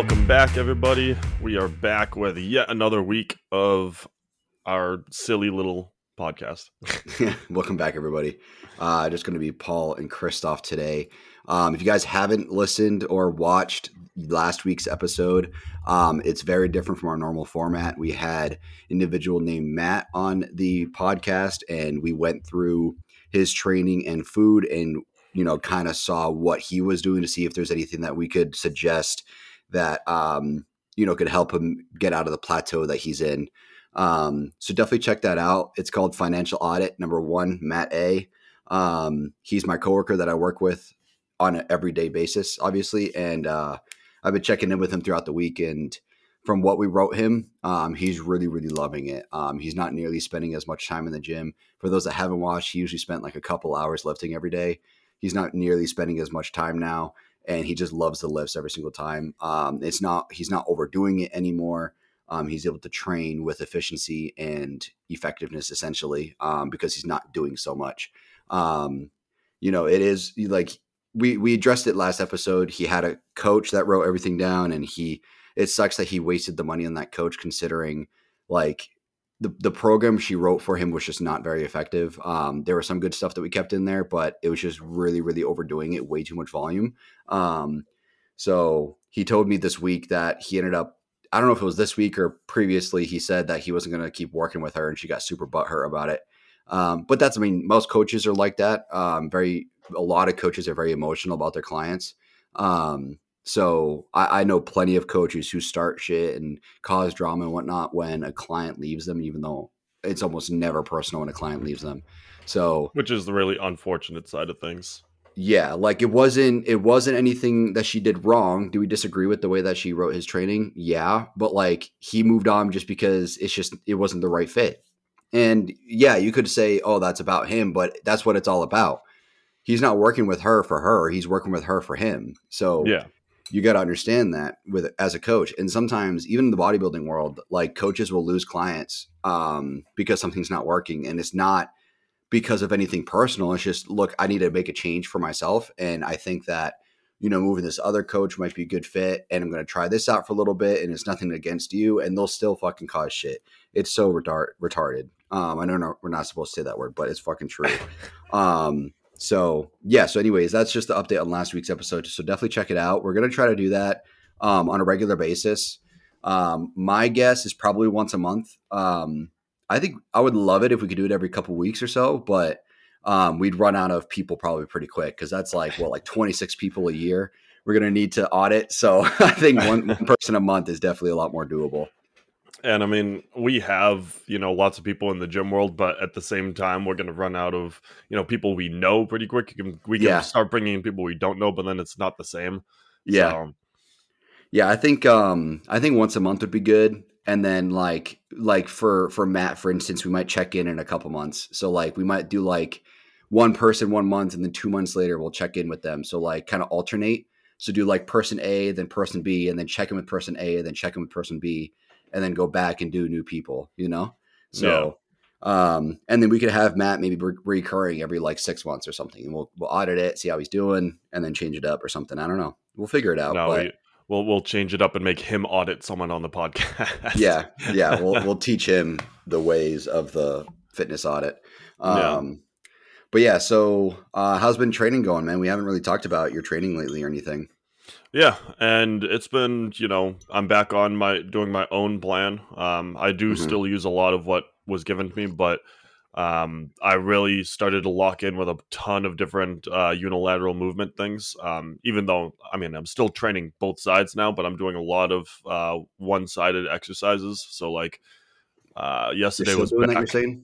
Welcome back, everybody. We are back with yet another week of our silly little podcast. Welcome back, everybody. Uh, just going to be Paul and Christoph today. Um, if you guys haven't listened or watched last week's episode, um, it's very different from our normal format. We had individual named Matt on the podcast, and we went through his training and food, and you know, kind of saw what he was doing to see if there's anything that we could suggest that um, you know could help him get out of the plateau that he's in. Um, so definitely check that out. It's called Financial Audit Number One, Matt A. Um, he's my coworker that I work with on an everyday basis, obviously, and uh, I've been checking in with him throughout the week. And from what we wrote him, um, he's really, really loving it. Um, he's not nearly spending as much time in the gym. For those that haven't watched, he usually spent like a couple hours lifting every day. He's not nearly spending as much time now and he just loves the lifts every single time. Um, it's not he's not overdoing it anymore. Um, he's able to train with efficiency and effectiveness essentially um, because he's not doing so much. Um, you know, it is like we we addressed it last episode. He had a coach that wrote everything down, and he it sucks that he wasted the money on that coach considering like the, the program she wrote for him was just not very effective. Um, there was some good stuff that we kept in there, but it was just really, really overdoing it, way too much volume. Um, so he told me this week that he ended up, I don't know if it was this week or previously, he said that he wasn't going to keep working with her and she got super butthurt about it. Um, but that's, I mean, most coaches are like that. Um, very, a lot of coaches are very emotional about their clients. Um, so I, I, know plenty of coaches who start shit and cause drama and whatnot when a client leaves them, even though it's almost never personal when a client leaves them. So which is the really unfortunate side of things. Yeah, like it wasn't it wasn't anything that she did wrong. Do we disagree with the way that she wrote his training? Yeah, but like he moved on just because it's just it wasn't the right fit. And yeah, you could say, "Oh, that's about him," but that's what it's all about. He's not working with her for her; he's working with her for him. So yeah, you got to understand that with as a coach and sometimes even in the bodybuilding world like coaches will lose clients um, because something's not working and it's not because of anything personal it's just look i need to make a change for myself and i think that you know moving this other coach might be a good fit and i'm going to try this out for a little bit and it's nothing against you and they'll still fucking cause shit. It's so retard- retarded. Um, i know we're not supposed to say that word but it's fucking true. Um, so yeah. So anyways, that's just the update on last week's episode. So definitely check it out. We're gonna try to do that um, on a regular basis. Um, my guess is probably once a month. Um, I think I would love it if we could do it every couple weeks or so, but um, we'd run out of people probably pretty quick because that's like what like 26 people a year we're going to need to audit. So I think one, one person a month is definitely a lot more doable. And I mean, we have, you know, lots of people in the gym world, but at the same time, we're going to run out of, you know, people we know pretty quick. We can yeah. start bringing in people we don't know, but then it's not the same. Yeah. So. Yeah. I think, um, I think once a month would be good. And then like, like for, for Matt, for instance, we might check in in a couple months. So like, we might do like one person one month and then two months later, we'll check in with them. So like kind of alternate. So do like person A, then person B, and then check in with person A, and then check in with person B and then go back and do new people, you know? So, yeah. um, and then we could have Matt maybe re- recurring every like six months or something, and we'll we'll audit it, see how he's doing, and then change it up or something. I don't know. We'll figure it out. No, but... we, we'll we'll change it up and make him audit someone on the podcast. yeah, yeah. We'll we'll teach him the ways of the fitness audit. Um, yeah. But yeah, so uh, how's been training going, man? We haven't really talked about your training lately or anything. Yeah, and it's been you know I'm back on my doing my own plan. Um, I do mm-hmm. still use a lot of what was given to me, but um, I really started to lock in with a ton of different uh, unilateral movement things. Um, even though I mean I'm still training both sides now, but I'm doing a lot of uh, one-sided exercises. So like uh, yesterday was doing back. that. You're saying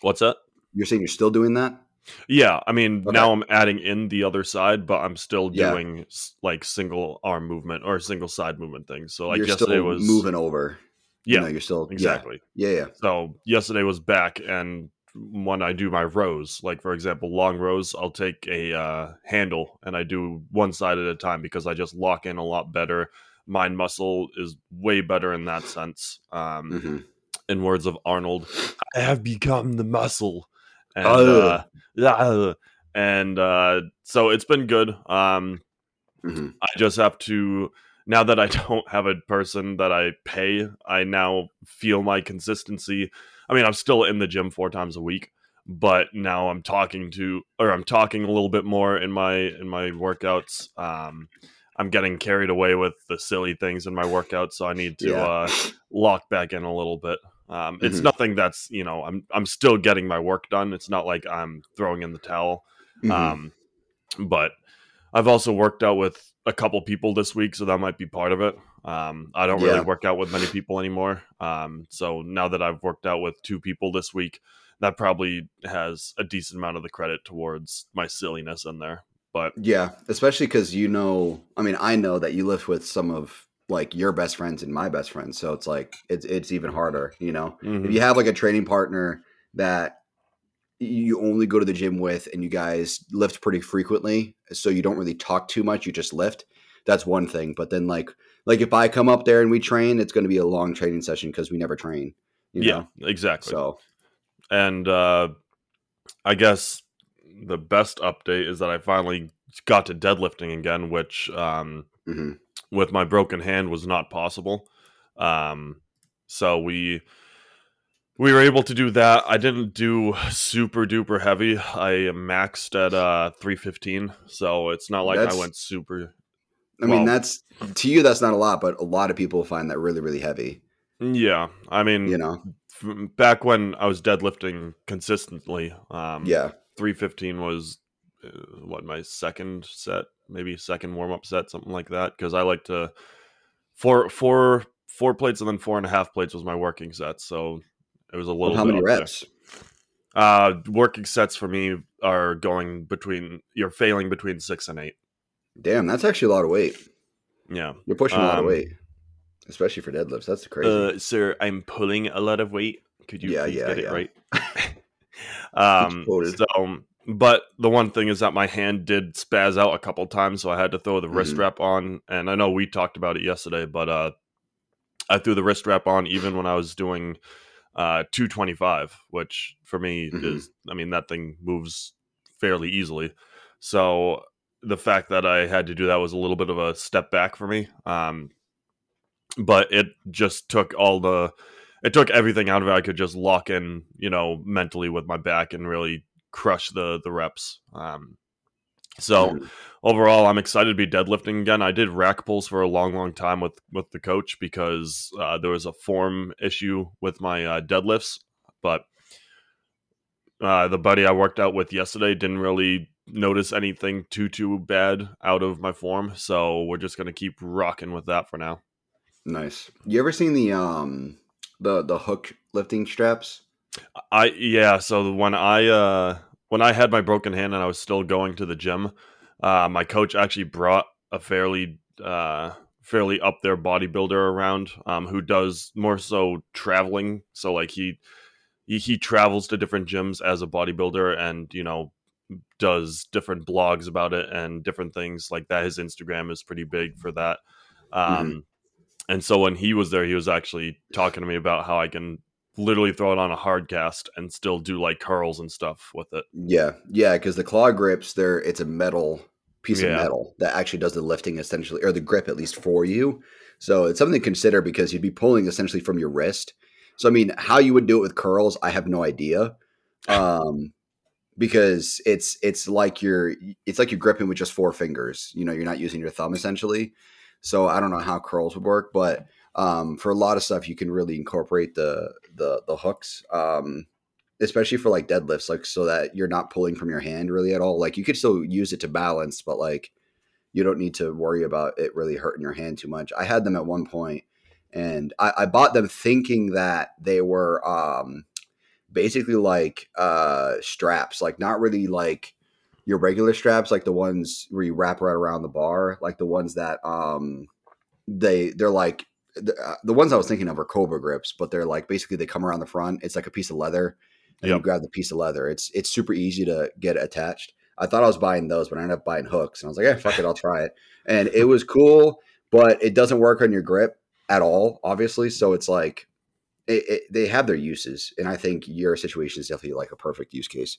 what's that? You're saying you're still doing that? Yeah, I mean okay. now I'm adding in the other side, but I'm still doing yeah. like single arm movement or single side movement things. So like you're yesterday was moving over. Yeah, you know, you're still exactly. Yeah. yeah, yeah. So yesterday was back, and when I do my rows, like for example, long rows, I'll take a uh, handle and I do one side at a time because I just lock in a lot better. Mind muscle is way better in that sense. Um, mm-hmm. In words of Arnold, I have become the muscle and uh, yeah, and uh, so it's been good. Um, mm-hmm. I just have to now that I don't have a person that I pay, I now feel my consistency. I mean, I'm still in the gym four times a week, but now I'm talking to or I'm talking a little bit more in my in my workouts. Um, I'm getting carried away with the silly things in my workouts, so I need to yeah. uh, lock back in a little bit. Um, it's mm-hmm. nothing that's you know I'm I'm still getting my work done. It's not like I'm throwing in the towel. Mm-hmm. Um, but I've also worked out with a couple people this week, so that might be part of it. Um, I don't really yeah. work out with many people anymore. Um, so now that I've worked out with two people this week, that probably has a decent amount of the credit towards my silliness in there. But yeah, especially because you know, I mean, I know that you live with some of like your best friends and my best friends, so it's like it's it's even harder. You know, mm-hmm. if you have like a training partner that you only go to the gym with and you guys lift pretty frequently so you don't really talk too much you just lift that's one thing but then like like if i come up there and we train it's going to be a long training session because we never train yeah know? exactly so and uh i guess the best update is that i finally got to deadlifting again which um mm-hmm. With my broken hand was not possible um so we we were able to do that. I didn't do super duper heavy. I maxed at uh 315, so it's not like that's, I went super. I well, mean, that's to you that's not a lot, but a lot of people find that really really heavy. Yeah, I mean, you know, back when I was deadlifting consistently, um, yeah, 315 was uh, what my second set, maybe second warm up set, something like that. Because I like to four four four plates and then four and a half plates was my working set. So it was a little. how many reps? Uh, working sets for me are going between. You're failing between six and eight. Damn, that's actually a lot of weight. Yeah, you're pushing a lot um, of weight, especially for deadlifts. That's crazy. Uh, sir, I'm pulling a lot of weight. Could you yeah, please yeah, get yeah. it right? um, so, but the one thing is that my hand did spaz out a couple times, so I had to throw the mm-hmm. wrist wrap on. And I know we talked about it yesterday, but uh, I threw the wrist wrap on even when I was doing uh, 225, which for me mm-hmm. is, I mean, that thing moves fairly easily. So the fact that I had to do that was a little bit of a step back for me. Um, but it just took all the, it took everything out of it. I could just lock in, you know, mentally with my back and really crush the the reps. Um, so mm. overall, I'm excited to be deadlifting again. I did rack pulls for a long, long time with with the coach because uh, there was a form issue with my uh, deadlifts, but uh, the buddy I worked out with yesterday didn't really notice anything too too bad out of my form. So we're just gonna keep rocking with that for now. Nice. You ever seen the um the the hook lifting straps? I yeah. So when I uh when I had my broken hand and I was still going to the gym, uh, my coach actually brought a fairly uh, fairly up there bodybuilder around um, who does more so traveling. So like he, he he travels to different gyms as a bodybuilder and you know does different blogs about it and different things like that. His Instagram is pretty big for that. Mm-hmm. Um, mm-hmm. And so when he was there, he was actually talking to me about how I can literally throw it on a hard cast and still do like curls and stuff with it. Yeah, yeah, because the claw grips, there it's a metal piece yeah. of metal that actually does the lifting essentially, or the grip at least for you. So it's something to consider because you'd be pulling essentially from your wrist. So I mean, how you would do it with curls, I have no idea. Um, because it's it's like you're it's like you're gripping with just four fingers. You know, you're not using your thumb essentially. So I don't know how curls would work, but um, for a lot of stuff you can really incorporate the the the hooks um, especially for like deadlifts like so that you're not pulling from your hand really at all. Like you could still use it to balance but like you don't need to worry about it really hurting your hand too much. I had them at one point and i, I bought them thinking that they were um, basically like uh, straps like not really like your regular straps like the ones where you wrap right around the bar like the ones that um they they're like the, uh, the ones I was thinking of are Cobra grips, but they're like basically they come around the front. It's like a piece of leather, and yep. you grab the piece of leather. It's it's super easy to get attached. I thought I was buying those, but I ended up buying hooks, and I was like, "Yeah, fuck it, I'll try it." And it was cool, but it doesn't work on your grip at all, obviously. So it's like it, it, they have their uses, and I think your situation is definitely like a perfect use case.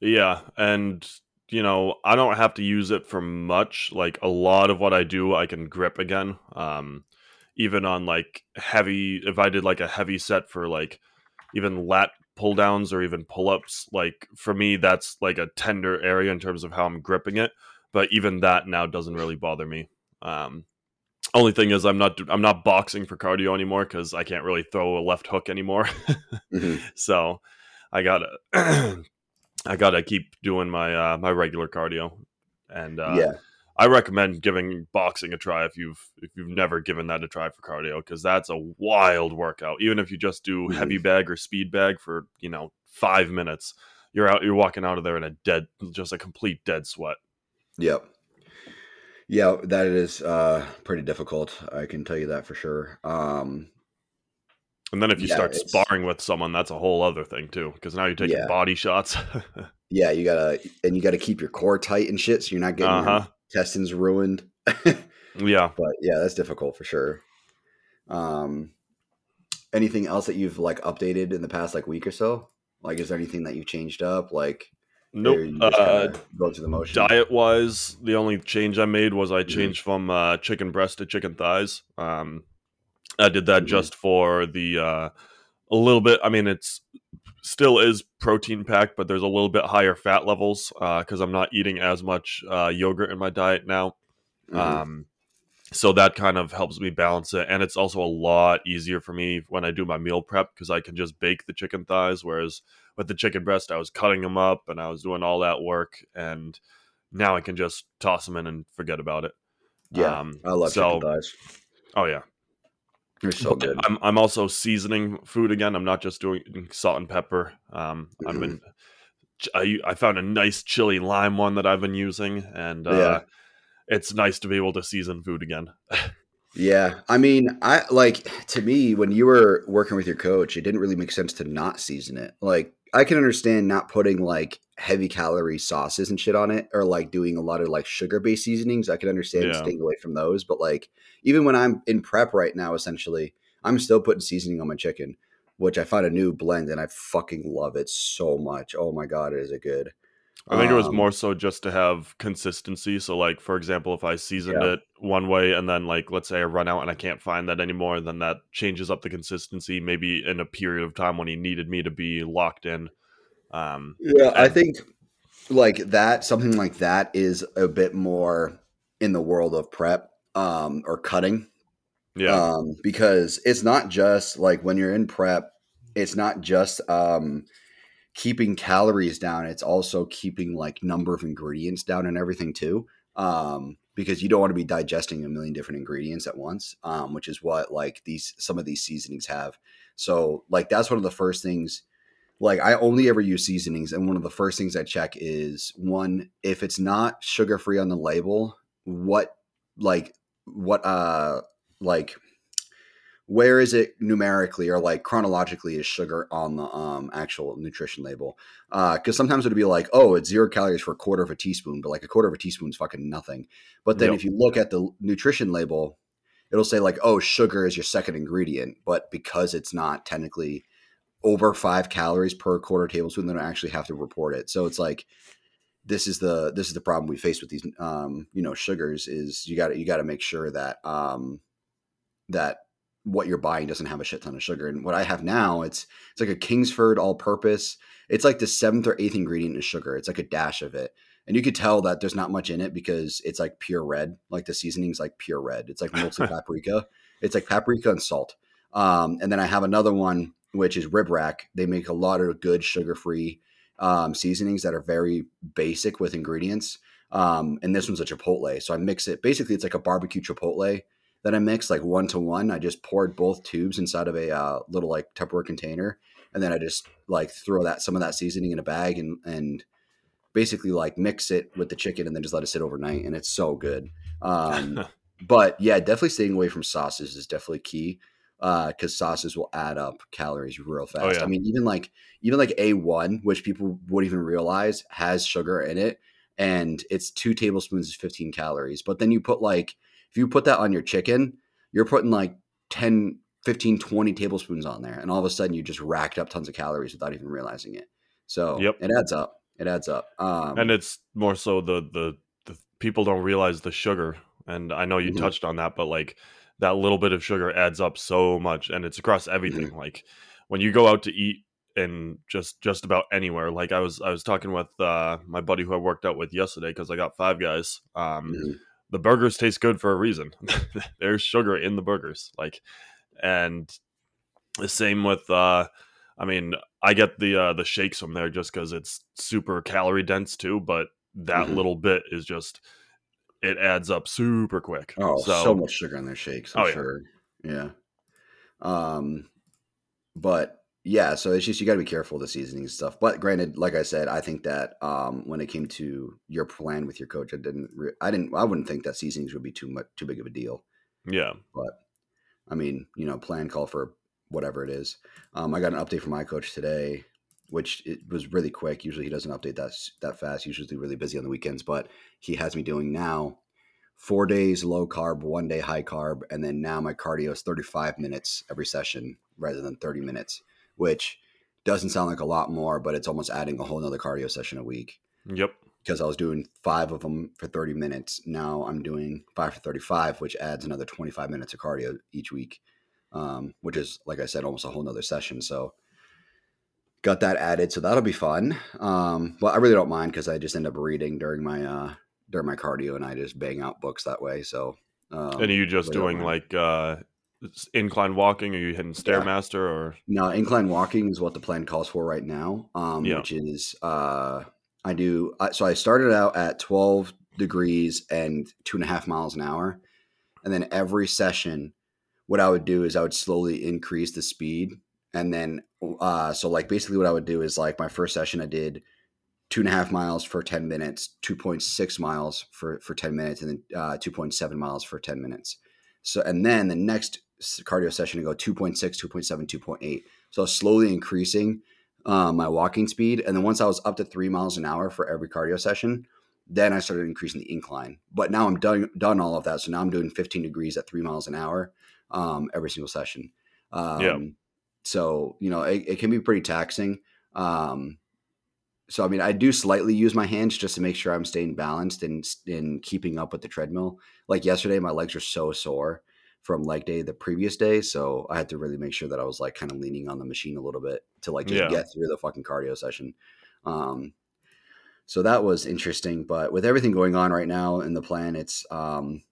Yeah, and you know, I don't have to use it for much. Like a lot of what I do, I can grip again. Um, even on like heavy, if I did like a heavy set for like even lat pull downs or even pull ups, like for me, that's like a tender area in terms of how I'm gripping it. But even that now doesn't really bother me. Um, only thing is, I'm not I'm not boxing for cardio anymore because I can't really throw a left hook anymore. mm-hmm. So I gotta I gotta keep doing my uh, my regular cardio, and uh, yeah, I recommend giving boxing a try if you've if you've never given that a try for cardio because that's a wild workout. Even if you just do heavy bag or speed bag for you know five minutes, you're out you're walking out of there in a dead just a complete dead sweat. Yep. Yeah, that is uh, pretty difficult. I can tell you that for sure. Um, and then if you yeah, start sparring with someone, that's a whole other thing too, because now you're taking yeah. body shots. yeah, you gotta and you gotta keep your core tight and shit, so you're not getting uh-huh. Intestines ruined. yeah, but yeah, that's difficult for sure. Um, anything else that you've like updated in the past like week or so? Like, is there anything that you've changed up? Like, Nope. Uh, go through the motion. Diet wise, the only change I made was I mm-hmm. changed mm-hmm. from uh, chicken breast to chicken thighs. Um, I did that mm-hmm. just for the uh, a little bit. I mean, it's still is protein packed, but there's a little bit higher fat levels because uh, I'm not eating as much uh, yogurt in my diet now. Mm-hmm. Um, so that kind of helps me balance it, and it's also a lot easier for me when I do my meal prep because I can just bake the chicken thighs. Whereas with the chicken breast, I was cutting them up and I was doing all that work, and now I can just toss them in and forget about it. Yeah, um, I love so, chicken thighs. Oh yeah, you're so but good. I'm I'm also seasoning food again. I'm not just doing salt and pepper. Um, mm-hmm. I've been I I found a nice chili lime one that I've been using, and uh, yeah. it's nice to be able to season food again. yeah, I mean, I like to me when you were working with your coach, it didn't really make sense to not season it. Like I can understand not putting like heavy calorie sauces and shit on it or like doing a lot of like sugar based seasonings. I can understand yeah. staying away from those. But like even when I'm in prep right now, essentially, I'm still putting seasoning on my chicken, which I found a new blend and I fucking love it so much. Oh my god, is it good. I think um, it was um, more so just to have consistency. So, like for example, if I seasoned yeah. it one way and then, like, let's say I run out and I can't find that anymore, then that changes up the consistency. Maybe in a period of time when he needed me to be locked in. Um, yeah, and- I think like that, something like that, is a bit more in the world of prep um, or cutting. Yeah, um, because it's not just like when you're in prep, it's not just um, keeping calories down it's also keeping like number of ingredients down and everything too um, because you don't want to be digesting a million different ingredients at once um, which is what like these some of these seasonings have so like that's one of the first things like i only ever use seasonings and one of the first things i check is one if it's not sugar free on the label what like what uh like where is it numerically or like chronologically is sugar on the um, actual nutrition label? Because uh, sometimes it'd be like, oh, it's zero calories for a quarter of a teaspoon, but like a quarter of a teaspoon is fucking nothing. But then yep. if you look at the nutrition label, it'll say like, oh, sugar is your second ingredient, but because it's not technically over five calories per quarter tablespoon, they don't actually have to report it. So it's like this is the this is the problem we face with these um, you know sugars is you got to you got to make sure that um, that what you're buying doesn't have a shit ton of sugar. And what I have now, it's it's like a Kingsford all-purpose. It's like the seventh or eighth ingredient is sugar. It's like a dash of it, and you could tell that there's not much in it because it's like pure red. Like the seasoning's like pure red. It's like mostly paprika. It's like paprika and salt. Um, and then I have another one which is Rib Rack. They make a lot of good sugar-free um, seasonings that are very basic with ingredients. Um, and this one's a chipotle, so I mix it. Basically, it's like a barbecue chipotle that I mix like one to one. I just poured both tubes inside of a uh, little like Tupperware container, and then I just like throw that some of that seasoning in a bag and and basically like mix it with the chicken and then just let it sit overnight, and it's so good. Um, but yeah, definitely staying away from sauces is definitely key because uh, sauces will add up calories real oh, fast. Oh, yeah. I mean, even like even like A one, which people would even realize has sugar in it, and it's two tablespoons is fifteen calories. But then you put like if you put that on your chicken, you're putting like 10, 15, 20 tablespoons on there. And all of a sudden you just racked up tons of calories without even realizing it. So yep. it adds up. it adds up. Um, and it's more so the the the people don't realize the sugar, and I know you Mhm. touched on that, but like that little bit of sugar adds up so much, and it's across everything. Like when you go out to eat and just just about anywhere. Like I was I was talking with uh, my buddy who I worked out with yesterday because I got Five Guys. Um, mhm. the burgers taste good for a reason. There's sugar in the burgers, like, and the same with. uh I mean, I get the uh, the shakes from there just because it's super calorie dense too. But that Mhm. little bit is just it adds up super quick. Oh, so, so, much sugar in their shakes. I'm Oh, yeah. sure. Yeah. Um, but yeah, so it's just you got to be careful with the seasoning and stuff. But granted, like I said, I think that um, when it came to your plan with your coach, I didn't, re- I didn't, I wouldn't think that seasonings would be too much, too big of a deal. yeah, But I mean, you know, plan call for whatever it is. Um, I got an update from my coach today, which it was really quick. Usually he doesn't update that that fast. Usually really busy on the weekends, but he has me doing now four days low carb, one day high carb, and then now my cardio is 35 minutes every session rather than 30 minutes, which doesn't sound like a lot more, but it's almost adding a whole nother cardio session a week yep, because I was doing five of them for 30 minutes. Now I'm doing five for 35, which adds another 25 minutes of cardio each week, um, which is, like I said, almost a whole nother session. So got that added. So that'll be fun. Um, but I really don't mind because I just end up reading during my, uh, during my cardio and I just bang out books that way. So, um, and are you just really doing like uh incline walking? Are you hitting stairmaster or No, incline walking is what the plan calls for right now. Um, Yeah. which is uh, I do. I, so I started out at 12 degrees and two and a half miles an hour, and then every session, what I would do is I would slowly increase the speed, and then uh, so like basically what I would do is like my first session I did two and a half miles for 10 minutes, 2.6 miles for for 10 minutes, and then uh, 2.7 miles for 10 minutes. So and then the next cardio session I go 2.6, 2.7, 2.8. So I was slowly increasing um, my walking speed. And then once I was up to three miles an hour for every cardio session, then I started increasing the incline. But now I'm done done all of that. So now I'm doing 15 degrees at three miles an hour um, every single session. Um, Yeah. So you know it, it can be pretty taxing. Um, so I mean, I do slightly use my hands just to make sure I'm staying balanced and in keeping up with the treadmill. Like yesterday, my legs are so sore from leg day the previous day, so I had to really make sure that I was like kind of leaning on the machine a little bit to like just Yeah. get through the fucking cardio session. Um, so that was interesting, but with everything going on right now in the plan, it's um,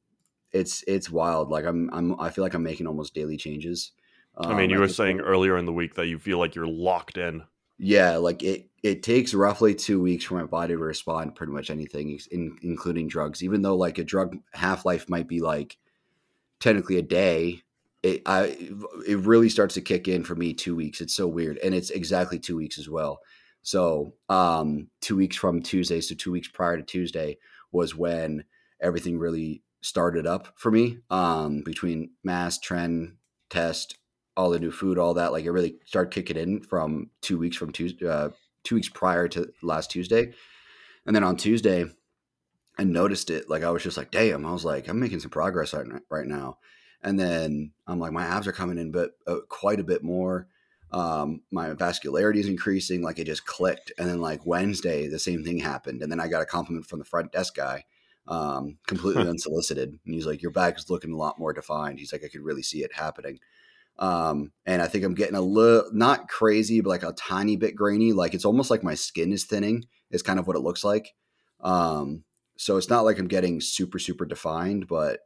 it's it's wild. Like I'm I'm I feel like I'm making almost daily changes. I mean, Um, you were saying point. earlier in the week that you feel like you're locked in. Yeah, like it it takes roughly two weeks for my body to respond to pretty much anything, in, including drugs. Even though like a drug half life might be like technically a day, it I it really starts to kick in for me two weeks. It's so weird, and it's exactly two weeks as well. So um, two weeks from Tuesday, so two weeks prior to Tuesday was when everything really started up for me. Um, between mass tren test, all the new food, all that, like it really started kicking in from two weeks from Tuesday, uh, two weeks prior to last Tuesday, and then on Tuesday, I noticed it. Like I was just like, damn, I was like, I'm making some progress right, right now, and then I'm like, my abs are coming in, but uh, quite a bit more. Um, my vascularity is increasing. Like it just clicked, and then like Wednesday, the same thing happened, and then I got a compliment from the front desk guy. Um, completely unsolicited, and he's like, "Your back is looking a lot more defined." He's like, "I could really see it happening." Um and i think i'm getting a little not crazy but like a tiny bit grainy. Like it's almost like my skin is thinning is kind of what it looks like. Um so it's not like i'm getting super super defined but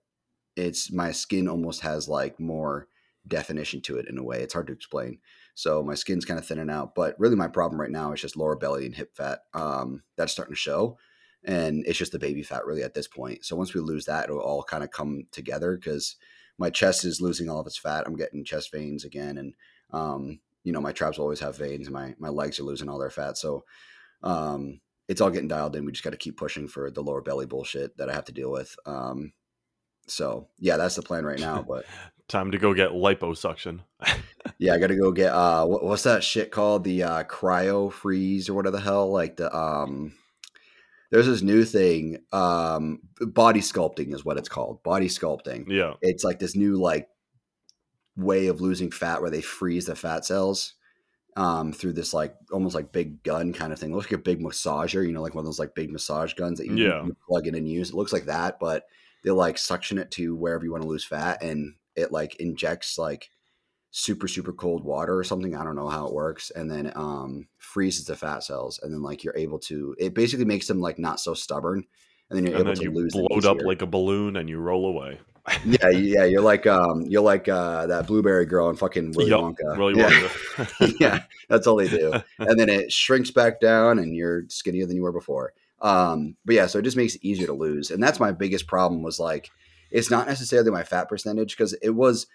it's my skin almost has like more definition to it in a way. It's hard to explain. So my skin's kind of thinning out but really my problem right now is just lower belly and hip fat um that's starting to show. And it's just the baby fat really at this point. So once we lose that it'll all kind of come together because my chest is losing all of its fat. I'm getting chest veins again, and um, you know my traps always have veins, and my my legs are losing all their fat. So um, it's all getting dialed in. We just got to keep pushing for the lower belly bullshit that I have to deal with. Um, so yeah, that's the plan right now. But Time to go get liposuction. yeah, I got to go get uh, what, what's that shit called? The uh, cryo freeze or whatever the hell? Like the um, there's this new thing. Um, body sculpting is what it's called. Body sculpting. yeah. it's like this new like way of losing fat where they freeze the fat cells um, through this like almost like big gun kind of thing. It looks like a big massager, you know, like one of those like big massage guns that you, Yeah. you plug in and use. It looks like that, but they like suction it to wherever you want to lose fat, and it like injects like super super cold water or something. I don't know how it works, and then um, freezes the fat cells, and then like you're able to. It basically makes them like not so stubborn, and then you're and able then to you lose blow up like a balloon and you roll away. yeah, yeah. You're like um, you're like uh, that blueberry girl and fucking Willy Yup, Wonka. Willy yeah. Wonka. yeah, that's all they do. And then it shrinks back down, and you're skinnier than you were before. Um, but yeah, so it just makes it easier to lose, and that's my biggest problem. Was like, it's not necessarily my fat percentage because it was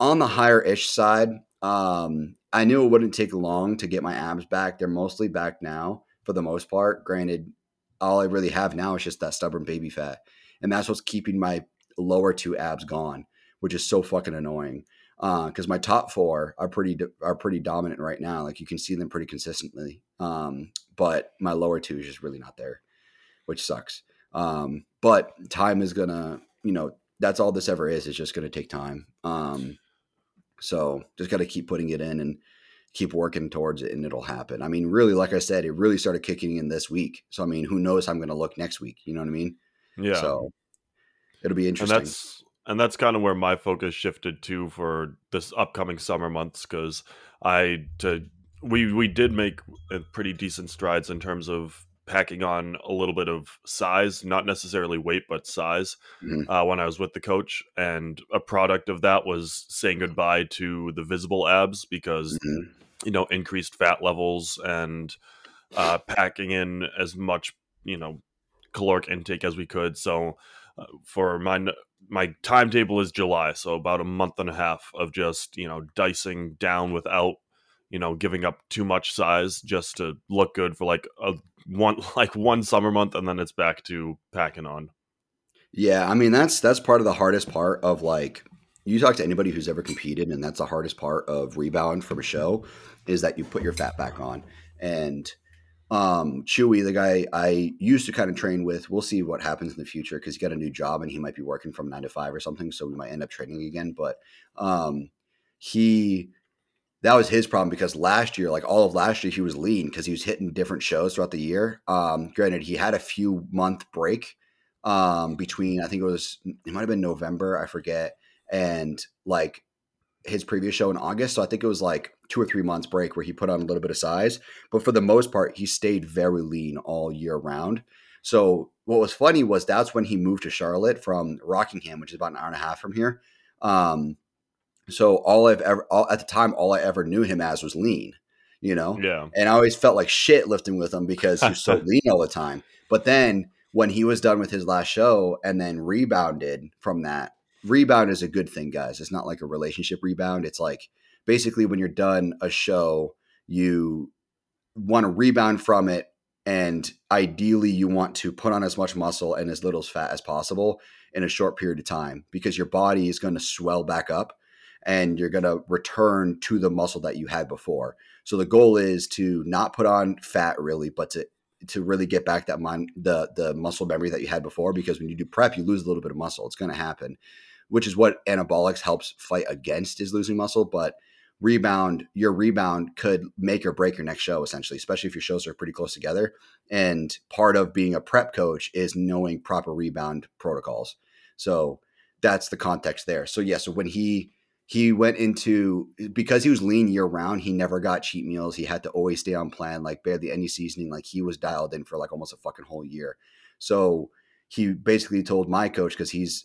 on the higher ish side. Um, I knew it wouldn't take long to get my abs back. They're mostly back now for the most part. Granted, all I really have now is just that stubborn baby fat, and that's what's keeping my lower two abs gone, which is so fucking annoying because my top four are pretty are pretty dominant right now. Like you can see them pretty consistently. Um, but my lower two is just really not there, which sucks. Um, but time is gonna, you know, that's all this ever is. It's just gonna take time. Um, so just got to keep putting it in and keep working towards it, and it'll happen. I mean, really, like I said, it really started kicking in this week. So I mean, who knows? How I'm gonna look next week. You know what I mean? yeah. So it'll be interesting. and that's and that's kind of where my focus shifted to for this upcoming summer months because I to we we did make uh, pretty decent strides in terms of packing on a little bit of size, not necessarily weight, but size. Mhm. Uh, when I was with the coach, and a product of that was saying goodbye to the visible abs because Mhm. you know increased fat levels and uh, packing in as much you know caloric intake as we could. So uh, for my my timetable is July, so about a month and a half of just you know dicing down without you know giving up too much size just to look good for like a one like one summer month, and then it's back to packing on. Yeah, I mean that's that's part of the hardest part of like you talk to anybody who's ever competed, and that's the hardest part of rebound from a show is that you put your fat back on. And um Chewy, the guy I used to kind of train with, we'll see what happens in the future because he got a new job and he might be working from nine to five or something, so we might end up training again. But um he that was his problem because last year, like all of last year, he was lean because he was hitting different shows throughout the year. Um, granted, he had a few month break um, between I think it was it might have been November, I forget, and like his previous show in August. So I think it was like two or three months break where he put on a little bit of size. But for the most part, he stayed very lean all year round. So what was funny was that's when he moved to Charlotte from Rockingham, which is about an hour and a half from here. Um, so all I've ever all, at the time, all I ever knew him as was lean, you know. Yeah, And I always felt like shit lifting with him because he was so lean all the time. But then when he was done with his last show and then rebounded from that, rebound is a good thing, guys. It's not like a relationship rebound. It's like basically when you're done a show, you want to rebound from it. And ideally, you want to put on as much muscle and as little fat as possible in a short period of time because your body is going to swell back up and you're going to return to the muscle that you had before. So the goal is to not put on fat really, but to to really get back that mind the the muscle memory that you had before because when you do prep you lose a little bit of muscle. It's going to happen which is what anabolics helps fight against is losing muscle but rebound your rebound could make or break your next show essentially especially if your shows are pretty close together. And part of being a prep coach is knowing proper rebound protocols. So that's the context there. So yeah so when he he went into because he was lean year round he never got cheat meals he had to always stay on plan like barely any seasoning like he was dialed in for like almost a fucking whole year. So he basically told my coach because he's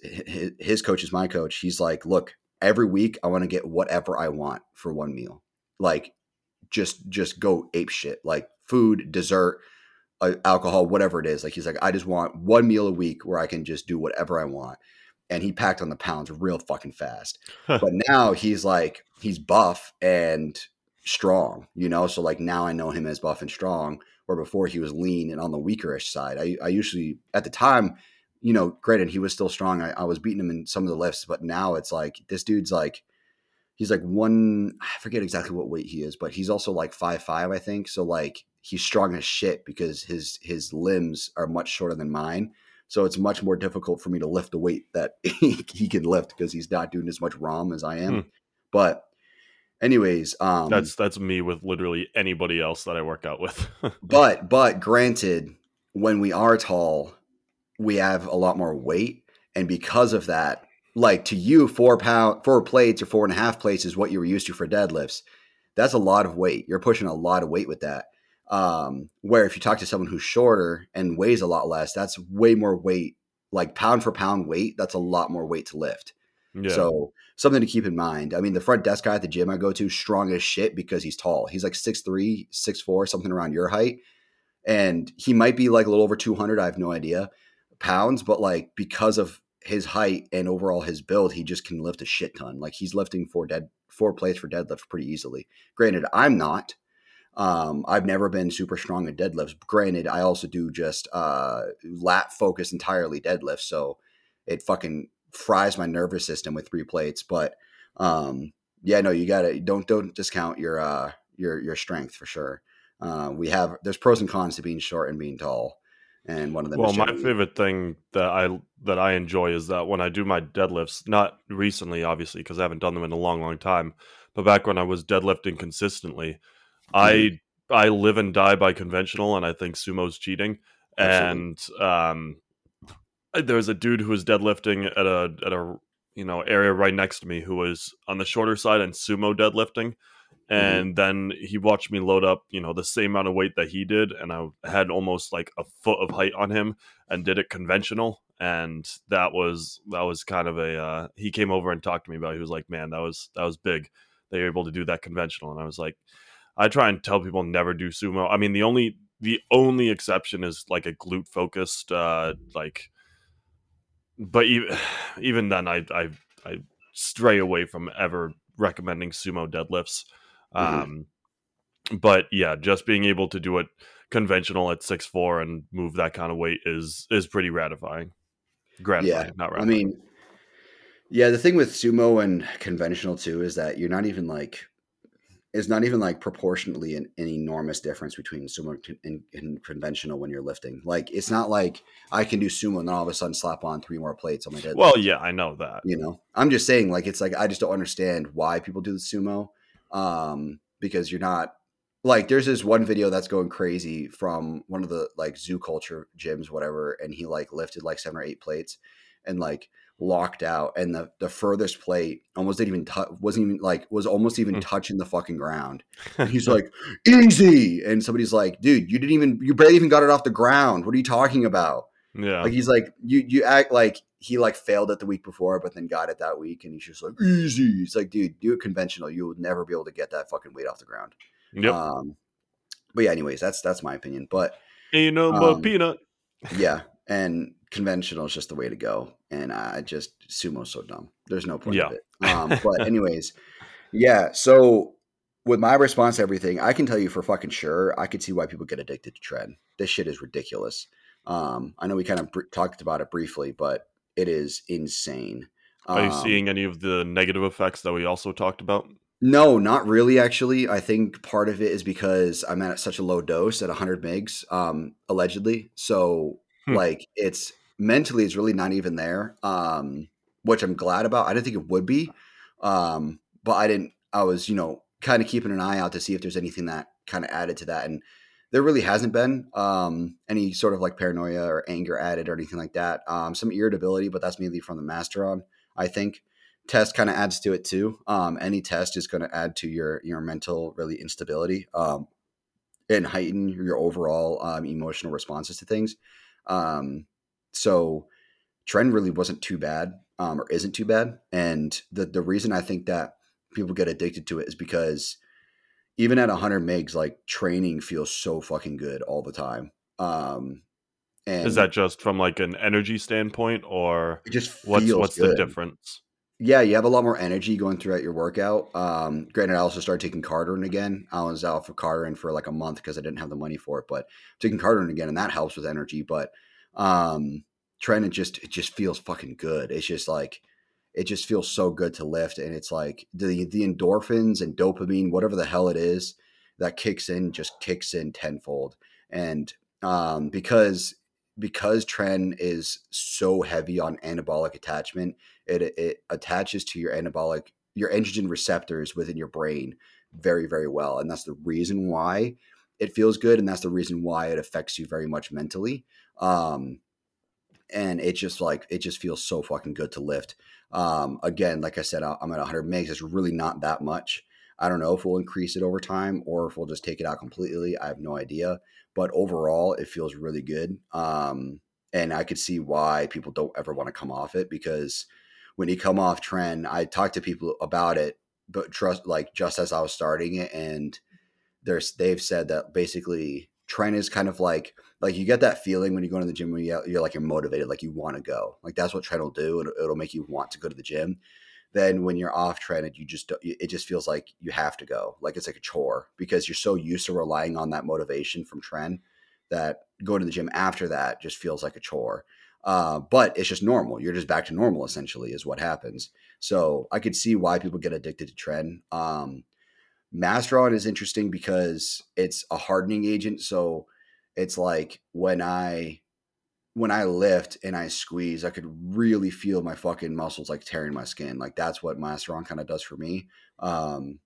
his, coach is my coach he's like look every week i want to get whatever i want for one meal. Like just just go ape shit like food dessert uh, alcohol whatever it is. Like he's like i just want one meal a week where i can just do whatever i want and he packed on the pounds real fucking fast. But now he's like he's buff and strong you know? So like now i know him as buff and strong where before he was lean and on the weakerish side. I, I usually at the time you know granted he was still strong. I, I was beating him in some of the lifts but now it's like this dude's like he's like one i forget exactly what weight he is but he's also like five five i think. So like he's strong as shit because his his limbs are much shorter than mine so it's much more difficult for me to lift the weight that he, can lift because he's not doing as much ROM as I am. Hmm. But Anyways, um, that's that's me with literally anybody else that I work out with. but but granted, when we are tall, we have a lot more weight, and because of that, like to you, four pound, four plates or four and a half plates is what you were used to for deadlifts. That's a lot of weight. You're pushing a lot of weight with that. Um, where if you talk to someone who's shorter and weighs a lot less, that's way more weight, like pound for pound weight. That's a lot more weight to lift. Yeah. So something to keep in mind. I mean, the front desk guy at the gym I go to, strong as shit because he's tall. He's like 6'3, 6'4, something around your height. And he might be like a little over 200. I have no idea pounds, but like because of his height and overall his build, he just can lift a shit ton. Like he's lifting four dead four plates for deadlift pretty easily. Granted, I'm not. Um, I've never been super strong at deadlifts. Granted, I also do just uh, lat focus entirely deadlifts, so it fucking fries my nervous system with three plates. But um, yeah, no, you gotta don't don't discount your uh, your your strength for sure. Uh, we have there's pros and cons to being short and being tall and one of them. Well, my favorite thing that I that I enjoy is that when I do my deadlifts, not recently, obviously, because I haven't done them in a long, long time, but back when I was deadlifting consistently. I I live and die by conventional, and I think sumo's cheating. Absolutely. And um, there's a dude who was deadlifting at a at a you know area right next to me who was on the shorter side and sumo deadlifting Mm-hmm. and mm-hmm. then he watched me load up you know the same amount of weight that he did and i had almost like a foot of height on him and did it conventional and that was that was kind of a uh, he came over and talked to me about it. he was like man that was that was big they were able to do that conventional and i was like i try and tell people never do sumo i mean the only the only exception is like a glute focused uh like but even even then i i i stray away from ever recommending sumo deadlifts Mm-hmm. Um, but yeah, just being able to do it conventional at six four and move that kind of weight is is pretty gratifying. Gratifying, yeah. not gratifying. I mean, yeah, the thing with sumo and conventional too is that you're not even like is not even like proportionately an, an enormous difference between sumo and, and, conventional when you're lifting. Like it's not like I can do sumo and then all of a sudden slap on three more plates on my deadlift. Well, yeah, I know that. You know, I'm just saying like it's like I just don't understand why people do the sumo um, because you're not like there's this one video that's going crazy from one of the like zoo culture gyms whatever and he like lifted like seven or eight plates and like locked out and the the furthest plate almost didn't even touch wasn't even like was almost even mm. touching the fucking ground and he's like easy and somebody's like dude you didn't even you barely even got it off the ground what are you talking about yeah like he's like you you act like he like failed it the week before, but then got it that week, and he's just like easy. It's like, dude, do it conventional. You would never be able to get that fucking weight off the ground. Yep. Um, but yeah, anyways, that's that's my opinion. But you know, um, peanut. yeah, and conventional is just the way to go. And I just sumo's so dumb. There's no point yeah. of it. Um, but anyways, yeah. So with my response to everything, I can tell you for fucking sure, I could see why people get addicted to tren. This shit is ridiculous. Um, I know we kind of br- talked about it briefly, but it is insane. Are you um, seeing any of the negative effects that we also talked about? No, not really. Actually, I think part of it is because I'm at such a low dose at 100 megs, um, allegedly. So, hmm. like, it's mentally, it's really not even there. Um, which I'm glad about. I didn't think it would be, um, but I didn't. I was, you know, kind of keeping an eye out to see if there's anything that kind of added to that, and there really hasn't been um, any sort of like paranoia or anger added or anything like that. Um, some irritability, but that's mainly from the Masteron. I think test kind of adds to it too. Um, any test is going to add to your your mental really instability um, and heighten your overall um, emotional responses to things. Um, so tren really wasn't too bad um, or isn't too bad, and the the reason I think that people get addicted to it is because even at 100 megs, like training feels so fucking good all the time. Um, and is that just from like an energy standpoint, or just what's what's good. the difference? Yeah, you have a lot more energy going throughout your workout. Um, granted, I also started taking Cardin again. I was out for Cardin for like a month because I didn't have the money for it, but taking Cardin again, and that helps with energy. But um, tren, it just it just feels fucking good. It's just like it just feels so good to lift and it's like the the endorphins and dopamine whatever the hell it is that kicks in just kicks in tenfold and um, because because tren is so heavy on anabolic attachment it it attaches to your anabolic your androgen receptors within your brain very very well and that's the reason why it feels good and that's the reason why it affects you very much mentally um and it just like it just feels so fucking good to lift. Um again like i said i'm at 100 megs it's really not that much. I don't know if we'll increase it over time or if we'll just take it out completely i have no idea but overall it feels really good um and i could see why people don't ever want to come off it because when you come off tren, i talked to people about it but trust like just as i was starting it and there's they've said that basically tren is kind of like like you get that feeling when you go to the gym when you're, you're like you're motivated like you want to go. Like that's what tren will do it'll, it'll make you want to go to the gym. Then when you're off tren you just it just feels like you have to go. Like it's like a chore because you're so used to relying on that motivation from tren that going to the gym after that just feels like a chore uh, but it's just normal you're just back to normal essentially is what happens so i could see why people get addicted to tren um, Masteron is interesting because it's a hardening agent. So it's like when I when I lift and I squeeze, I could really feel my fucking muscles like tearing my skin. Like that's what Masteron kind of does for me. Um,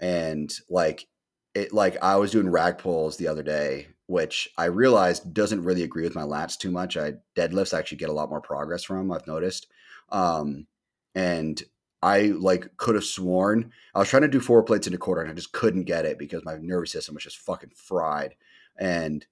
and like it, like I was doing rack pulls the other day, which I realized doesn't really agree with my lats too much. I deadlifts actually get a lot more progress from. I've noticed. Um, and I like could have sworn I was trying to do four plates in a quarter and I just couldn't get it because my nervous system was just fucking fried. And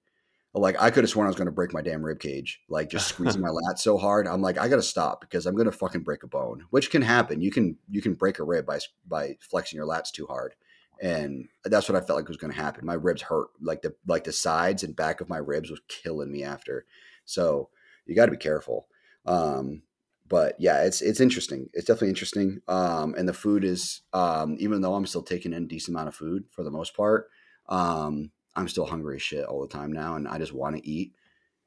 like I could have sworn I was going to break my damn rib cage, like just squeezing my lat so hard. I'm like, I got to stop because I'm going to fucking break a bone, which can happen. You can you can break a rib by by flexing your lats too hard, and that's what I felt like was going to happen. My ribs hurt, like the like the sides and back of my ribs was killing me after. So you got to be careful. Um, but yeah, it's it's interesting. It's definitely interesting. Um, and the food is um, even though I'm still taking in a decent amount of food for the most part, um, I'm still hungry as shit all the time now, and I just want to eat.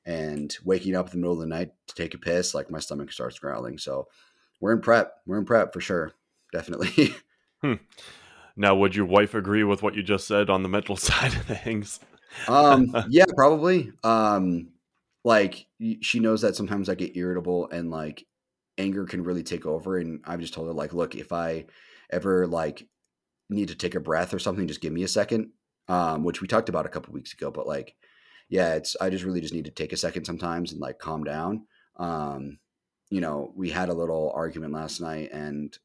And waking up in the middle of the night to take a piss, like my stomach starts growling. So we're in prep. We're in prep for sure. Definitely. hmm. Now, would your wife agree with what you just said on the mental side of things? um, yeah, probably. Um, like she knows that sometimes I get irritable and like anger can really take over. And I've just told her like, look, if I ever like need to take a breath or something, just give me a second. Um, which we talked about a couple weeks ago, but like, yeah, it's I just really just need to take a second sometimes and like calm down. Um, you know, we had a little argument last night and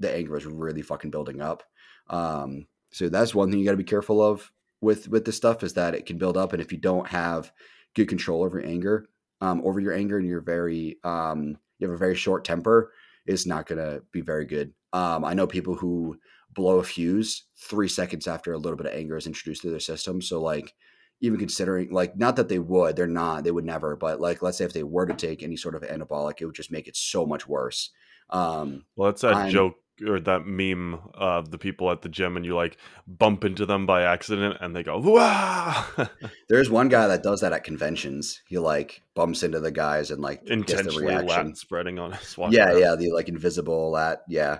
the anger was really fucking building up. Um, so that's one thing you got to be careful of with with this stuff is that it can build up, and if you don't have good control over anger, um, over your anger, and you're very um, you have a very short temper, is not going to be very good. Um, I know people who blow a fuse three seconds after a little bit of anger is introduced to their system. So like even considering like not that they would, they're not, they would never, but like let's say if they were to take any sort of anabolic, it would just make it so much worse. Um, well, that's that I'm, joke or that meme of the people at the gym and you like bump into them by accident and they go wow there's one guy that does that at conventions he like bumps into the guys and like intentionally gets the reaction. spreading on his yeah around. yeah the like invisible lat yeah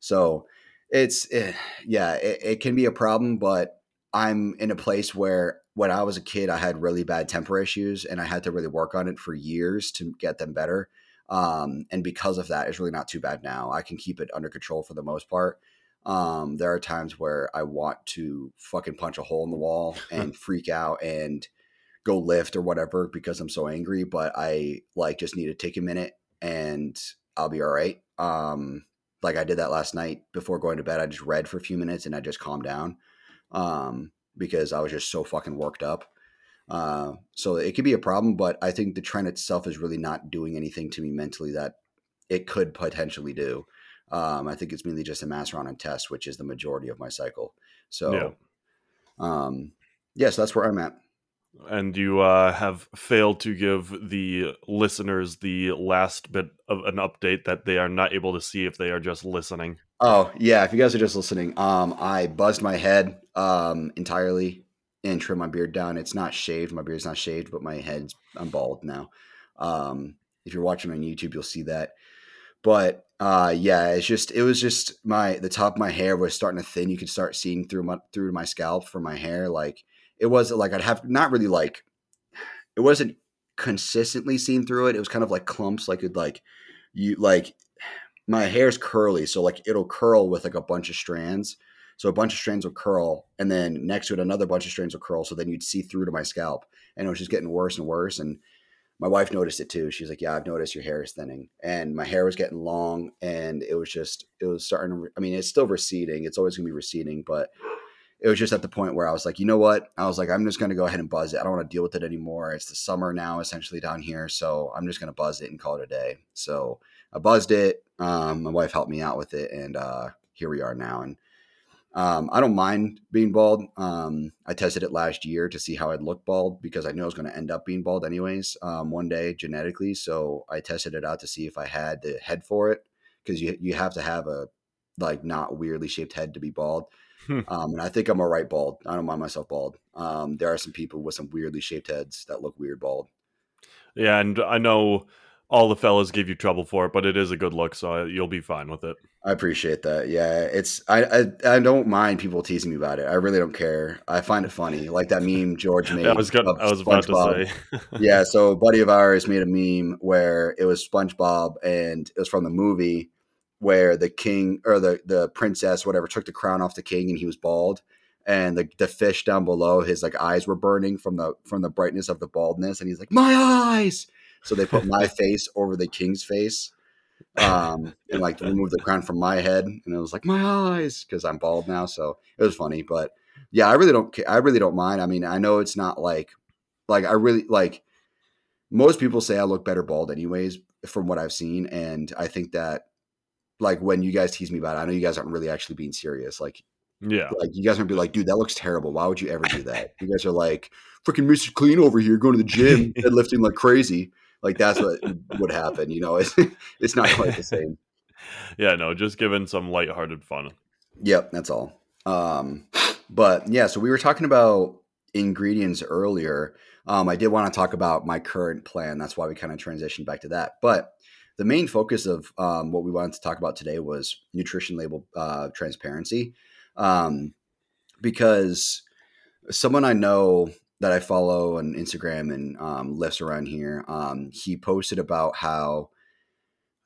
so it's it, eh, yeah it, it can be a problem but i'm in a place where when i was a kid i had really bad temper issues and i had to really work on it for years to get them better um, and because of that, it's really not too bad now. I can keep it under control for the most part. Um, there are times where I want to fucking punch a hole in the wall and freak out and go lift or whatever because I'm so angry, but I like just need to take a minute and I'll be all right. Um, like I did that last night before going to bed. I just read for a few minutes and I just calmed down um, because I was just so fucking worked up. Uh, so it could be a problem, but I think the tren itself is really not doing anything to me mentally that it could potentially do. Um, I think it's mainly just a Masteron and test, which is the majority of my cycle. So, yeah. um, yes, that's where I'm at. And you uh, have failed to give the listeners the last bit of an update that they are not able to see if they are just listening. Oh yeah, if you guys are just listening, um, I buzzed my head um, entirely and trim my beard down. It's not shaved. My beard's not shaved, but my head's I'm bald now. Um, if you're watching on YouTube, you'll see that. But uh, yeah, it's just it was just my the top of my hair was starting to thin. You could start seeing through my through my scalp for my hair. Like it was like I'd have not really like it wasn't consistently seen through it. It was kind of like clumps, like it like you like my hair's curly, so like it'll curl with like a bunch of strands. So a bunch of strands will curl, and then next to it, another bunch of strands will curl. So then you'd see through to my scalp, and it was just getting worse and worse. And my wife noticed it too. She's like, "Yeah, I've noticed your hair is thinning," and my hair was getting long, and it was just, it was starting to. I mean, it's still receding. It's always gonna be receding, but it was just at the point where I was like, you know what? I was like, I'm just gonna go ahead and buzz it. I don't want to deal with it anymore. It's the summer now, essentially down here, so I'm just gonna buzz it and call it a day. So I buzzed it. Um, my wife helped me out with it, and uh, here we are now. And um, I don't mind being bald. Um, I tested it last year to see how I'd look bald because I knew I was going to end up being bald anyways um, one day genetically. So I tested it out to see if I had the head for it because you you have to have a like not weirdly shaped head to be bald. Hmm. Um, and I think I'm all right bald. I don't mind myself bald. Um, there are some people with some weirdly shaped heads that look weird bald. Yeah, and I know all the fellas give you trouble for it, but it is a good look, so you'll be fine with it. I appreciate that. Yeah, it's I, I, I don't mind people teasing me about it. I really don't care. I find it funny, like that meme George made. I was gonna, I was about to say. yeah, so a buddy of ours made a meme where it was SpongeBob, and it was from the movie where the king or the the princess, whatever, took the crown off the king, and he was bald. And the, the fish down below, his like eyes were burning from the from the brightness of the baldness, and he's like, "My eyes!" So they put my face over the king's face, um, and like remove the crown from my head, and it was like my eyes because I'm bald now. So it was funny, but yeah, I really don't. I really don't mind. I mean, I know it's not like like I really like. Most people say I look better bald, anyways, from what I've seen, and I think that like when you guys tease me about it, I know you guys aren't really actually being serious. Like, yeah, like you guys aren't be like, dude, that looks terrible. Why would you ever do that? you guys are like, freaking Mr. Clean over here, going to the gym, and lifting like crazy. Like that's what would happen. You know, it's it's not quite the same. yeah, no, just giving some lighthearted fun. Yep, that's all. Um, but yeah, so we were talking about ingredients earlier. Um, I did want to talk about my current plan. That's why we kind of transitioned back to that. But the main focus of um, what we wanted to talk about today was nutrition label uh, transparency, um, because someone I know that I follow on Instagram and um, lives around here, um, he posted about how,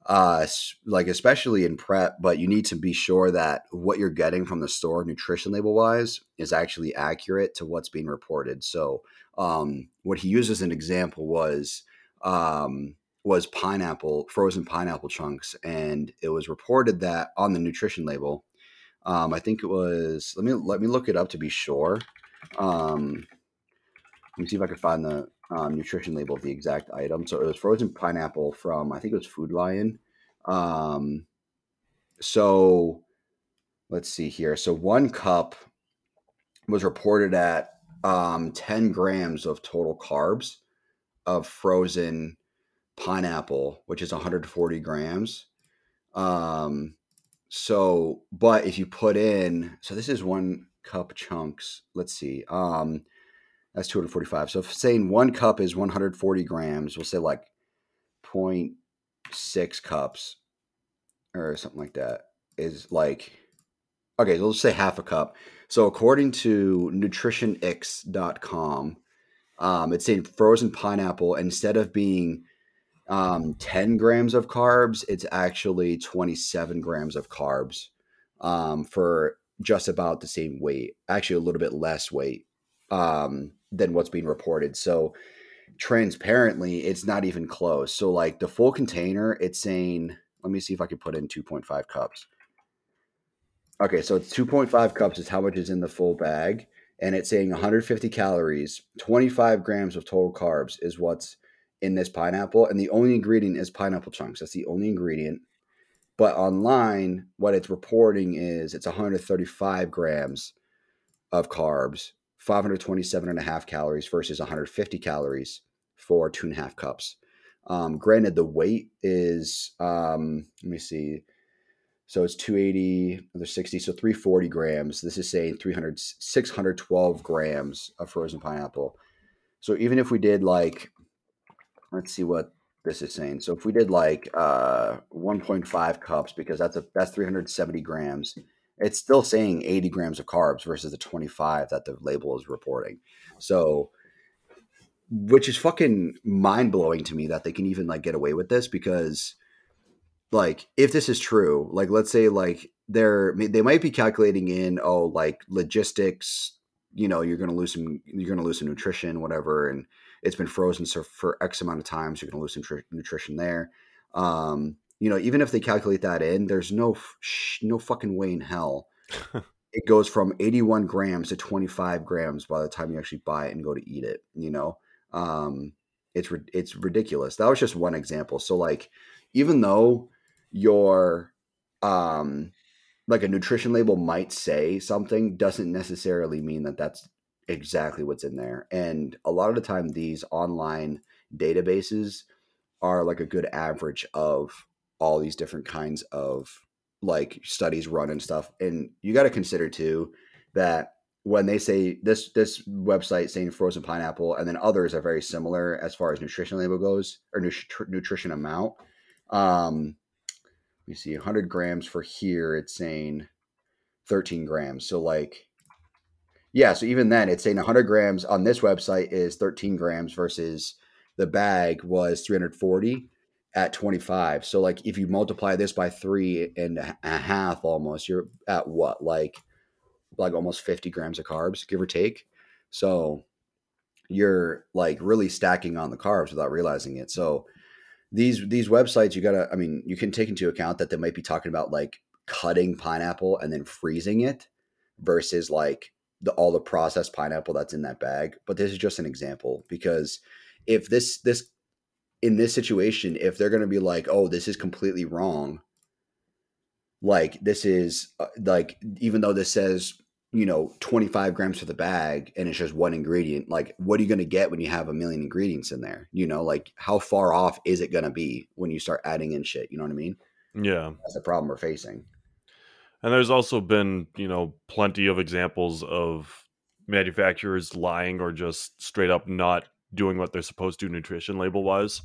uh, like especially in prep, but you need to be sure that what you're getting from the store, nutrition label wise, is actually accurate to what's being reported. So, um, what he used as an example was um, was pineapple, frozen pineapple chunks, and it was reported that on the nutrition label, um, I think it was. Let me let me look it up to be sure. Um, let me see if I can find the um, nutrition label of the exact item. So it was frozen pineapple from I think it was Food Lion. Um, so let's see here. So one cup was reported at um, 10 grams of total carbs of frozen pineapple, which is 140 grams. Um, so, but if you put in, so this is one cup chunks. Let's see. Um, that's 245. So if saying one cup is 140 grams, we'll say like 0.6 cups or something like that is like, okay, so let's say half a cup. So according to nutritionix.com, um, it's saying frozen pineapple, instead of being um, 10 grams of carbs, it's actually 27 grams of carbs um, for just about the same weight, actually a little bit less weight. Um, than what's being reported. So transparently, it's not even close. So like the full container, it's saying, let me see if I can put in 2.5 cups. Okay, so it's 2.5 cups is how much is in the full bag. And it's saying 150 calories, 25 grams of total carbs is what's in this pineapple. And the only ingredient is pineapple chunks. That's the only ingredient. But online, what it's reporting is it's 135 grams of carbs 527 and a half calories versus 150 calories for two and a half cups. Um, granted, the weight is, um, let me see. So it's 280, there's 60, so 340 grams. This is saying 300, 612 grams of frozen pineapple. So even if we did like, let's see what this is saying. So if we did like uh, 1.5 cups, because that's a that's 370 grams, it's still saying 80 grams of carbs versus the 25 that the label is reporting. So, which is fucking mind blowing to me that they can even like get away with this because like if this is true, like let's say like they're they might be calculating in oh like logistics, you know, you're to lose some you're to lose some nutrition, whatever, and it's been frozen so for X amount of time, so you're to lose some nutrition there. Um, you know, even if they calculate that in, there's no no fucking way in hell it goes from 81 grams to 25 grams by the time you actually buy it and go to eat it. You know, um, it's it's ridiculous. That was just one example. So like, even though your um like a nutrition label might say something doesn't necessarily mean that that's exactly what's in there and a lot of the time these online databases are like a good average of all these different kinds of like studies run and stuff and you got to consider too that when they say this this website saying frozen pineapple and then others are very similar as far as nutrition label goes or nutri- nutrition amount um see 100 grams for here it's saying 13 grams so like yeah so even then it's saying 100 grams on this website is 13 grams versus the bag was 340 at 25 so like if you multiply this by three and a half almost you're at what like like almost 50 grams of carbs give or take. So you're like really stacking on the carbs without realizing it. So these these websites you gotta i mean you can take into account that they might be talking about like cutting pineapple and then freezing it versus like the all the processed pineapple that's in that bag. But this is just an example because if this this in this situation if they're going to be like oh this is completely wrong like this is uh, like even though this says you know 25 grams for the bag and it's just one ingredient like what are you going to get when you have a million ingredients in there? You know like how far off is it going to be when you start adding in shit? You know what i mean? Yeah. That's the problem we're facing. And there's also been you know plenty of examples of manufacturers lying or just straight up not doing what they're supposed to nutrition label wise.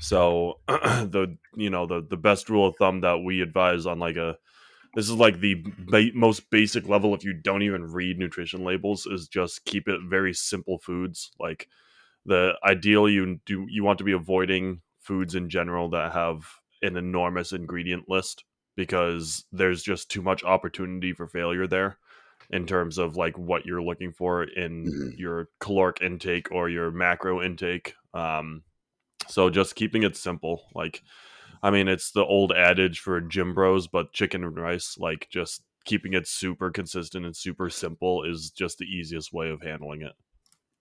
So the you know the the best rule of thumb that we advise on like a this is like the ba- most basic level if you don't even read nutrition labels is just keep it very simple foods. Like the ideal you do you want to be avoiding foods in general that have an enormous ingredient list because there's just too much opportunity for failure there in terms of like what you're looking for in mm-hmm. your caloric intake or your macro intake um so just keeping it simple like I mean, it's the old adage for gym bros, but chicken and rice, like just keeping it super consistent and super simple is just the easiest way of handling it.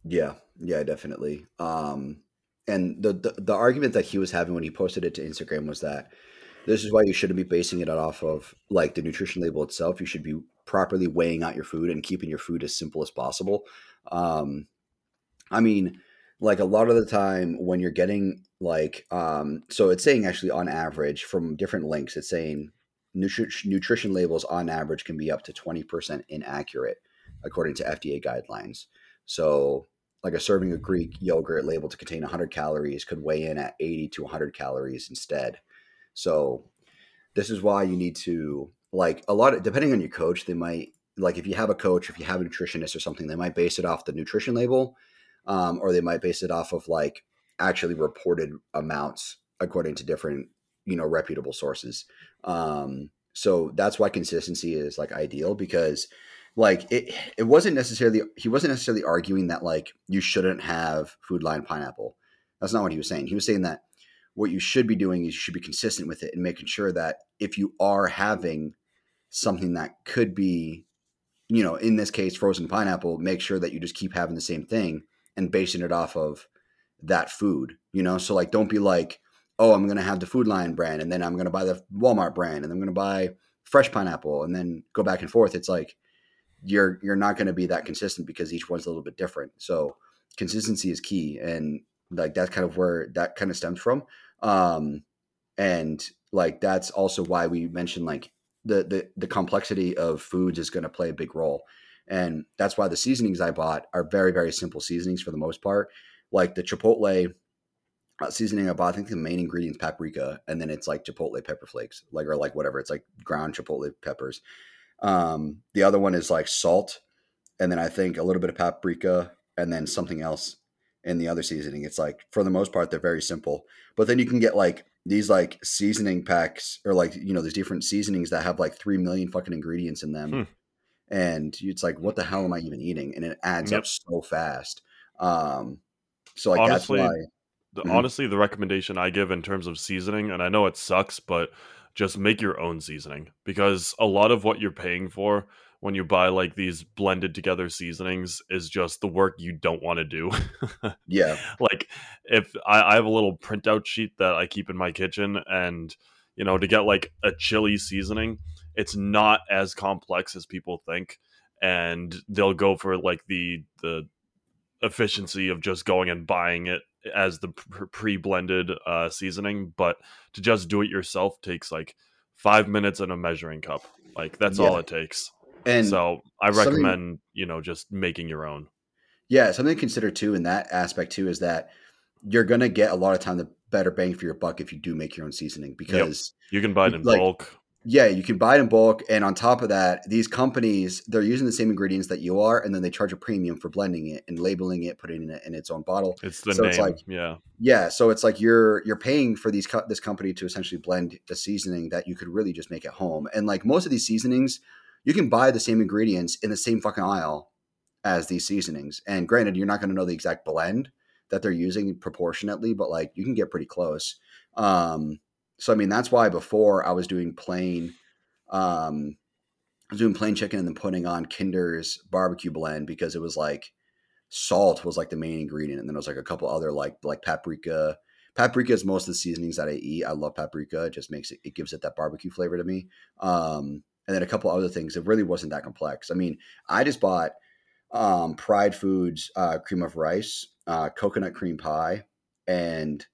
Yeah, yeah, definitely. Um, and the, the the argument that he was having when he posted it to Instagram was that this is why you shouldn't be basing it off of like the nutrition label itself. You should be properly weighing out your food and keeping your food as simple as possible. Um, I mean, like a lot of the time when you're getting like um so it's saying actually on average from different links it's saying nutri- nutrition labels on average can be up to 20% inaccurate according to FDA guidelines. So like a serving of Greek yogurt labeled to contain 100 calories could weigh in at 80 to 100 calories instead. So this is why you need to like a lot of depending on your coach they might like if you have a coach if you have a nutritionist or something they might base it off the nutrition label um, or they might base it off of like actually reported amounts according to different you know reputable sources um, so that's why consistency is like ideal because like it it wasn't necessarily he wasn't necessarily arguing that like you shouldn't have Food Lion pineapple. That's not what he was saying. He was saying that what you should be doing is you should be consistent with it and making sure that if you are having something that could be you know in this case frozen pineapple make sure that you just keep having the same thing and basing it off of that food, you know? So like don't be like, oh, I'm gonna have the Food Lion brand and then I'm gonna buy the Walmart brand and I'm gonna buy fresh pineapple and then go back and forth. It's like you're you're not gonna be that consistent because each one's a little bit different. So consistency is key and like that's kind of where that kind of stems from. Um and like that's also why we mentioned like the the the complexity of foods is going to play a big role and that's why the seasonings I bought are very, very simple seasonings for the most part. Like the Chipotle uh, seasoning I bought, I think the main ingredient is paprika, and then it's like Chipotle pepper flakes, like or like whatever. It's like ground Chipotle peppers. Um, the other one is like salt, and then I think a little bit of paprika, and then something else in the other seasoning. It's like for the most part they're very simple, but then you can get like these like seasoning packs or like you know there's different seasonings that have like three million fucking ingredients in them, Hmm. and it's like what the hell am I even eating? And it adds Yep. up so fast. Um, so like Honestly, that's why. the, Mhm. honestly, the recommendation I give in terms of seasoning, and I know it sucks, but just make your own seasoning because a lot of what you're paying for when you buy like these blended together seasonings is just the work you don't want to do. Yeah, like if I, I have a little printout sheet that I keep in my kitchen, and you know, to get like a chili seasoning, it's not as complex as people think, and they'll go for like the the efficiency of just going and buying it as the pre blended uh, seasoning, but to just do it yourself takes like five minutes in a measuring cup. Like that's all it takes. And so I recommend you know just making your own. Yeah, something to consider too in that aspect too is that you're gonna get a lot of time the better bang for your buck if you do make your own seasoning because You can buy it in Like, bulk. yeah, you can buy it in bulk, and on top of that, these companies they're using the same ingredients that you are, and then they charge a premium for blending it and labeling it, putting it in its own bottle. It's the so name. it's like- yeah. Yeah, so it's like you're you're paying for these co- this company to essentially blend a seasoning that you could really just make at home, and like most of these seasonings, you can buy the same ingredients in the same fucking aisle as these seasonings. And granted, you're not going to know the exact blend that they're using proportionately, but like you can get pretty close. Um, so I mean, that's why before I was doing plain, um, I was doing plain chicken and then putting on Kinder's barbecue blend because it was like salt was like the main ingredient, and then it was like a couple other like like paprika. Paprika is most of the seasonings that I eat. I love paprika; it just makes it it gives it that barbecue flavor to me. Um, and then a couple other things. It really wasn't that complex. I mean, I just bought um, Pride Foods uh, cream of rice, uh, coconut cream pie, and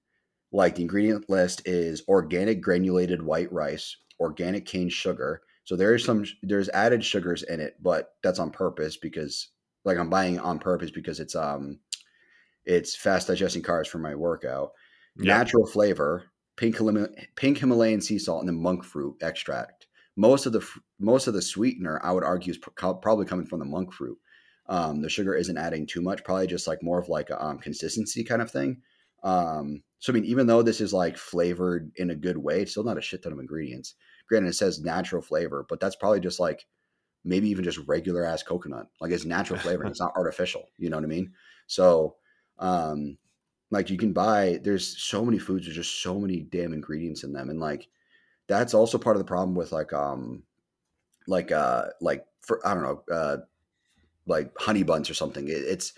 like the ingredient list is organic granulated white rice, organic cane sugar. So there is some there's added sugars in it, but that's on purpose because like I'm buying it on purpose because it's um it's fast digesting carbs for my workout. Yeah. Natural flavor, pink pink Himalayan sea salt, and then monk fruit extract. Most of the most of the sweetener I would argue is pro- probably coming from the monk fruit. Um, the sugar isn't adding too much, probably just like more of like a um, consistency kind of thing. Um, so I mean, even though this is like flavored in a good way, it's still not a shit ton of ingredients. Granted, it says natural flavor, but that's probably just like maybe even just regular ass coconut. Like it's natural flavor, and it's not artificial. You know what I mean? So, um, like you can buy. There's so many foods. There's just so many damn ingredients in them, and like that's also part of the problem with like um, like uh, like for I don't know, uh, like honey buns or something. It, it's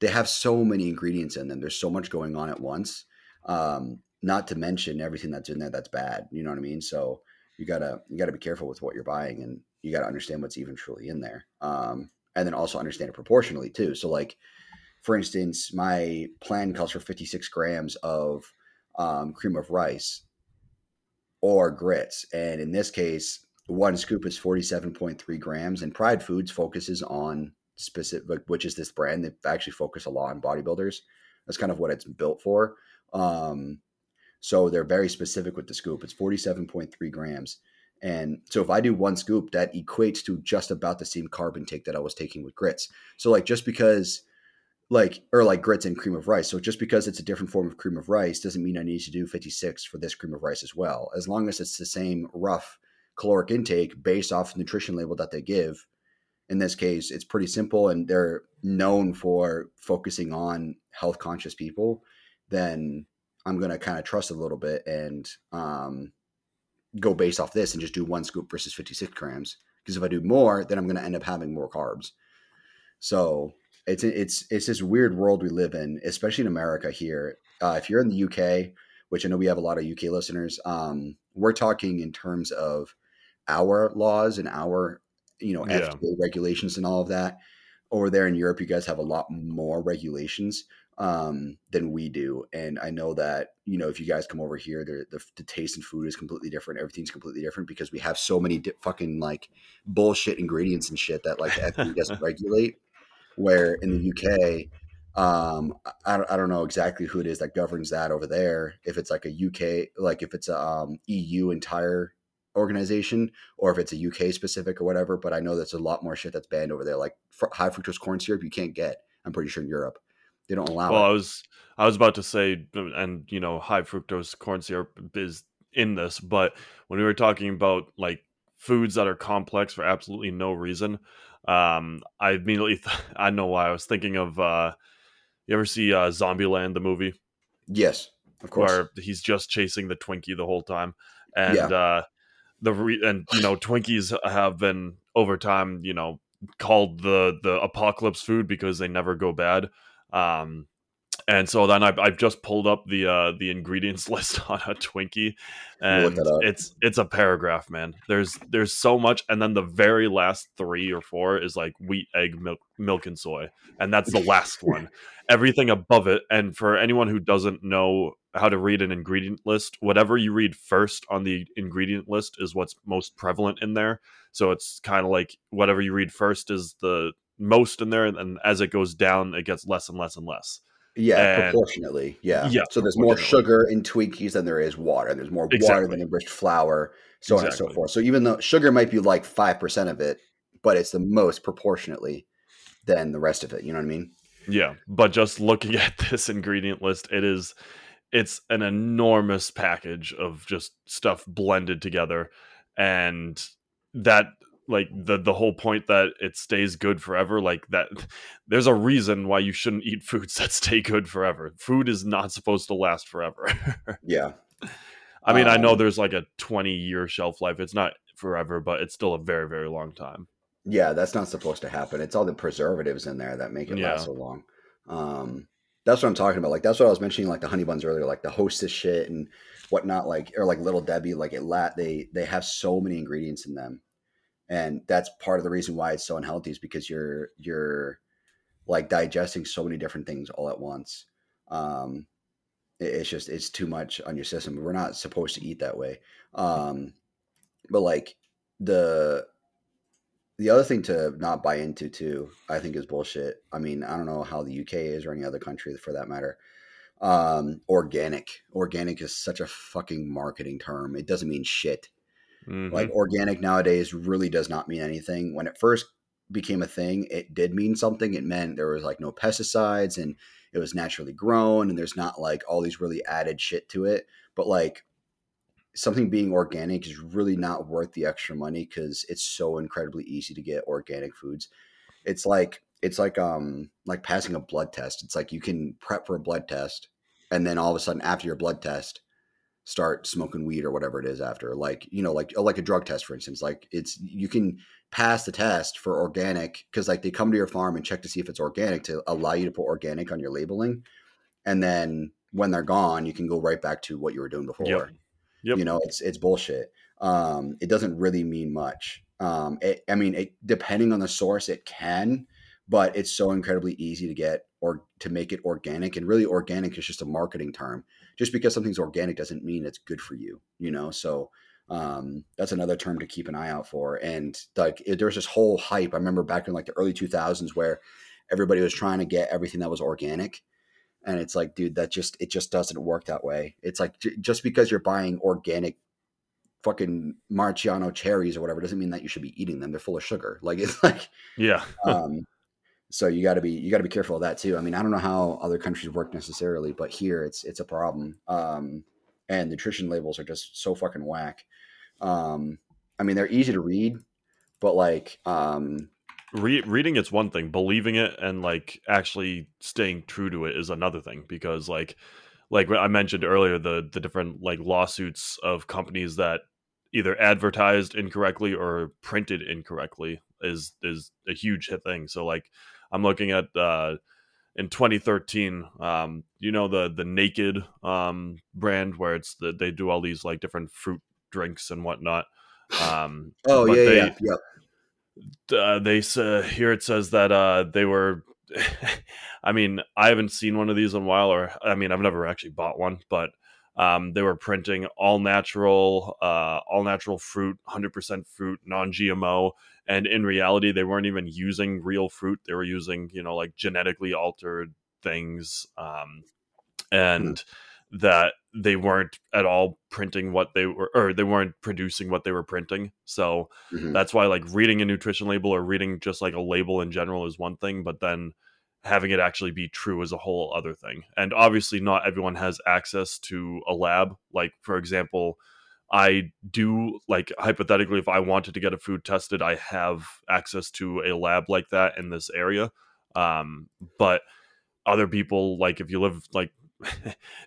they have so many ingredients in them. There's so much going on at once. Um, not to mention everything that's in there that's bad. You know what I mean? So you gotta you gotta be careful with what you're buying, and you gotta understand what's even truly in there. Um, and then also understand it proportionally too. So like, for instance, my plan calls for 56 grams of um, cream of rice or grits, and in this case, one scoop is 47.3 grams. And Pride Foods focuses on specific, which is this brand that actually focus a lot on bodybuilders. That's kind of what it's built for. Um, so they're very specific with the scoop. It's 47.3 grams. And so if I do one scoop, that equates to just about the same carb intake that I was taking with grits. So like just because like or like grits and cream of rice. So just because it's a different form of cream of rice doesn't mean I need to do 56 for this cream of rice as well. As long as it's the same rough caloric intake based off the nutrition label that they give. In this case, it's pretty simple and they're known for focusing on health conscious people, then I'm going to kind of trust a little bit and um, go based off this and just do one scoop versus 56 grams. Because if I do more, then I'm going to end up having more carbs. So it's it's it's this weird world we live in, especially in America here. Uh, if you're in the UK, which I know we have a lot of UK listeners, um, we're talking in terms of our laws and our you know Yeah. FDA regulations and all of that. Over there in Europe, you guys have a lot more regulations um, than we do, and I know that you know if you guys come over here, the, the the taste and food is completely different. Everything's completely different because we have so many di- fucking like bullshit ingredients and shit that like the FDA doesn't regulate. Where in the UK, um, I, don't- I don't know exactly who it is that governs that over there. If it's like a UK, like if it's a um, EU entire organization, or if it's a UK specific or whatever. But I know there's a lot more shit that's banned over there, like fr- high fructose corn syrup you can't get. I'm pretty sure in Europe. They don't allow well, it. I was I was about to say, and you know, high fructose corn syrup is in this, but when we were talking about like foods that are complex for absolutely no reason, um, I immediately th- I know why I was thinking of. uh You ever see uh, Zombieland the movie? Yes, of course. where he's just chasing the Twinkie the whole time, and Yeah. uh, the re- and you know Twinkies have been over time, you know, called the the apocalypse food because they never go bad. Um, and so then I've, I've just pulled up the uh, the ingredients list on a Twinkie, Let me look and it's it's a paragraph, man. There's there's so much, and then the very last three or four is like wheat, egg, milk, milk, and soy, and that's the last one. Everything above it, and for anyone who doesn't know how to read an ingredient list, whatever you read first on the ingredient list is what's most prevalent in there. So it's kind of like whatever you read first is the most in there, and as it goes down, it gets less and less and less. Yeah, And- proportionately. Yeah. Yeah, So there's more sugar in Twinkies than there is water, and there's more water than enriched flour, so on and so forth. So even though sugar might be like five percent of it, but it's the most proportionately than the rest of it. You know what I mean? Yeah, but just looking at this ingredient list, it is it's an enormous package of just stuff blended together and that like the the whole point that it stays good forever like that there's a reason why you shouldn't eat foods that stay good forever. Food is not supposed to last forever. Yeah. I mean, I know Um, there's like a 20 year shelf life. It's not forever, but it's still a very very long time. Yeah, that's not supposed to happen. It's all the preservatives in there that make it Yeah. last so long. Um, that's what I'm talking about. Like that's what I was mentioning, like the honey buns earlier, like the hostess shit and whatnot, like or like little Debbie, like it lat they they have so many ingredients in them. And that's part of the reason why it's so unhealthy is because you're you're like digesting so many different things all at once. Um it- it's just it's too much on your system. We're not supposed to eat that way. Um but like the the other thing to not buy into too, I think is bullshit. I mean, I don't know how the UK is or any other country for that matter. Um, organic. Organic is such a fucking marketing term. It doesn't mean shit. Mhm. Like organic nowadays really does not mean anything. When it first became a thing, it did mean something. It meant there was like no pesticides and it was naturally grown and there's not like all these really added shit to it. But like something being organic is really not worth the extra money because it's so incredibly easy to get organic foods. It's like it's like um like passing a blood test. It's like you can prep for a blood test and then all of a sudden after your blood test start smoking weed or whatever it is after like you know like like a drug test for instance like it's you can pass the test for organic because like they come to your farm and check to see if it's organic to allow you to put organic on your labeling and then when they're gone you can go right back to what you were doing before Yep. Yep. you know it's it's bullshit um it doesn't really mean much um it, i mean it, depending on the source it can but it's so incredibly easy to get or to make it organic and really organic is just a marketing term just because something's organic doesn't mean it's good for you you know? So um that's another term to keep an eye out for. And like it, there's this whole hype. I remember back in like the early 2000s where everybody was trying to get everything that was organic. And it's like dude that just it just doesn't work that way. It's like j- just because you're buying organic fucking maraschino cherries or whatever doesn't mean that you should be eating them. They're full of sugar. Like it's like Yeah. um so you got to be you got to be careful of that too. I mean i don't know how other countries work necessarily but here it's it's a problem. Um and nutrition labels are just so fucking whack. Um i mean they're easy to read but like um Re- reading it's one thing believing it and like actually staying true to it is another thing because like like i mentioned earlier the the different like lawsuits of companies that either advertised incorrectly or printed incorrectly is is a huge hit thing. So like i'm looking at uh in 2013 um you know the the naked um brand where it's the, they do all these like different fruit drinks and whatnot um oh yeah they, yeah yep uh, they say here it says that uh, they were. I mean, I haven't seen one of these in a while, or I mean, I've never actually bought one, but um, they were printing all natural, uh, all natural fruit, hundred percent fruit, non GMO, and in reality, they weren't even using real fruit. They were using, you know, like genetically altered things, um, and that they weren't at all printing what they were, or they weren't producing what they were printing. So Mhm. that's why like reading a nutrition label or reading just like a label in general is one thing but then having it actually be true is a whole other thing. And obviously, not everyone has access to a lab. Like, for example, I do like hypothetically, if I wanted to get a food tested, I have access to a lab like that in this area. Um, but other people, like if you live like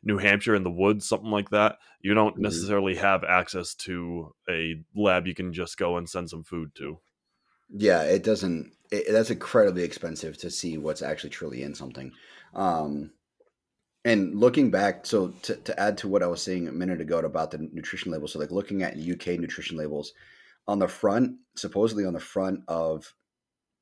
New Hampshire in the woods, something like that, you don't mm-hmm. necessarily have access to a lab you can just go and send some food to. Yeah, it doesn't. It, that's incredibly expensive to see what's actually truly in something. Um, and looking back, so to, to add to what I was saying a minute ago about the nutrition labels, so like looking at UK nutrition labels on the front, supposedly on the front of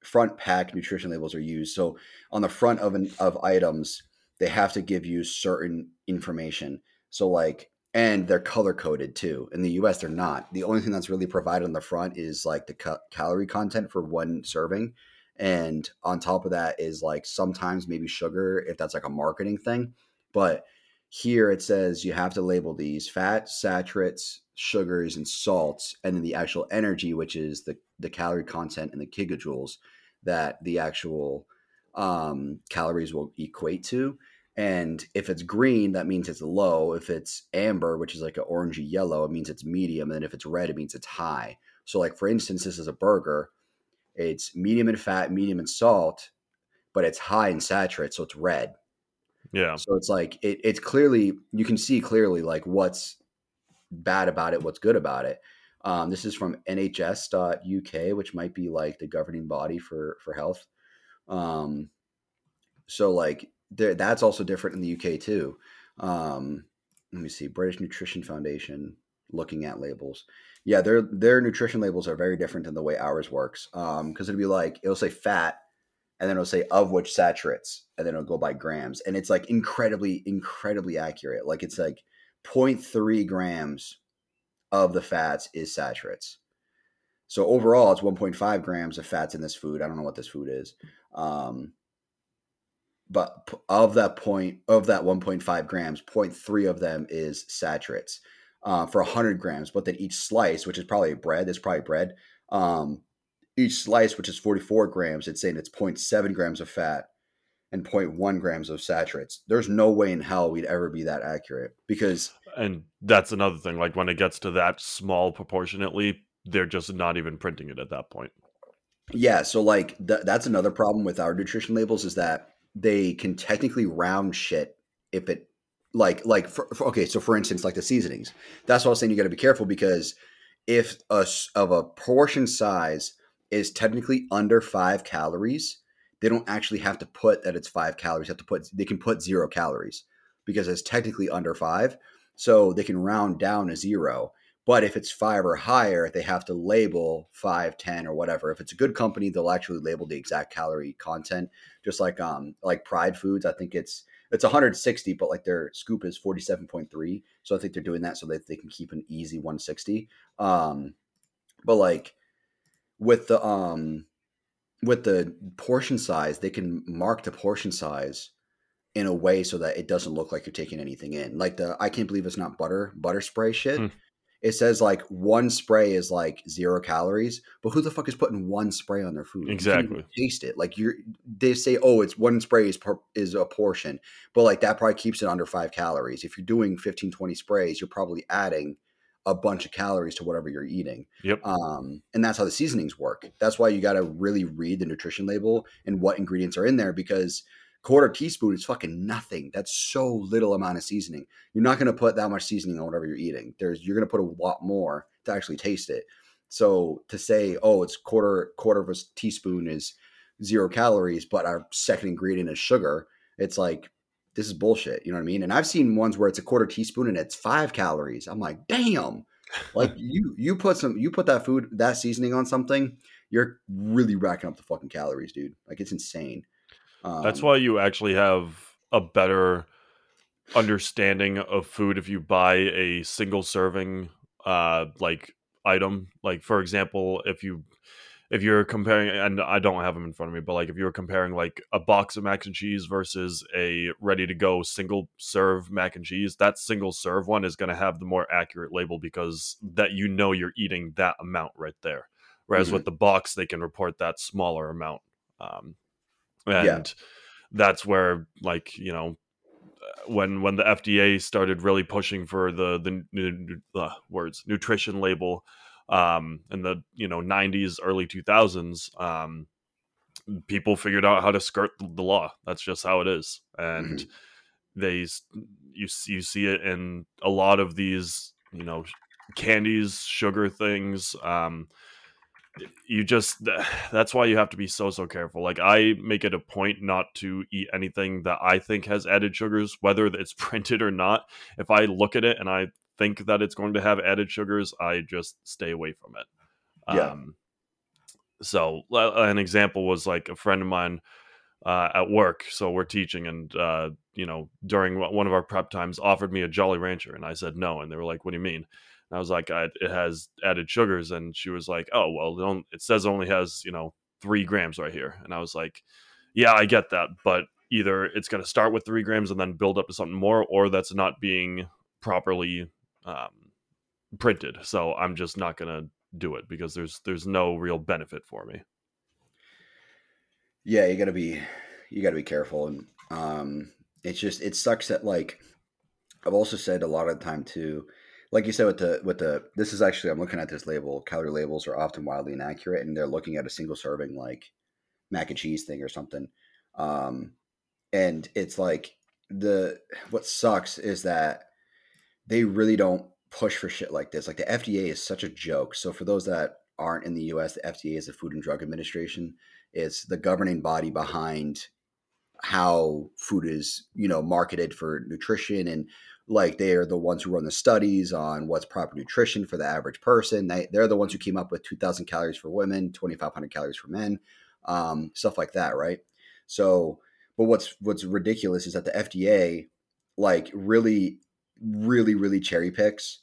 front pack nutrition labels are used. So on the front of an, of items, they have to give you certain information. So like and they're color coded too. In the US, they're not. The only thing that's really provided on the front is like the ca- calorie content for one serving. And on top of that is like sometimes maybe sugar if that's like a marketing thing. But here it says you have to label these fats, saturates, sugars, and salts, and then the actual energy, which is the, the calorie content and the gigajoules that the actual um, calories will equate to. And if it's green, that means it's low. If it's amber, which is like an orangey yellow, it means it's medium. And if it's red, it means it's high. So, like for instance, this is a burger. It's medium in fat, medium in salt, but it's high in saturates, so it's red. Yeah. So it's like it, it's clearly you can see clearly like what's bad about it, what's good about it. Um, this is from NHS.UK, which might be like the governing body for for health. Um, so like there, that's also different in the UK too. Um, let me see, British Nutrition Foundation looking at labels. Yeah, their their nutrition labels are very different than the way ours works. Um, because it'll be like it'll say fat, and then it'll say of which saturates, and then it'll go by grams, and it's like incredibly incredibly accurate. Like it's like 0.3 grams of the fats is saturates. So overall, it's 1.5 grams of fats in this food. I don't know what this food is. Um, but of that point of that 1.5 grams 0.3 of them is saturates uh, for 100 grams but then each slice which is probably bread it's probably bread um, each slice which is 44 grams it's saying it's 0.7 grams of fat and 0.1 grams of saturates. There's no way in hell we'd ever be that accurate because and that's another thing like when it gets to that small proportionately they're just not even printing it at that point. Yeah so like th- that's another problem with our nutrition labels is that they can technically round shit if it like like for, for, okay so for instance like the seasonings. That's what i was saying you got to be careful because if a of a portion size is technically under five calories they don't actually have to put that it's five calories have to put they can put zero calories because it's technically under five so they can round down a zero but if it's five or higher, they have to label five, 10, or whatever. If it's a good company, they'll actually label the exact calorie content. Just like um like Pride Foods, I think it's it's 160, but like their scoop is 47.3. So I think they're doing that so that they can keep an easy 160. Um, but like with the um with the portion size, they can mark the portion size in a way so that it doesn't look like you're taking anything in. Like the I can't believe it's not butter butter spray shit. Hmm it says like one spray is like zero calories, but who the fuck is putting one spray on their food? Exactly. taste it. Like you're, they say, oh, it's one spray is, per, is a portion, but like that probably keeps it under five calories. If you're doing 15, 20 sprays, you're probably adding a bunch of calories to whatever you're eating. Yep. Um, and that's how the seasonings work. That's why you got to really read the nutrition label and what ingredients are in there because – quarter teaspoon is fucking nothing. That's so little amount of seasoning. You're not going to put that much seasoning on whatever you're eating. There's you're going to put a lot more to actually taste it. So to say, oh, it's quarter quarter of a teaspoon is zero calories, but our second ingredient is sugar, it's like this is bullshit. You know what I mean? And I've seen ones where it's a quarter teaspoon and it's five calories. I'm like, damn. Like you you put some you put that food that seasoning on something, you're really racking up the fucking calories, dude. Like it's insane. Um, That's why you actually have a better understanding of food if you buy a single serving uh like item like for example if you if you're comparing and i don't have them in front of me but like if you're comparing like a box of mac and cheese versus a ready to go single serve mac and cheese that single serve one is going to have the more accurate label because that you know you're eating that amount right there whereas mm-hmm. with the box they can report that smaller amount um and yeah. that's where like you know when when the FDA started really pushing for the the, the words nutrition label um, in the you know 90s early 2000s um, people figured out how to skirt the law. That's just how it is. And mm-hmm. they you you see it in a lot of these you know candies sugar things um, you just that's why you have to be so so careful. Like i make it a point not to eat anything that i think has added sugars whether it's printed or not. If i look at it and i think that it's going to have added sugars i just stay away from it. Yeah. Um, so an example was like a friend of mine uh, at work. So we're teaching and uh, you know during one of our prep times offered me a jolly rancher and i said no and they were like what do you mean? And I was like, I, it has added sugars, and she was like, oh well, it says it only has you know three grams right here, and I was like, yeah, I get that, but either it's going to start with three grams and then build up to something more, or that's not being properly um, printed. So I'm just not going to do it because there's there's no real benefit for me. Yeah, you got to be you got to be careful, and um, it's just it sucks that like I've also said a lot of the time too like you said with the with the this is actually I'm looking at this label. Calorie labels are often wildly inaccurate, and they're looking at a single serving like mac and cheese thing or something. Um, and it's like the what sucks is that they really don't push for shit like this. Like the FDA is such a joke. So for those that aren't in the US, the FDA is the Food and Drug Administration. It's the governing body behind how food is, you know, marketed for nutrition and like they are the ones who run the studies on what's proper nutrition for the average person. They, they're the ones who came up with 2,000 calories for women, 2,500 calories for men, um, stuff like that, right? So, but what's what's ridiculous is that the FDA like really, really, really cherry picks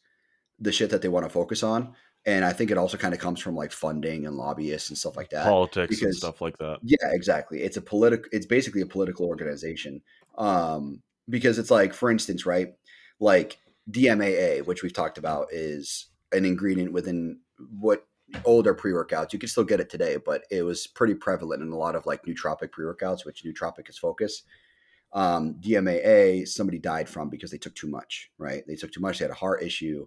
the shit that they want to focus on. And I think it also kind of comes from like funding and lobbyists and stuff like that. Politics because, and stuff like that. Yeah, exactly. It's a political. It's basically a political organization. Um, because it's like, for instance, right? like DMAA, which we've talked about, is an ingredient within what older pre-workouts. You can still get it today, but it was pretty prevalent in a lot of like nootropic pre-workouts, which nootropic is focus. Um, DMAA, somebody died from because they took too much, right? They took too much. They had a heart issue.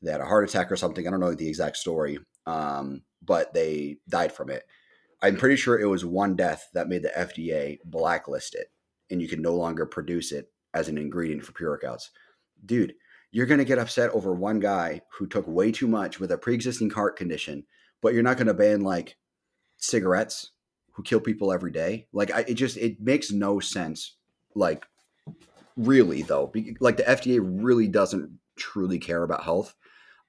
They had a heart attack or something. I don't know the exact story, um, but they died from it. I'm pretty sure it was one death that made the FDA blacklist it, and you can no longer produce it as an ingredient for pre-workouts dude, you're going to get upset over one guy who took way too much with a pre-existing heart condition, but you're not going to ban like cigarettes who kill people every day. Like I, it just it makes no sense. Like really though, like the FDA really doesn't truly care about health.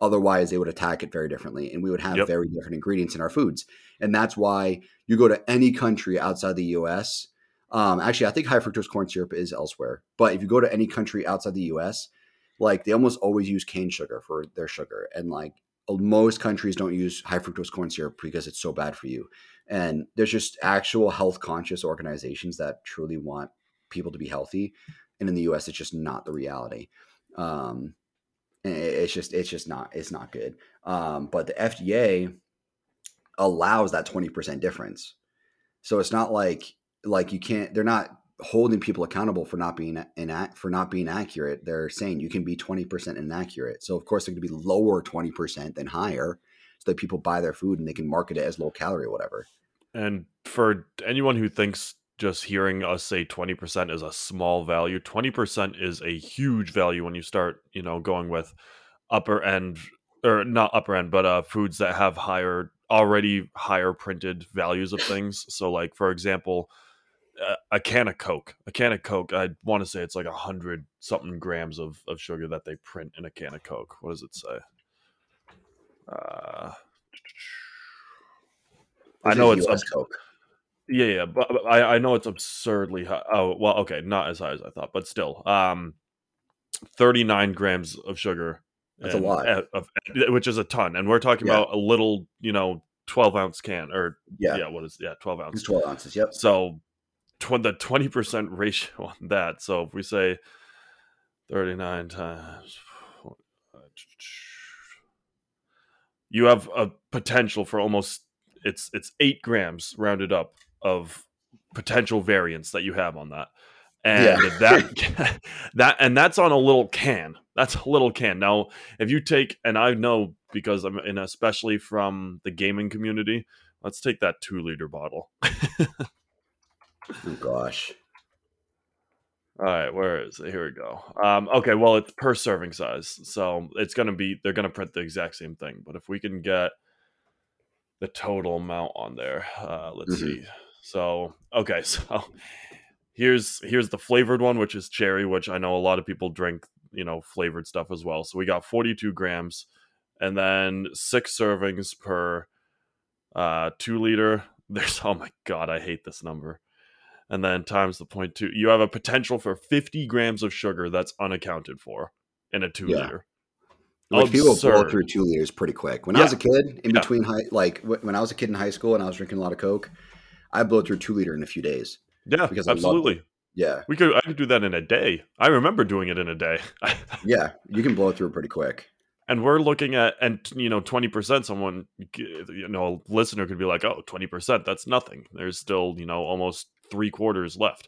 Otherwise, they would attack it very differently, and we would have yep. very different ingredients in our foods. And that's why you go to any country outside the U.S. Um, actually, I think high fructose corn syrup is elsewhere, but if you go to any country outside the U.S., like they almost always use cane sugar for their sugar and like most countries don't use high fructose corn syrup because it's so bad for you and there's just actual health conscious organizations that truly want people to be healthy and in the us it's just not the reality um it's just it's just not it's not good um but the fda allows that 20% difference so it's not like like you can't they're not holding people accountable for not being in for not being accurate. They're saying you can be 20% inaccurate. So of course they're going to be lower 20% than higher so that people buy their food and they can market it as low calorie or whatever. And for anyone who thinks just hearing us say 20% is a small value, 20% is a huge value when you start, you know, going with upper end or not upper end, but uh foods that have higher already higher printed values of things. So like for example, a can of Coke. A can of Coke. I want to say it's like a hundred something grams of, of sugar that they print in a can of Coke. What does it say? Uh, I know it's US Coke. Yeah, yeah, but, but I, I know it's absurdly high. Oh, well, okay, not as high as I thought, but still, um, thirty nine grams of sugar. That's and, a lot, of, which is a ton, and we're talking yeah. about a little, you know, twelve ounce can, or yeah, yeah, what is yeah, twelve ounces, twelve ounces, yep. So tw- the 20% ratio on that. So if we say 39 times you have a potential for almost it's it's 8 grams rounded up of potential variance that you have on that. And yeah. that that and that's on a little can. That's a little can. Now, if you take and I know because I'm in especially from the gaming community, let's take that 2 liter bottle. oh gosh. All right, where is it? Here we go. Um, okay, well, it's per serving size, so it's gonna be they're gonna print the exact same thing. But if we can get the total amount on there, uh, let's mm-hmm. see. So okay, so here's here's the flavored one, which is cherry, which I know a lot of people drink, you know, flavored stuff as well. So we got 42 grams, and then six servings per uh, two liter. There's oh my god, I hate this number and then times the point two. You have a potential for 50 grams of sugar that's unaccounted for in a two yeah. liter. Like people blow through two liters pretty quick. When yeah. I was a kid, in yeah. between high, like when I was a kid in high school and I was drinking a lot of Coke, I blew through two liter in a few days. Yeah, because absolutely. Yeah, we could. I could do that in a day. I remember doing it in a day. yeah, you can blow through pretty quick and we're looking at and you know 20% someone you know a listener could be like oh 20% that's nothing there's still you know almost three quarters left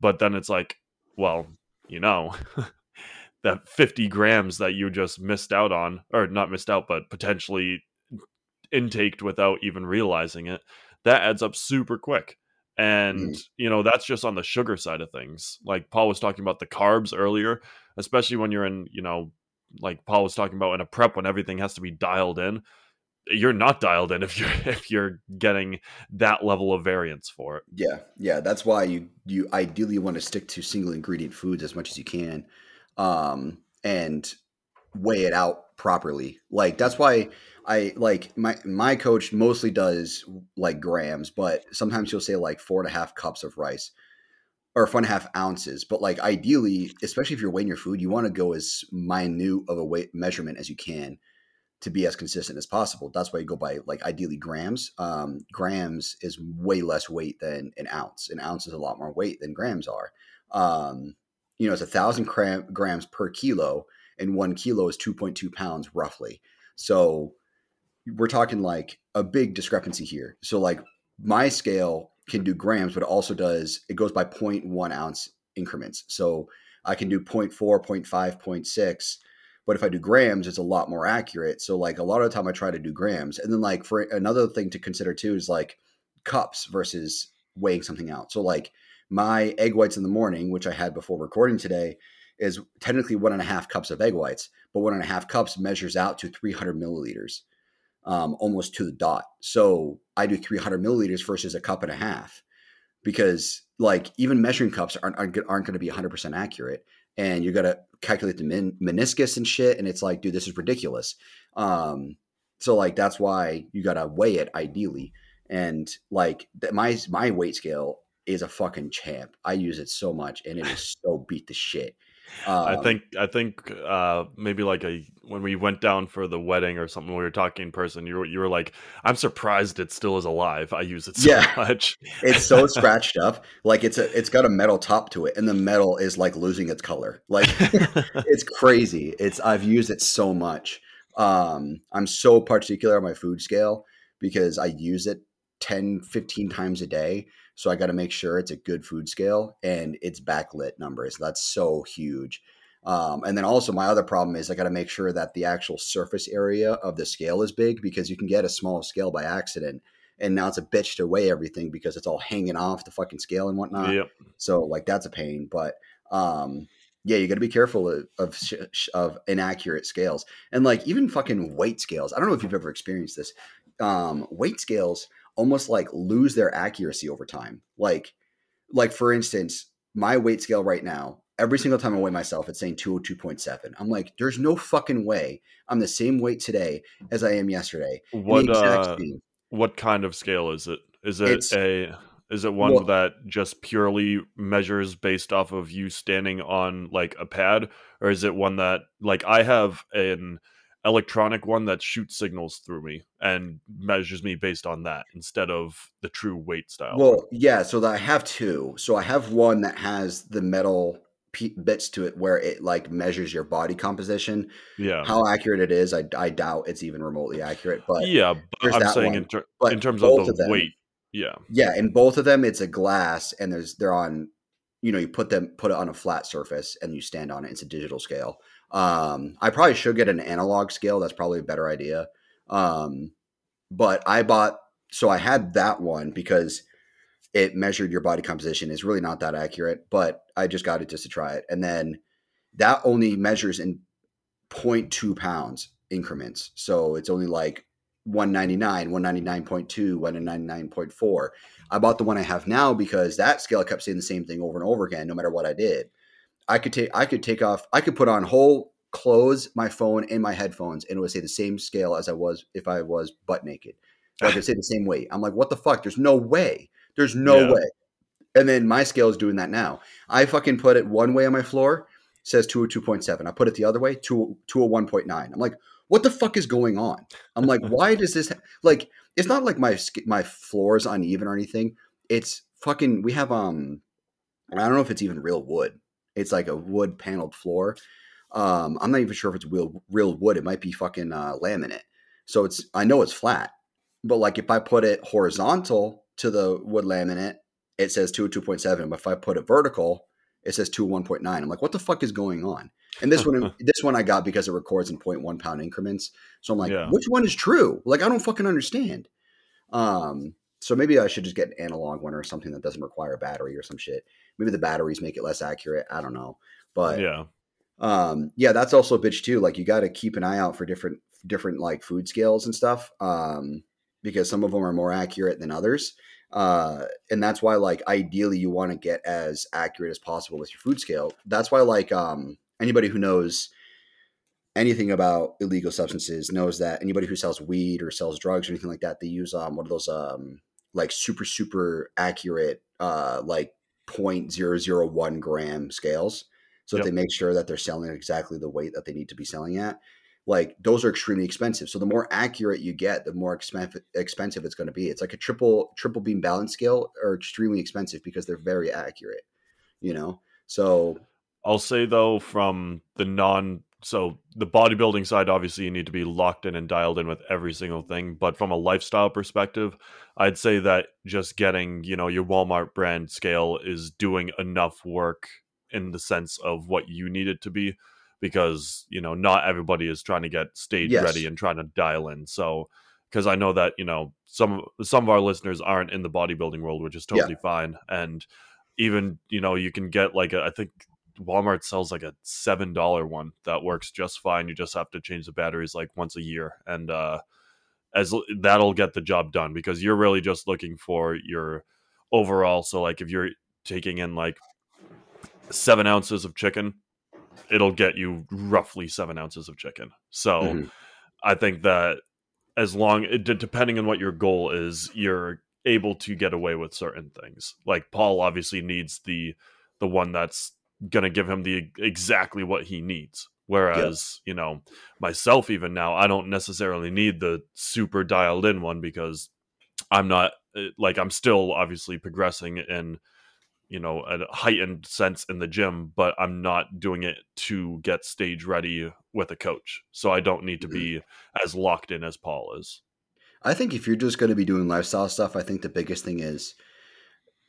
but then it's like well you know that 50 grams that you just missed out on or not missed out but potentially mm, intaked without even realizing it that adds up super quick and mm. you know that's just on the sugar side of things like paul was talking about the carbs earlier especially when you're in you know like Paul was talking about in a prep when everything has to be dialed in. You're not dialed in if you're if you're getting that level of variance for it. Yeah, yeah, that's why you you ideally want to stick to single ingredient foods as much as you can, um, and weigh it out properly. Like that's why I like my my coach mostly does like grams, but sometimes he'll say like four and a half cups of rice or four and a half ounces. But like ideally, especially if you're weighing your food, you want to go as minute of a weight measurement as you can to be as consistent as possible. That's why you go by like ideally grams. Um, grams is way less weight than an ounce. An ounce is a lot more weight than grams are. Um, you know, it's a thousand gram- grams per kilo, and one kilo is 2.2 pounds roughly. So we're talking like a big discrepancy here. So like my scale can mm-hmm. do grams, but it also does it goes by 0.1 ounce increments. So I can do 0.4, 0.5, 0.6. But if I do grams, it's a lot more accurate. So like a lot of the time I try to do grams. And then like for another thing to consider too is like cups versus weighing something out. So like my egg whites in the morning, which I had before recording today, is technically one and a half cups of egg whites, but one and a half cups measures out to 300 milliliters um, almost to the dot. So I do 300 milliliters versus a cup and a half because like even measuring cups aren't, aren't, aren't going to be 100% accurate. And you got to calculate the min- meniscus and shit. And it's like, dude, this is ridiculous. Um, so like, that's why you got to weigh it ideally. And like my, my weight scale is a fucking champ. I use it so much and it is so beat the shit. Um, I think I think uh, maybe like a when we went down for the wedding or something, we were talking in person. You were you were like, "I'm surprised it still is alive. I use it so yeah. much. it's so scratched up. Like it's a it's got a metal top to it, and the metal is like losing its color. Like it's crazy. It's I've used it so much. Um, I'm so particular on my food scale because I use it 10, 15 times a day. So I got to make sure it's a good food scale and it's backlit numbers. That's so huge. Um, and then also my other problem is I got to make sure that the actual surface area of the scale is big because you can get a small scale by accident. And now it's a bitch to weigh everything because it's all hanging off the fucking scale and whatnot. Yep. So like that's a pain. But um, yeah, you got to be careful of of, of, inaccurate scales and like even fucking weight scales. I don't know if you've ever experienced this. Um, weight scales almost like lose their accuracy over time. Like, like for instance, my weight scale right now, every single time I weigh myself, it's saying 202.7. I'm like, there's no fucking way I'm the same weight today as I am yesterday. What uh, what kind of scale is it? Is it it's, a is it one well, that just purely measures based off of you standing on like a pad, or is it one that like I have an electronic one that shoots signals through me and measures me based on that instead of the true weight style. Well, yeah, so I have two. So I have one that has the metal bits to it where it like measures your body composition. Yeah. How accurate it is, I, I doubt it's even remotely accurate. But yeah, but I'm saying in, ter- in, terms of the of them, weight. Yeah. Yeah, in both of them, it's a glass, and there's they're on. You know, you put them put it on a flat surface, and you stand on it. It's a digital scale. Um, I probably should get an analog scale. That's probably a better idea. Um, but I bought so I had that one because it measured your body composition. It's really not that accurate, but I just got it just to try it, and then that only measures in 0.2 pounds increments. So it's only like 199, 199.2, 199.4. I bought the one I have now because that scale kept saying the same thing over and over again, no matter what I did. I could take I could take off I could put on whole clothes, my phone, and my headphones, and it would say the same scale as I was if I was butt naked. I could say the same weight. I'm like, what the fuck? There's no way. There's no Yeah. way. And then my scale is doing that now. I fucking put it one way on my floor, says 202.7. I put it the other way, 2 201.9. I'm like, what the fuck is going on? I'm like, why does this ha-? like it's not like my my floor is uneven or anything. It's fucking we have um I don't know if it's even real wood. It's like a wood paneled floor. Um I'm not even sure if it's real real wood. It might be fucking uh, laminate. So it's I know it's flat. But like if I put it horizontal to the wood laminate, it says two two point seven. But if I put it vertical, it says 201.9. I'm like, what the fuck is going on? And this one, this one I got because it records in 0.1 pound increments. So I'm like, Yeah. which one is true? Like, I don't fucking understand. Um, so maybe I should just get an analog one or something that doesn't require a battery or some shit. Maybe the batteries make it less accurate. I don't know. But yeah. um, yeah, that's also a bitch too. Like you got to keep an eye out for different different like food scales and stuff. Um, because some of them are more accurate than others. Uh, and that's why like ideally you want to get as accurate as possible with your food scale. That's why like um anybody who knows anything about illegal substances knows that anybody who sells weed or sells drugs or anything like that, they use um one of those um like super super accurate uh like 0.001 gram scales so that Yep. they make sure that they're selling exactly the weight that they need to be selling at like those are extremely expensive. So the more accurate you get the more expensive expensive it's going to be. It's like a triple triple beam balance scale are extremely expensive because they're very accurate you know? So I'll say though, from the non so the bodybuilding side, obviously you need to be locked in and dialed in with every single thing. But from a lifestyle perspective, I'd say that just getting, you know, your Walmart brand scale is doing enough work in the sense of what you need it to be. Because, you know, not everybody is trying to get stage Yes. ready and trying to dial in. So because I know that, you know, some some of our listeners aren't in the bodybuilding world, which is Yeah. totally fine. And even, you know, you can get like a I think Walmart sells like a seven dollar one that works just fine. You just have to change the batteries like once a year, and uh, as that'll get the job done because you're really just looking for your overall. So like if you're taking in like seven ounces of chicken, it'll get you roughly seven ounces of chicken. So Mhm. I think that as long it, depending on what your goal is, you're able to get away with certain things. Like Paul obviously needs the the one that's gonna give him the exactly what he needs. Whereas, you know, myself even now, I don't necessarily need the super dialed in one because I'm not uh, like I'm still obviously progressing in you know a heightened sense in the gym, but I'm not doing it to get stage ready with a coach. So I don't need to be as locked in as Paul is. I think if you're just going to be doing lifestyle stuff, I think the biggest thing is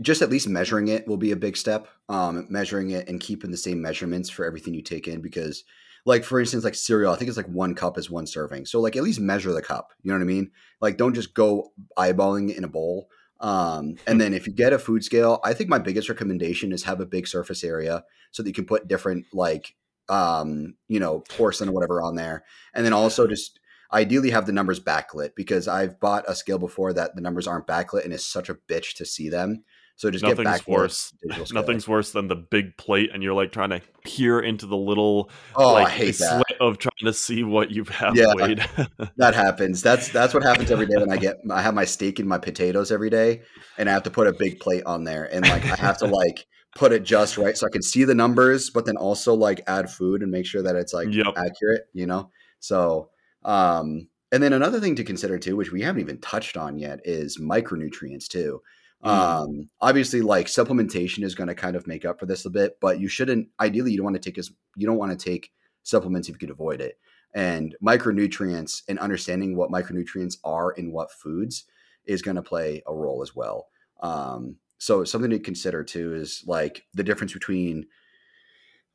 just at least measuring it will be a big step. Um, measuring it and keeping the same measurements for everything you take in because, like for instance, like cereal, I think it's like one cup is one serving. So like at least measure the cup. You know what I mean? Like don't just go eyeballing it in a bowl. Um, and then if you get a food scale, I think my biggest recommendation is have a big surface area so that you can put different like um, you know, porcelain or whatever on there. And then also just ideally have the numbers backlit because I've bought a scale before that the numbers aren't backlit and it's such a bitch to see them. So just get Nothing's worse. Nothing's worse than the big plate, and you're like trying to peer into the little Oh, like I hate that. slit of trying to see what you have Yeah. weighed. That happens. That's that's what happens every day when I get I have my steak and my potatoes every day, and I have to put a big plate on there, and like I have to like put it just right so I can see the numbers, but then also like add food and make sure that it's like Yep. accurate. You know, so um, and then another thing to consider too, which we haven't even touched on yet, is micronutrients too. Mm. Um, obviously, like supplementation is going to kind of make up for this a bit, but you shouldn't. Ideally, you don't want to take as you don't want to take supplements if you could avoid it. And micronutrients and understanding what micronutrients are in what foods is going to play a role as well. Um, so something to consider too is like the difference between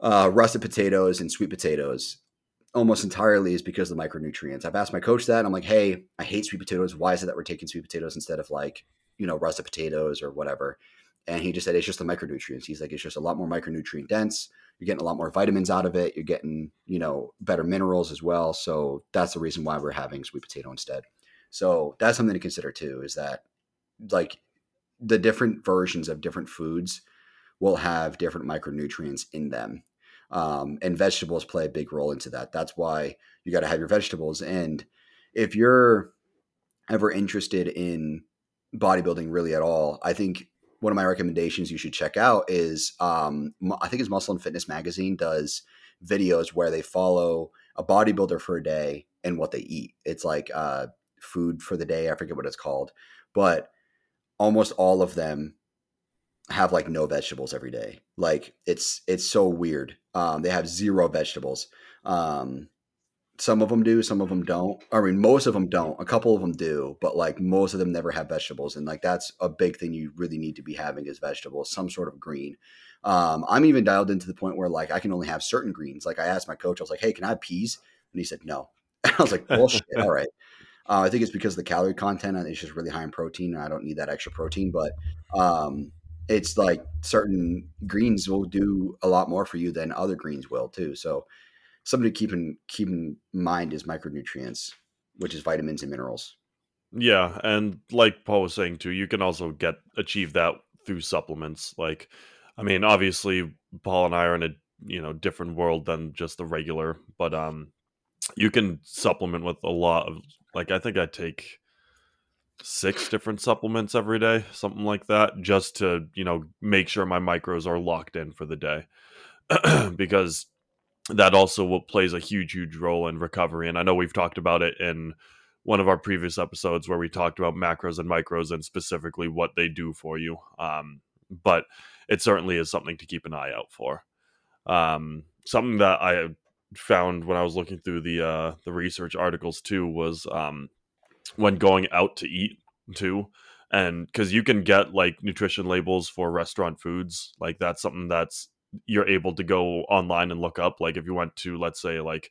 uh, russet potatoes and sweet potatoes almost entirely is because of the micronutrients. I've asked my coach that. I'm like, hey, I hate sweet potatoes. Why is it that we're taking sweet potatoes instead of like, you know, russet potatoes or whatever? And he just said it's just the micronutrients. He's like, it's just a lot more micronutrient dense. You're getting a lot more vitamins out of it. You're getting, you know, better minerals as well. So that's the reason why we're having sweet potato instead. So that's something to consider too, is that like the different versions of different foods will have different micronutrients in them. Um, and vegetables play a big role into that. That's why you got to have your vegetables. And if you're ever interested in bodybuilding really at all, I think one of my recommendations you should check out is um, I think it's Muscle and Fitness Magazine does videos where they follow a bodybuilder for a day and what they eat. It's like uh, food for the day. I forget what it's called, but almost all of them have like no vegetables every day. Like it's it's so weird. Um, they have zero vegetables. Um, some of them do, some of them don't. I mean, most of them don't. A couple of them do, but like most of them never have vegetables, and like that's a big thing you really need to be having is vegetables, some sort of green. Um, I'm even dialed into the point where like I can only have certain greens. Like I asked my coach, I was like, "Hey, can I have peas?" And he said no. I was like, "Bullshit." All right. Uh, I think it's because the calorie content is just really high in protein, and I don't need that extra protein. But um, it's like certain greens will do a lot more for you than other greens will too. So something to keep in keep in mind is micronutrients, which is vitamins and minerals. Yeah, and like Paul was saying too, you can also get achieve that through supplements. Like, I mean, obviously, Paul and I are in a you know different world than just the regular, but um, you can supplement with a lot of like I think I take six different supplements every day, something like that, just to, you know, make sure my micros are locked in for the day. because that also plays a huge, huge role in recovery. And I know we've talked about it in one of our previous episodes where we talked about macros and micros and specifically what they do for you. Um, but it certainly is something to keep an eye out for. Um, something that I found when I was looking through the uh, the research articles too was um, when going out to eat too, and because you can get like nutrition labels for restaurant foods, like that's something that's you're able to go online and look up. Like if you went to let's say like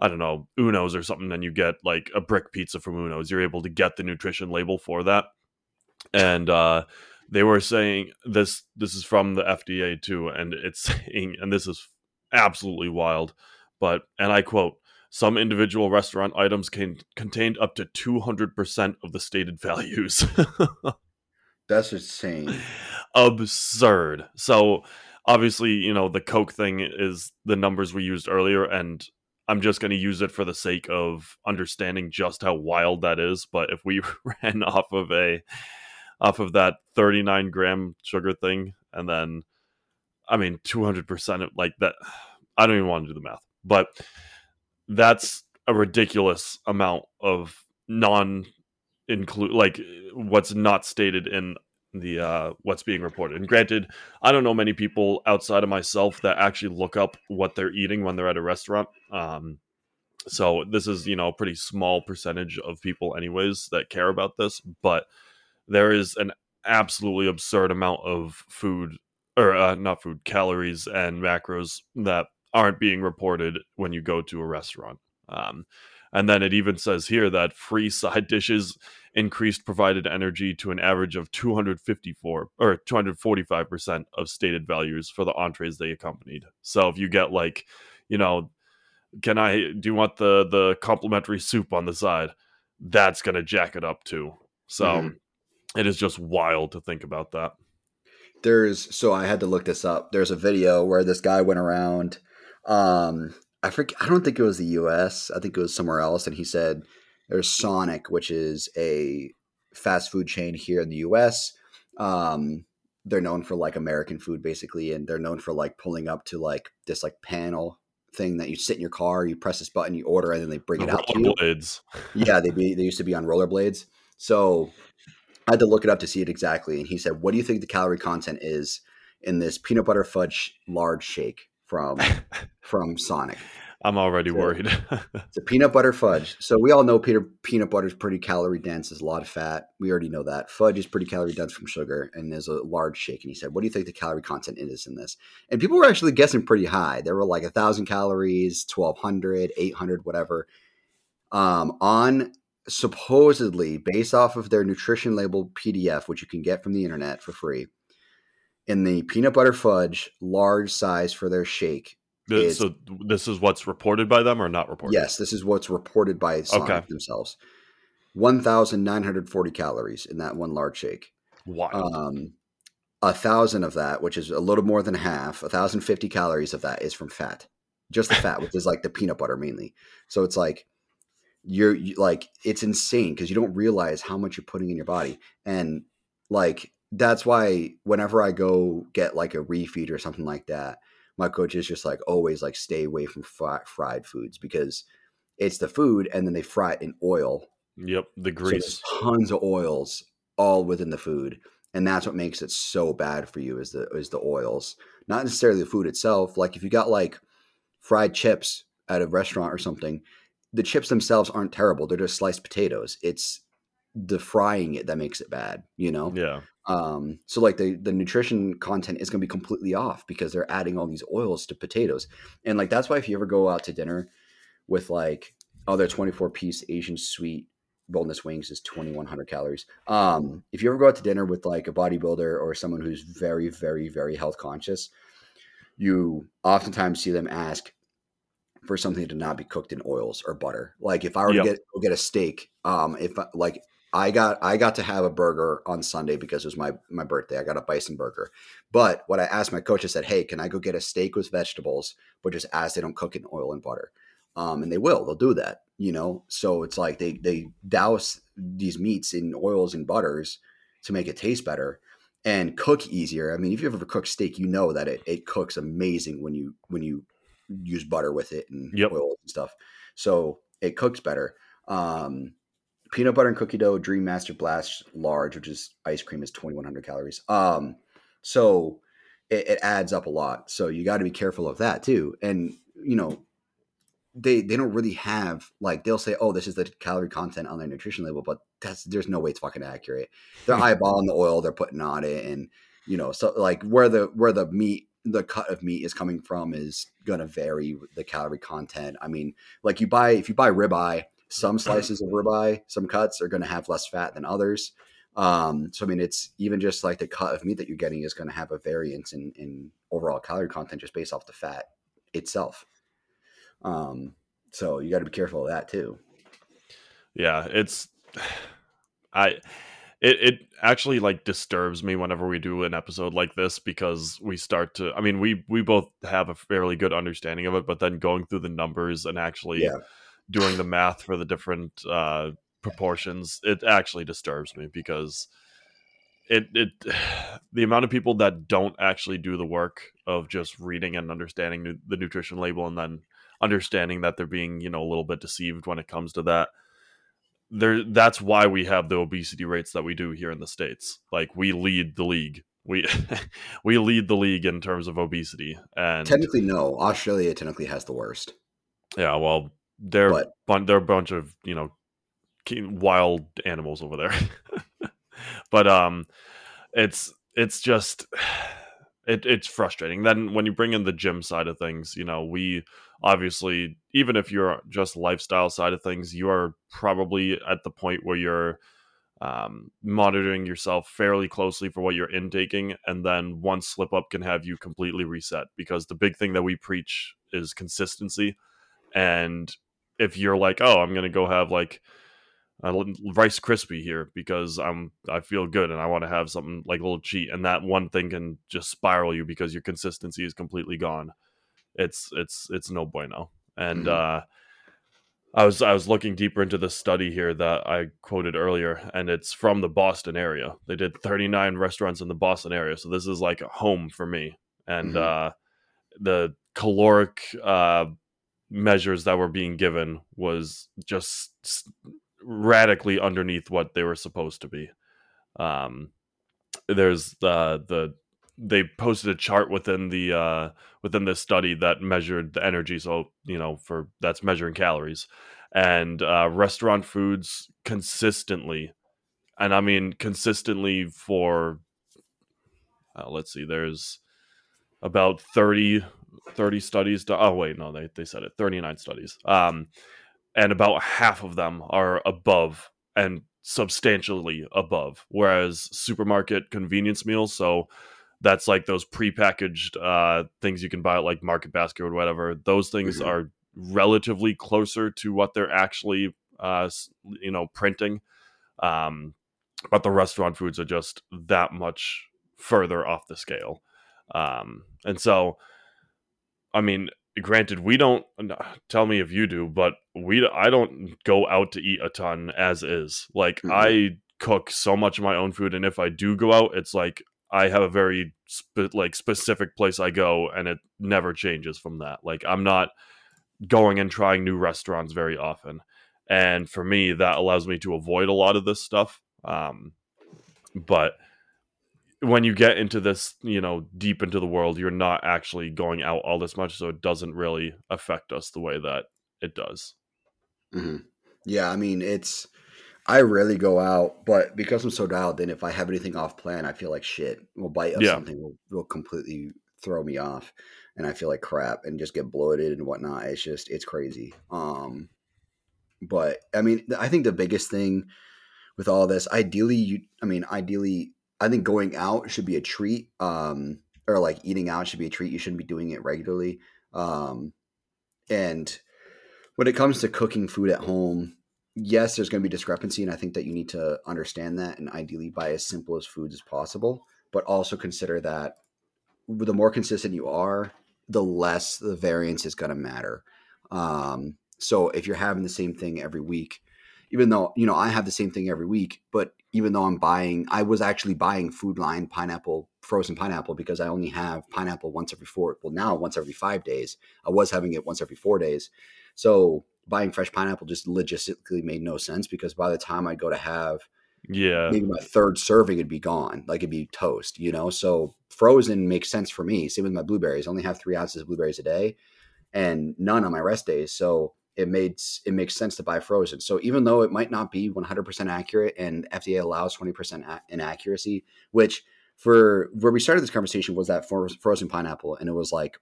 I don't know Uno's or something, and you get like a brick pizza from Uno's, you're able to get the nutrition label for that, and uh, they were saying this this is from the FDA too, and it's saying, and this is absolutely wild. But, and I quote, some individual restaurant items can contained up to 200% of the stated values. That's insane. Absurd. So, obviously, you know, the Coke thing is the numbers we used earlier, and I'm just going to use it for the sake of understanding just how wild that is. But if we ran off of a off of that 39 gram sugar thing, and then I mean, 200% of like that. I don't even want to do the math, but that's a ridiculous amount of non include like what's not stated in the uh what's being reported and granted i don't know many people outside of myself that actually look up what they're eating when they're at a restaurant um so this is you know a pretty small percentage of people anyways that care about this but there is an absolutely absurd amount of food or uh, not food calories and macros that aren't being reported when you go to a restaurant. Um, and then it even says here that free side dishes increased provided energy to an average of 254 or 245% of stated values for the entrees they accompanied. So if you get like, you know, can I do you want the the complimentary soup on the side? That's going to jack it up too. So mm-hmm. it is just wild to think about that there's so I had to look this up. There's a video where this guy went around. Um, I forget. I don't think it was the U.S. I think it was somewhere else, and he said there's Sonic, which is a fast food chain here in the U.S. Um, they're known for like American food, basically, and they're known for like pulling up to like this like panel thing that you sit in your car, you press this button, you order, and then they bring the it out to you. Blades. Yeah, they be they used to be on rollerblades. So I had to look it up to see it exactly. And he said, What do you think the calorie content is in this peanut butter fudge large shake from from Sonic? I'm already So- worried. It's a peanut butter fudge. So we all know Peter peanut butter is pretty calorie dense. There's a lot of fat. We already know that. Fudge is pretty calorie dense from sugar, and there's a large shake. And he said, "What do you think the calorie content is in this?" And people were actually guessing pretty high. There were like a thousand calories, 1200, 800, whatever. Um, on supposedly based off of their nutrition label PDF, which you can get from the internet for free. In the peanut butter fudge large size for their shake, It's- so this is what's reported by them or not reported? Yes, this is what's reported by Sonic Okay. themselves. 1,940 calories in that one large shake. Wild. Um, a thousand of that, which is a little more than half, 1,050 calories of that is from fat. Just the fat, which is like the peanut butter mainly. So it's like you're you, like it's insane because you don't realize how much you're putting in your body, and like that's why whenever I go get like a refeed or something like that, my coach is just like always like stay away from fri- fried foods because it's the food and then they fry it in oil yep, the grease. there's tons of oils all within the food, and that's what makes it so bad for you is the is the oils, not necessarily the food itself. Like if you got like fried chips at a restaurant or something, the chips themselves aren't terrible; they're just sliced potatoes. It's the frying it that makes it bad, you know. yeah. Um, so like the the nutrition content is going to be completely off because they're adding all these oils to potatoes, and like that's why if you ever go out to dinner with like oh their twenty four piece Asian sweet boneless wings is twenty one hundred calories. Um, if you ever go out to dinner with like a bodybuilder or someone who's very very very health conscious, you oftentimes see them ask for something to not be cooked in oils or butter. Like if I were Yep. to get get a steak, um, if like I got I got to have a burger on Sunday because it was my my birthday. I got a bison burger. But what I asked my coach, I said, "Hey, can I go get a steak with vegetables, but just as they don't cook it in oil and butter?" Um, and they will. They'll do that. You know. So it's like they they douse these meats in oils and butters to make it taste better and cook easier. I mean, if you've ever cooked steak, you know that it it cooks amazing when you when you use butter with it and Yep. oils and stuff. So it cooks better. Um, peanut butter and cookie dough dream master blast large which is ice cream is 2100 calories. Um so it, it adds up a lot. So you got to be careful of that too. And you know they they don't really have like they'll say oh this is the calorie content on their nutrition label but that's there's no way it's fucking accurate. They're eyeballing the oil they're putting on it and you know so like where the where the meat the cut of meat is coming from is going to vary the calorie content. I mean like you buy if you buy ribeye some slices of ribeye some cuts are going to have less fat than others. Um so i mean it's even just like the cut of meat that you're getting is going to have a variance in in overall calorie content just based off the fat itself. Um so you got to be careful of that too. Yeah it's i it, it actually like disturbs me whenever we do an episode like this because we start to i mean we we both have a fairly good understanding of it but then going through the numbers and actually Yeah. Doing the math for the different uh proportions it actually disturbs me because it it the amount of people that don't actually do the work of just reading and understanding nu- the nutrition label and then understanding that they're being you know a little bit deceived when it comes to that there that's why we have the obesity rates that we do here in the states. Like we lead the league. We we lead the league in terms of obesity and technically no. Australia technically has the worst. Yeah well they're But- bun- they're a bunch of you know wild animals over there. But um it's it's just it, it's frustrating. Then when you bring in the gym side of things you know we obviously even if you're just lifestyle side of things you are probably at the point where you're um, monitoring yourself fairly closely for what you're intaking and then one slip up can have you completely reset. Because the big thing that we preach is consistency and if you're like oh i'm gonna go have like a rice crispy here because i'm i feel good and i want to have something like a little cheat and that one thing can just spiral you because your consistency is completely gone it's it's it's no bueno and Mhm. uh I was I was looking deeper into this study here that I quoted earlier, and it's from the Boston area. They did 39 restaurants in the Boston area, so this is like a home for me. And Mhm. uh, the caloric uh, measures that were being given was just radically underneath what they were supposed to be. Um, there's the the they posted a chart within the uh, within this study that measured the energy. So you know, for that's measuring calories, and uh, restaurant foods consistently, and I mean consistently for. Uh, let's see. There's about 30, 30 studies. To, oh wait, no, they they said it. Thirty nine studies. Um, and about half of them are above and substantially above. Whereas supermarket convenience meals, so that's like those prepackaged uh, things you can buy at like Market Basket or whatever. Those things mm-hmm. are relatively closer to what they're actually, uh, you know, printing. Um, but the restaurant foods are just that much further off the scale. Um, and so, I mean, granted we don't tell me if you do but we i don't go out to eat a ton as is. Like mm-hmm. i cook so much of my own food and if i do go out it's like i have a very spe- like specific place i go and it never changes from that. Like i'm not going and trying new restaurants very often. And for me that allows me to avoid a lot of this stuff um but when you get into this, you know, deep into the world, you're not actually going out all this much, so it doesn't really affect us the way that it does. Mm-hmm. Yeah, I mean, it's I rarely go out, but because I'm so dialed in, if I have anything off plan, I feel like shit. Will bite of yeah. something will, will completely throw me off, and I feel like crap and just get bloated and whatnot. It's just it's crazy. Um, but I mean, I think the biggest thing with all this, ideally, you, I mean, ideally I think going out should be a treat, um, or like eating out should be a treat. You shouldn't be doing it regularly. Um, and when it comes to cooking food at home, yes, there's going to be discrepancy, and I think that you need to understand that and ideally buy as simple as foods as possible. But also consider that the more consistent you are, the less the variance is going to matter. Um, so if you're having the same thing every week, even though you know I have the same thing every week, but even though I'm buying, I was actually buying Food Lion pineapple, frozen pineapple, because I only have pineapple once every four. Well, now once every five days. I was having it once every four days. So buying fresh pineapple just logistically made no sense because by the time I go to have, yeah, maybe my third serving, it'd be gone. Like it'd be toast, you know. So frozen makes sense for me. Same with my blueberries. I only have three ounces of blueberries a day, and none on my rest days. So it made it makes sense to buy frozen. So even though it might not be 100% accurate and FDA allows 20% inaccuracy, which for where we started this conversation was that frozen pineapple and it was like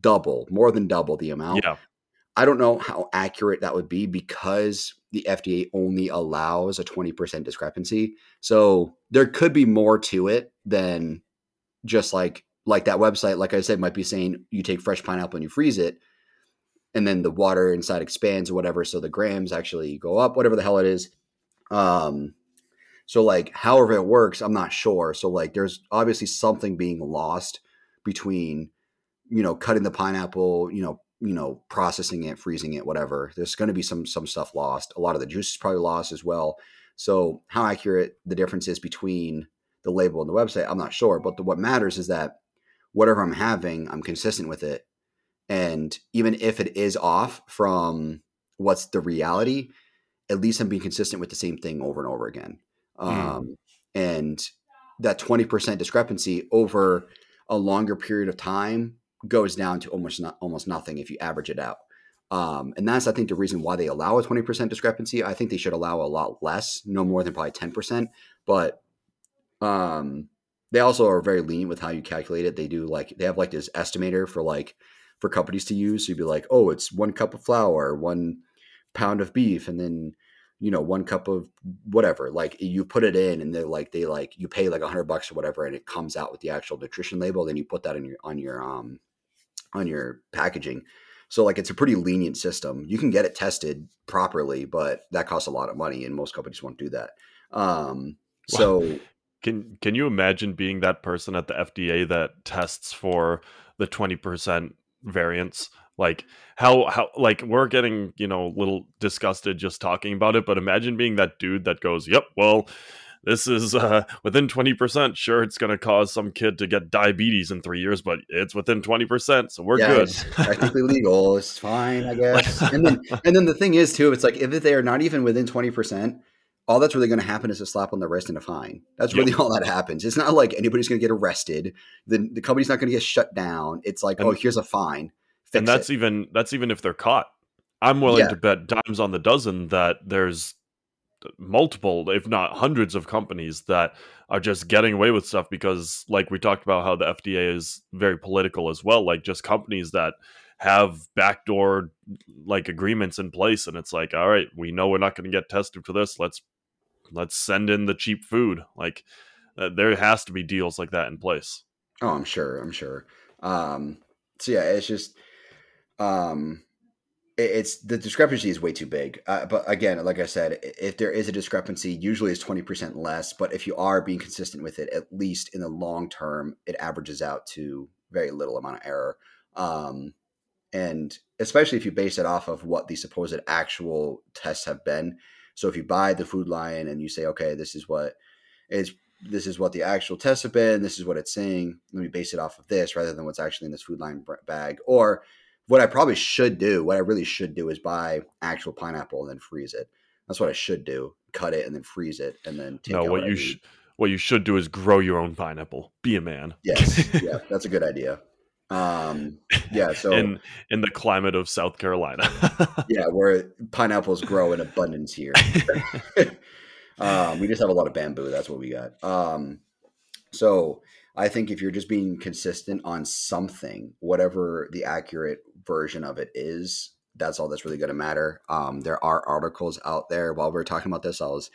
double, more than double the amount. Yeah. I don't know how accurate that would be because the FDA only allows a 20% discrepancy. So there could be more to it than just like like that website like I said might be saying you take fresh pineapple and you freeze it and then the water inside expands or whatever so the grams actually go up whatever the hell it is. Um so like however it works i'm not sure. So like there's obviously something being lost between you know cutting the pineapple you know you know processing it freezing it whatever. There's going to be some some stuff lost. A lot of the juice is probably lost as well. So how accurate the difference is between the label and the website i'm not sure. But the, what matters is that whatever i'm having i'm consistent with it and even if it is off from what's the reality, at least I'm being consistent with the same thing over and over again. Mm. Um, and that 20% discrepancy over a longer period of time goes down to almost not almost nothing if you average it out. Um, and that's I think the reason why they allow a 20% discrepancy. I think they should allow a lot less, no more than probably 10%. But um, they also are very lenient with how you calculate it. They do like they have like this estimator for like for companies to use. So you'd be like, oh, it's one cup of flour, one pound of beef, and then you know one cup of whatever. Like you put it in, and they're like they like you pay like a hundred bucks or whatever, and it comes out with the actual nutrition label. Then you put that on your on your um on your packaging. So like it's a pretty lenient system. You can get it tested properly, but that costs a lot of money, and most companies won't do that. Um, so. Can can you imagine being that person at the FDA that tests for the 20% variants like how how like we're getting you know a little disgusted just talking about it but imagine being that dude that goes yep well this is uh, within 20% sure it's going to cause some kid to get diabetes in three years but it's within 20% so we're yeah, good. it's technically legal it's fine i guess. And then and then the thing is too it's like if they are not even within 20% all that's really going to happen is a slap on the wrist and a fine. That's really yep. all that happens. It's not like anybody's going to get arrested. The the company's not going to get shut down. It's like, oh, and, oh, here's a fine. and that's it. even that's even if they're caught. I'm willing yeah. to bet dimes on the dozen that there's multiple, if not hundreds, of companies that are just getting away with stuff because, like we talked about, how the FDA is very political as well. Like just companies that have backdoor like agreements in place, and it's like, all right, we know we're not going to get tested for this. Let's let's send in the cheap food. Like uh, there has to be deals like that in place. Oh, I'm sure. I'm sure. Um, so yeah, it's just um it's the discrepancy is way too big. Uh, but again, like I said, if there is a discrepancy, usually it's twenty percent less. But if you are being consistent with it, at least in the long term, it averages out to very little amount of error. Um, and especially if you base it off of what the supposed actual tests have been. So if you buy the Food Lion and you say, okay, this is what is this is what the actual tests have been, this is what it's saying. Let me base it off of this rather than what's actually in this Food Lion bag, or what I probably should do, what I really should do is buy actual pineapple and then freeze it. That's what I should do. Cut it and then freeze it and then take No, what, what you should what you should do is grow your own pineapple. Be a man. Yes. yeah, that's a good idea. Um yeah, so in in the climate of South Carolina. yeah, where pineapples grow in abundance here. um we just have a lot of bamboo, that's what we got. Um so I think if you're just being consistent on something, whatever the accurate version of it is, that's all that's really going to matter. Um, there are articles out there. While we are talking about this, I was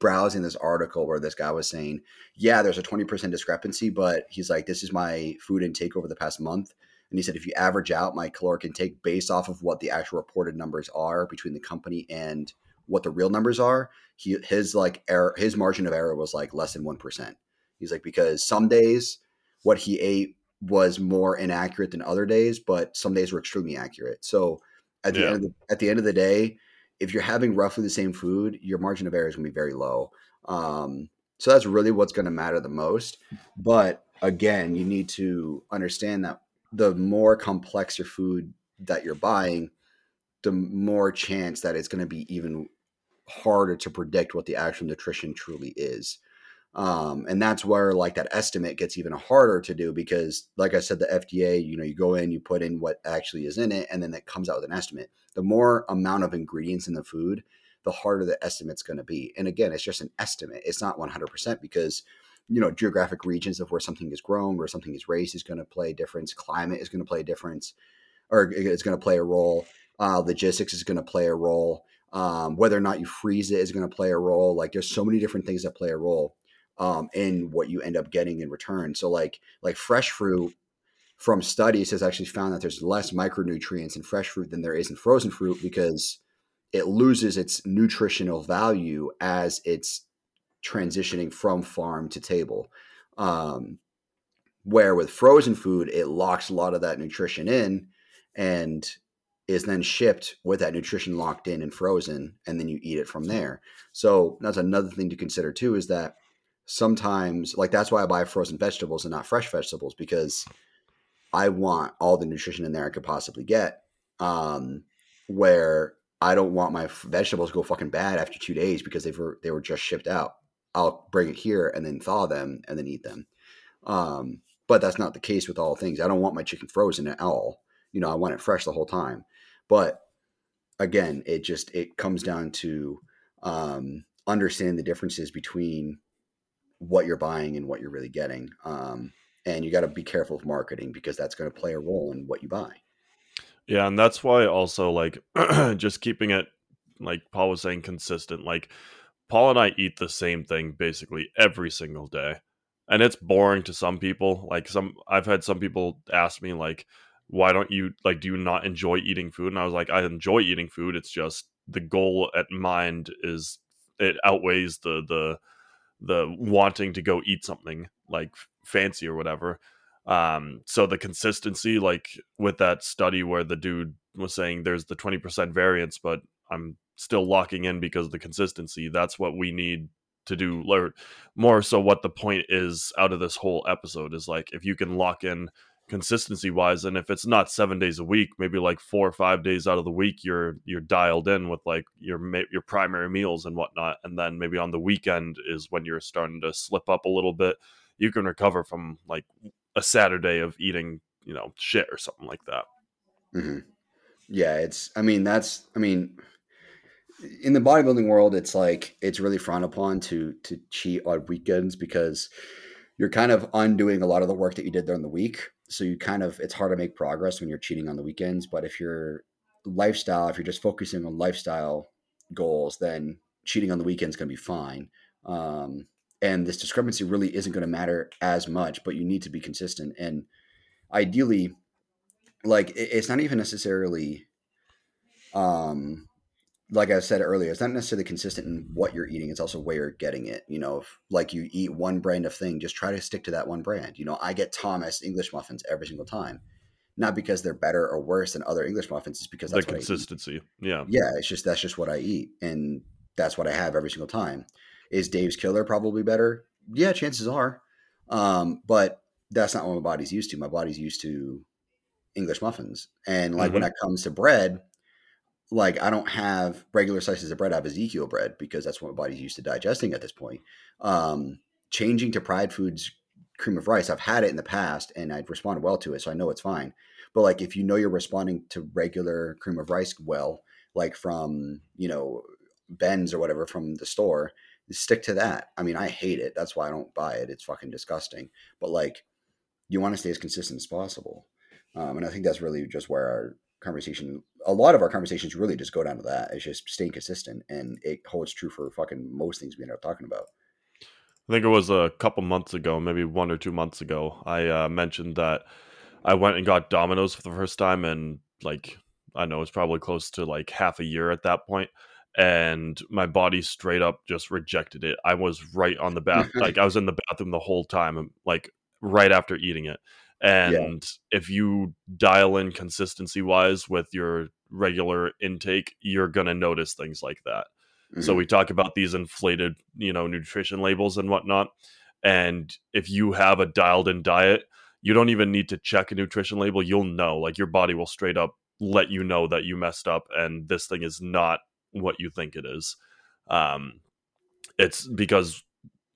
browsing this article where this guy was saying, "Yeah, there's a 20% discrepancy, but he's like, this is my food intake over the past month." And he said, if you average out my caloric intake based off of what the actual reported numbers are between the company and what the real numbers are, he his like error, his margin of error was like less than one percent. He's like, because some days what he ate was more inaccurate than other days, but some days were extremely accurate. So at the yeah. end of the, at the end of the day, if you're having roughly the same food, your margin of error is going to be very low. Um, so that's really what's going to matter the most. But again, you need to understand that the more complex your food that you're buying, the more chance that it's going to be even harder to predict what the actual nutrition truly is. Um, and that's where like that estimate gets even harder to do because, like I said, the FDA, you know, you go in, you put in what actually is in it, and then it comes out with an estimate. The more amount of ingredients in the food, the harder the estimate's going to be. And again, it's just an estimate. It's not 100% because, you know, geographic regions of where something is grown, where something is raised is going to play a difference. Climate is going to play a difference or it's going to play a role. Uh, logistics is going to play a role. Um, whether or not you freeze it is going to play a role. Like there's so many different things that play a role um, in what you end up getting in return. So like like fresh fruit from studies has actually found that there's less micronutrients in fresh fruit than there is in frozen fruit because it loses its nutritional value as it's transitioning from farm to table. Um, where with frozen food, it locks a lot of that nutrition in and is then shipped with that nutrition locked in and frozen, and then you eat it from there. So that's another thing to consider too is that sometimes like that's why I buy frozen vegetables and not fresh vegetables because I want all the nutrition in there I could possibly get. Um, where I don't want my vegetables to go fucking bad after two days because they were they were just shipped out. I'll bring it here and then thaw them and then eat them. Um, but that's not the case with all things. I don't want my chicken frozen at all. You know, I want it fresh the whole time. But again, it just it comes down to um, understanding the differences between what you're buying and what you're really getting. Um, and you got to be careful of marketing because that's going to play a role in what you buy. Yeah, and that's why also like just keeping it like Paul was saying consistent. Like Paul and I eat the same thing basically every single day. And it's boring to some people. Like some I've had some people ask me like why don't you like do you not enjoy eating food? And I was like I enjoy eating food. It's just the goal at mind is it outweighs the the the wanting to go eat something like fancy or whatever. Um, so the consistency, like with that study where the dude was saying there's the 20% variance, but I'm still locking in because of the consistency. That's what we need to do. More so, what the point is out of this whole episode is like if you can lock in consistency wise and if it's not seven days a week maybe like four or five days out of the week you're you're dialed in with like your your primary meals and whatnot and then maybe on the weekend is when you're starting to slip up a little bit you can recover from like a saturday of eating you know shit or something like that mm-hmm. yeah it's i mean that's i mean in the bodybuilding world it's like it's really frowned upon to to cheat on weekends because you're kind of undoing a lot of the work that you did during the week. So you kind of it's hard to make progress when you're cheating on the weekends. But if you're lifestyle, if you're just focusing on lifestyle goals, then cheating on the weekends is going to be fine. Um, and this discrepancy really isn't going to matter as much, but you need to be consistent. And ideally, like it's not even necessarily um like I said earlier, it's not necessarily consistent in what you're eating. It's also where you're getting it. You know, if like you eat one brand of thing, just try to stick to that one brand. You know, I get Thomas English muffins every single time, not because they're better or worse than other English muffins. It's because that's the consistency. Yeah, yeah. It's just that's just what I eat, and that's what I have every single time. Is Dave's Killer probably better? Yeah, chances are, um, but that's not what my body's used to. My body's used to English muffins, and like mm-hmm. when it comes to bread like I don't have regular slices of bread. I have Ezekiel bread because that's what my body's used to digesting at this point. Um, changing to Pride Foods cream of rice, I've had it in the past and I've responded well to it, so I know it's fine. But like if you know you're responding to regular cream of rice well, like from you know Ben's or whatever from the store, stick to that. I mean, I hate it. That's why I don't buy it. It's fucking disgusting. But like, you want to stay as consistent as possible. Um, and I think that's really just where our conversation a lot of our conversations really just go down to that. It's just staying consistent and it holds true for fucking most things we end up talking about. I think it was a couple months ago maybe one or two months ago i uh, mentioned that i went and got domino's for the first time and like i know it's probably close to like half a year at that point and my body straight up just rejected it. I was right on the bath like i was in the bathroom the whole time like right after eating it and yeah. if you dial in consistency wise with your regular intake, you're going to notice things like that. Mm-hmm. So we talk about these inflated, you know, nutrition labels and whatnot. And if you have a dialed in diet, you don't even need to check a nutrition label. You'll know, like your body will straight up let you know that you messed up and this thing is not what you think it is. Um, it's because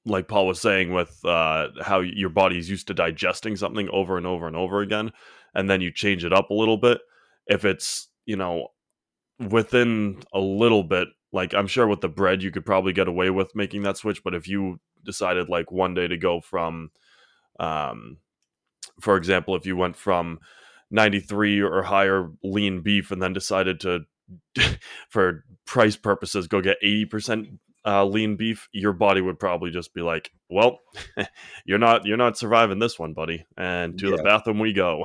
like Paul was saying with uh, how your body is used to digesting something over and over and over again, and then you change it up a little bit. If it's you know within a little bit, like I'm sure with the bread you could probably get away with making that switch, but if you decided like one day to go from, um, for example, if you went from 93 or higher lean beef and then decided to for price purposes go get 80% uh, lean beef, your body would probably just be like, "Well, you're not you're not surviving this one, buddy." And to yeah. the bathroom we go.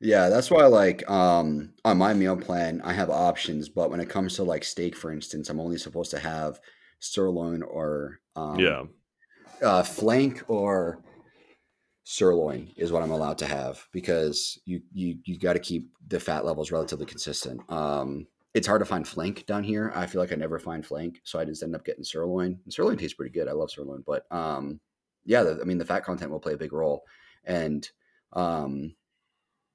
yeah, that's why like um on my meal plan I have options, but when it comes to like steak, for instance, I'm only supposed to have sirloin or um, yeah, uh, flank or sirloin is what I'm allowed to have because you you you got to keep the fat levels relatively consistent. Um, it's hard to find flank down here. I feel like I never find flank, so I just end up getting sirloin. And sirloin tastes pretty good. I love sirloin, but um, yeah, the, I mean the fat content will play a big role, and um,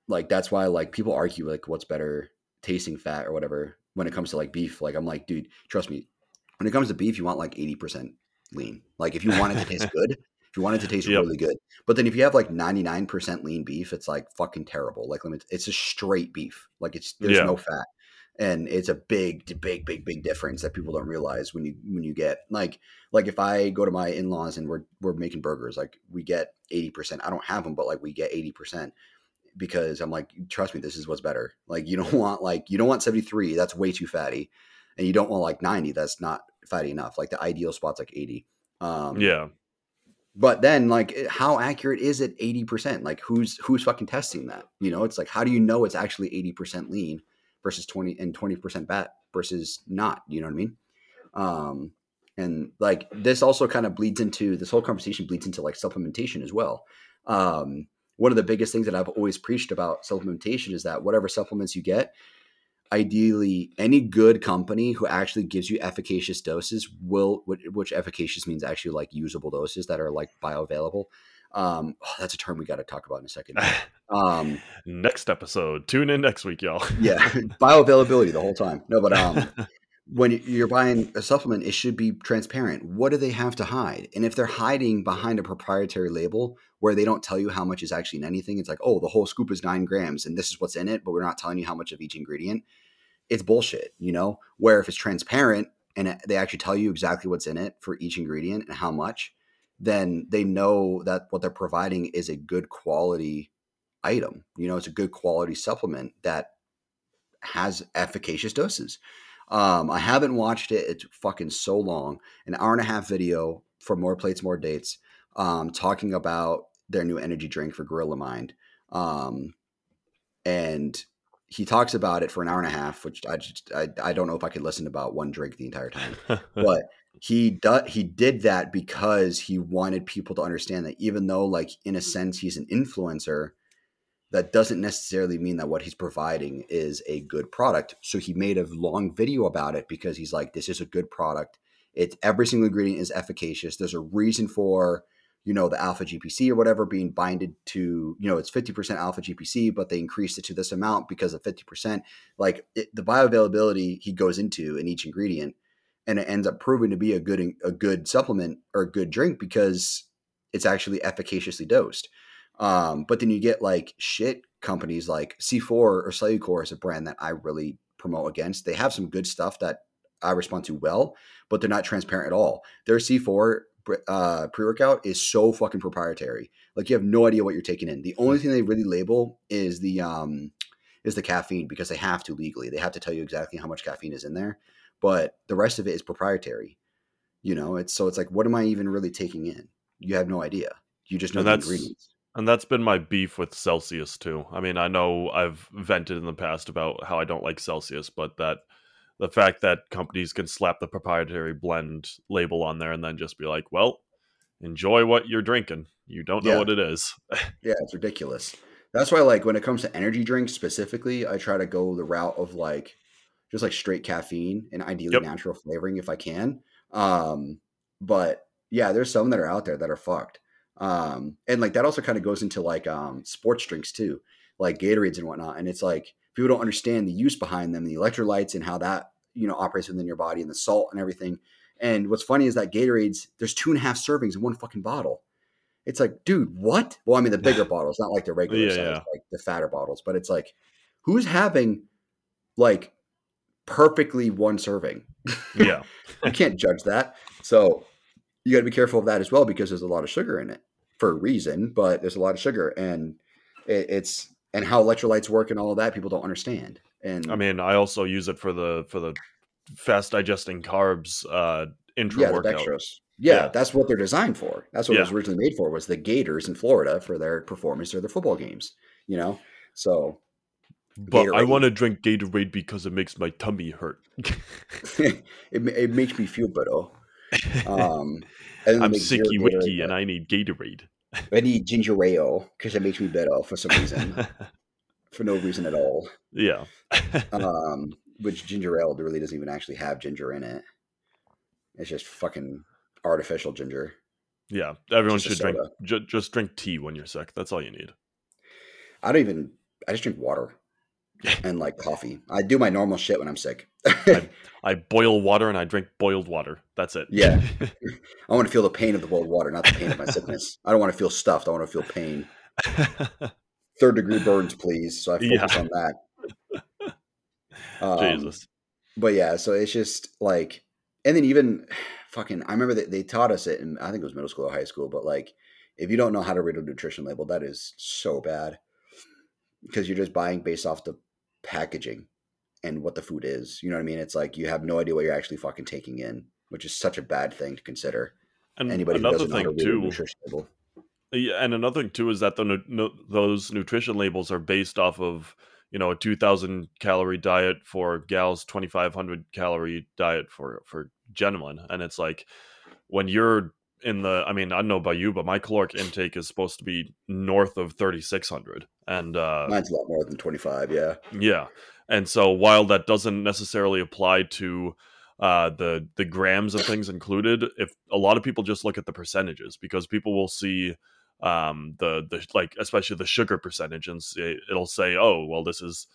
like that's why like people argue like what's better tasting fat or whatever when it comes to like beef. Like I'm like, dude, trust me, when it comes to beef, you want like eighty percent lean. Like if you want it to taste good, if you want it to taste yep. really good, but then if you have like ninety nine percent lean beef, it's like fucking terrible. Like it's just straight beef. Like it's there's yeah. no fat and it's a big big big big difference that people don't realize when you when you get like like if i go to my in-laws and we're we're making burgers like we get 80% i don't have them but like we get 80% because i'm like trust me this is what's better. Like you don't want like you don't want 73 that's way too fatty and you don't want like 90 that's not fatty enough. Like the ideal spot's like 80 um yeah. but then like eh, how accurate is it 80% like who's who's fucking testing that? You know it's like how do you know it's actually 80% lean versus 20 and 20% fat versus not, you know what I mean? Um, and like this also kind of bleeds into this whole conversation bleeds into like supplementation as well. Um, one of the biggest things that I've always preached about supplementation is that whatever supplements you get, ideally any good company who actually gives you efficacious doses will which, efficacious means actually like usable doses that are like bioavailable Um, oh, that's a term we got to talk about in a second. Um, next episode. Tune in next week, y'all. yeah, bioavailability the whole time. No, but um, when you're buying a supplement, it should be transparent. What do they have to hide? And if they're hiding behind a proprietary label where they don't tell you how much is actually in anything, it's like, oh, the whole scoop is nine grams and this is what's in it, but we're not telling you how much of each ingredient. It's bullshit, you know? Where if it's transparent and they actually tell you exactly what's in it for each ingredient and how much, then they know that what they're providing is a good quality item. You know, it's a good quality supplement that has efficacious doses. Um, I haven't watched it. It's fucking so long. An hour and a half video for more plates, more dates, um, talking about their new energy drink for Gorilla Mind. Um, and he talks about it for an hour and a half, which I just I, I don't know if I could listen about one drink the entire time. but he do, he did that because he wanted people to understand that even though like in a sense he's an influencer, that doesn't necessarily mean that what he's providing is a good product. So he made a long video about it because he's like, this is a good product. It's every single ingredient is efficacious. There's a reason for, you know, the alpha GPC or whatever being binded to, you know, it's 50% alpha GPC, but they increased it to this amount because of 50%. Like it, the bioavailability he goes into in each ingredient and it ends up proving to be a good, a good supplement or a good drink because it's actually efficaciously dosed. Um, but then you get like shit companies like C4 or Cellucor is a brand that I really promote against. They have some good stuff that I respond to well, but they're not transparent at all. Their C4 uh, pre workout is so fucking proprietary. Like you have no idea what you're taking in. The only thing they really label is the um, is the caffeine because they have to legally. They have to tell you exactly how much caffeine is in there, but the rest of it is proprietary. You know, it's so it's like, what am I even really taking in? You have no idea. You just know and the ingredients and that's been my beef with Celsius too. I mean, I know I've vented in the past about how I don't like Celsius, but that the fact that companies can slap the proprietary blend label on there and then just be like, "Well, enjoy what you're drinking. You don't know yeah. what it is." yeah, it's ridiculous. That's why like when it comes to energy drinks specifically, I try to go the route of like just like straight caffeine and ideally yep. natural flavoring if I can. Um, but yeah, there's some that are out there that are fucked. Um, and like that also kind of goes into like um, sports drinks too, like Gatorades and whatnot. And it's like people don't understand the use behind them, the electrolytes and how that you know operates within your body and the salt and everything. And what's funny is that Gatorades, there's two and a half servings in one fucking bottle. It's like, dude, what? Well, I mean, the bigger bottles, not like the regular yeah, size, yeah. like the fatter bottles, but it's like, who's having like perfectly one serving? Yeah. you can't judge that. So you got to be careful of that as well because there's a lot of sugar in it for a reason, but there's a lot of sugar and it, it's and how electrolytes work and all of that people don't understand. And I mean, I also use it for the for the fast digesting carbs uh intra yeah, workout. Yeah, yeah, that's what they're designed for. That's what yeah. it was originally made for. Was the Gators in Florida for their performance or their football games? You know, so. But Gatorade. I want to drink Gatorade because it makes my tummy hurt. it, it makes me feel better. Um, I'm sicky wicky and I need Gatorade. I need ginger ale because it makes me better for some reason, for no reason at all. Yeah. um, which ginger ale really doesn't even actually have ginger in it. It's just fucking artificial ginger. Yeah, everyone should drink ju- just drink tea when you're sick. That's all you need. I don't even. I just drink water and like coffee. I do my normal shit when I'm sick. I, I, boil water and I drink boiled water. That's it. Yeah. I want to feel the pain of the boiled water, not the pain of my sickness. I don't want to feel stuffed. I want to feel pain. Third degree burns, please. So I focus yeah. on that. Um, Jesus. But yeah, so it's just like, and then even fucking, I remember that they taught us it, and I think it was middle school or high school, but like, if you don't know how to read a nutrition label, that is so bad because you're just buying based off the packaging and what the food is. You know what I mean? It's like you have no idea what you're actually fucking taking in, which is such a bad thing to consider. And Anybody another thing too. Yeah, and another thing too is that the no, those nutrition labels are based off of you know a 2000 calorie diet for gals 2500 calorie diet for for gentlemen and it's like when you're in the i mean i don't know about you but my caloric intake is supposed to be north of 3600 and uh mine's a lot more than 25 yeah. Yeah. And so while that doesn't necessarily apply to uh the the grams of things included if a lot of people just look at the percentages because people will see um, the the like especially the sugar percentage, and it'll say, oh well, this is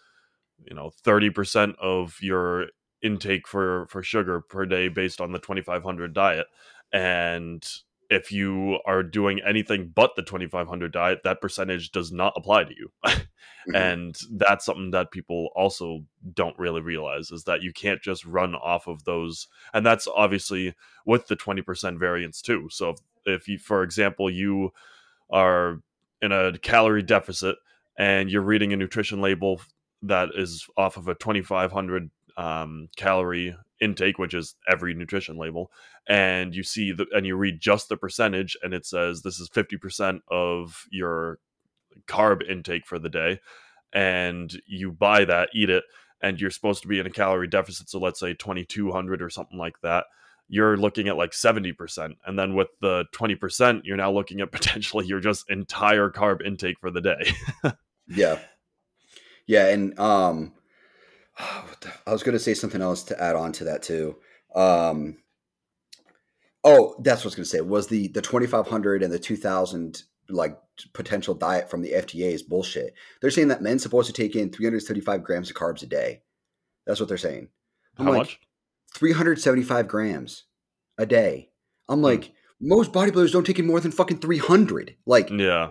you know thirty percent of your intake for for sugar per day based on the 2500 diet and if you are doing anything but the 2500 diet that percentage does not apply to you mm-hmm. and that's something that people also don't really realize is that you can't just run off of those and that's obviously with the 20% variance too so if, if you for example you are in a calorie deficit and you're reading a nutrition label that is off of a 2500 um, calorie intake, which is every nutrition label, and you see the and you read just the percentage, and it says this is fifty percent of your carb intake for the day, and you buy that, eat it, and you're supposed to be in a calorie deficit. So let's say twenty two hundred or something like that. You're looking at like 70%. And then with the 20%, you're now looking at potentially your just entire carb intake for the day. yeah. Yeah. And um, I was going to say something else to add on to that too. Um, oh, that's what I was going to say. Was the the twenty five hundred and the two thousand like potential diet from the FDA is bullshit. They're saying that men's supposed to take in three hundred thirty five grams of carbs a day. That's what they're saying. I'm How like, much? Three hundred seventy five grams a day. I'm hmm. like, most bodybuilders don't take in more than fucking three hundred. Like, yeah,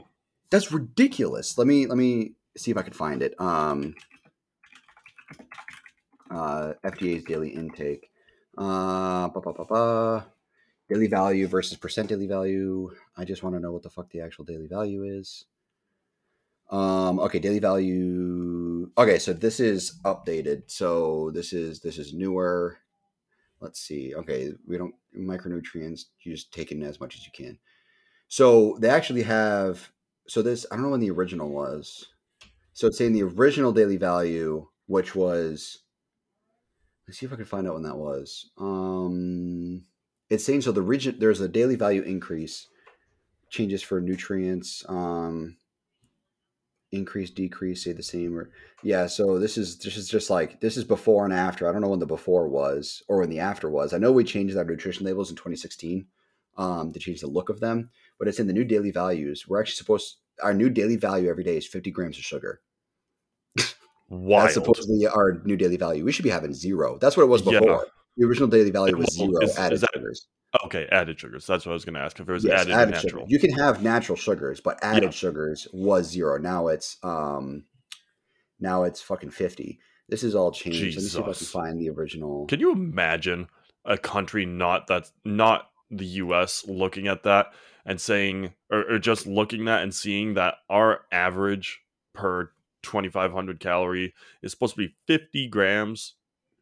that's ridiculous. Let me let me see if I can find it. Um, uh, FDA's daily intake. Uh, bah, bah, bah, daily value versus percent daily value. I just want to know what the fuck the actual daily value is. Um, okay, daily value. Okay, so this is updated. So this is this is newer. Let's see. Okay, we don't micronutrients. You just take in as much as you can. So they actually have. So this I don't know when the original was. So it's saying the original daily value, which was Let's see if I can find out when that was. Um, it's saying so the region there's a daily value increase, changes for nutrients, um, increase, decrease, say the same or yeah. So this is this is just like this is before and after. I don't know when the before was or when the after was. I know we changed our nutrition labels in 2016 um, to change the look of them, but it's in the new daily values. We're actually supposed our new daily value every day is 50 grams of sugar. Wild. That's supposedly our new daily value. We should be having zero. That's what it was before. Yeah. The original daily value was zero is, added is that, sugars. Okay, added sugars. That's what I was going to ask. If it was yes, added, added natural, sugar. you can have natural sugars, but added yeah. sugars was zero. Now it's um, now it's fucking fifty. This is all changed. Jesus. Let me see if I can find the original. Can you imagine a country not that's not the U.S. looking at that and saying, or, or just looking at and seeing that our average per 2500 calorie is supposed to be 50 grams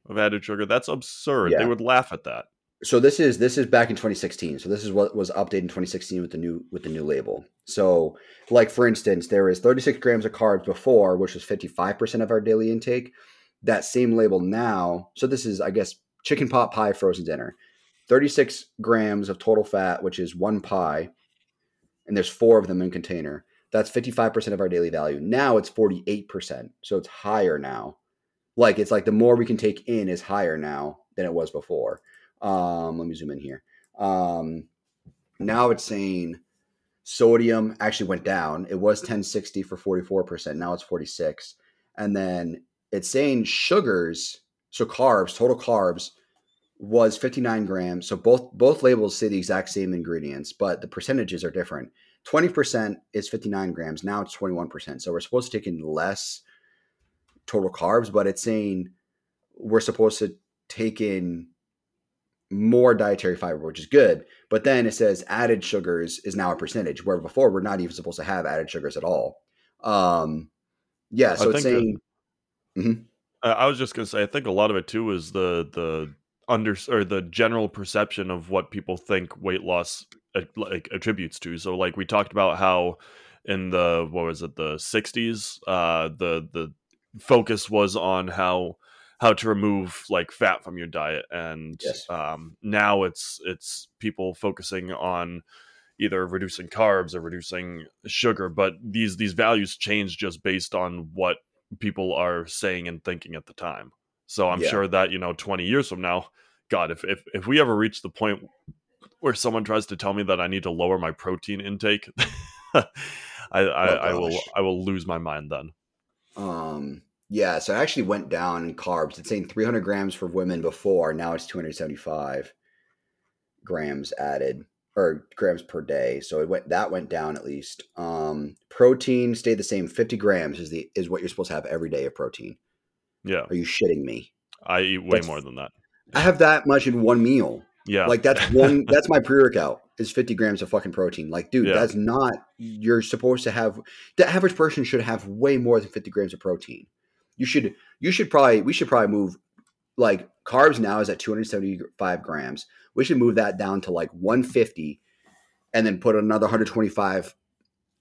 of added sugar. That's absurd. Yeah. They would laugh at that. So this is this is back in 2016. So this is what was updated in 2016 with the new with the new label. So like for instance, there is 36 grams of carbs before, which was 55% of our daily intake. That same label now. So this is I guess chicken pot pie frozen dinner. 36 grams of total fat, which is one pie, and there's four of them in container. That's 55% of our daily value. Now it's 48%. So it's higher now. Like it's like the more we can take in is higher now than it was before. Um, let me zoom in here. Um, now it's saying sodium actually went down. It was 1060 for 44%. Now it's 46. And then it's saying sugars, so carbs, total carbs was 59 grams. So both both labels say the exact same ingredients, but the percentages are different. 20% is 59 grams. Now it's 21%. So we're supposed to take in less total carbs, but it's saying we're supposed to take in more dietary fiber, which is good. But then it says added sugars is now a percentage, where before we're not even supposed to have added sugars at all. Um, yeah, so I it's saying. mm-hmm. I was just gonna say, I think a lot of it too is the the under or the general perception of what people think weight loss like attributes to. So like we talked about how in the what was it the 60s uh the the focus was on how how to remove like fat from your diet and yes. um now it's it's people focusing on either reducing carbs or reducing sugar but these these values change just based on what people are saying and thinking at the time so i'm yeah. sure that you know 20 years from now god if if, if we ever reach the point where someone tries to tell me that I need to lower my protein intake, I I, oh, I will I will lose my mind then. Um. Yeah. So I actually went down in carbs. It's saying 300 grams for women before. Now it's 275 grams added or grams per day. So it went that went down at least. Um, protein stayed the same. 50 grams is the is what you're supposed to have every day of protein. Yeah. Are you shitting me? I eat way that's, more than that. I have that much in one meal. Yeah. Like that's one that's my pre-workout is 50 grams of fucking protein. Like, dude, yeah. that's not you're supposed to have the average person should have way more than 50 grams of protein. You should you should probably we should probably move like carbs now is at 275 grams. We should move that down to like 150 and then put another 125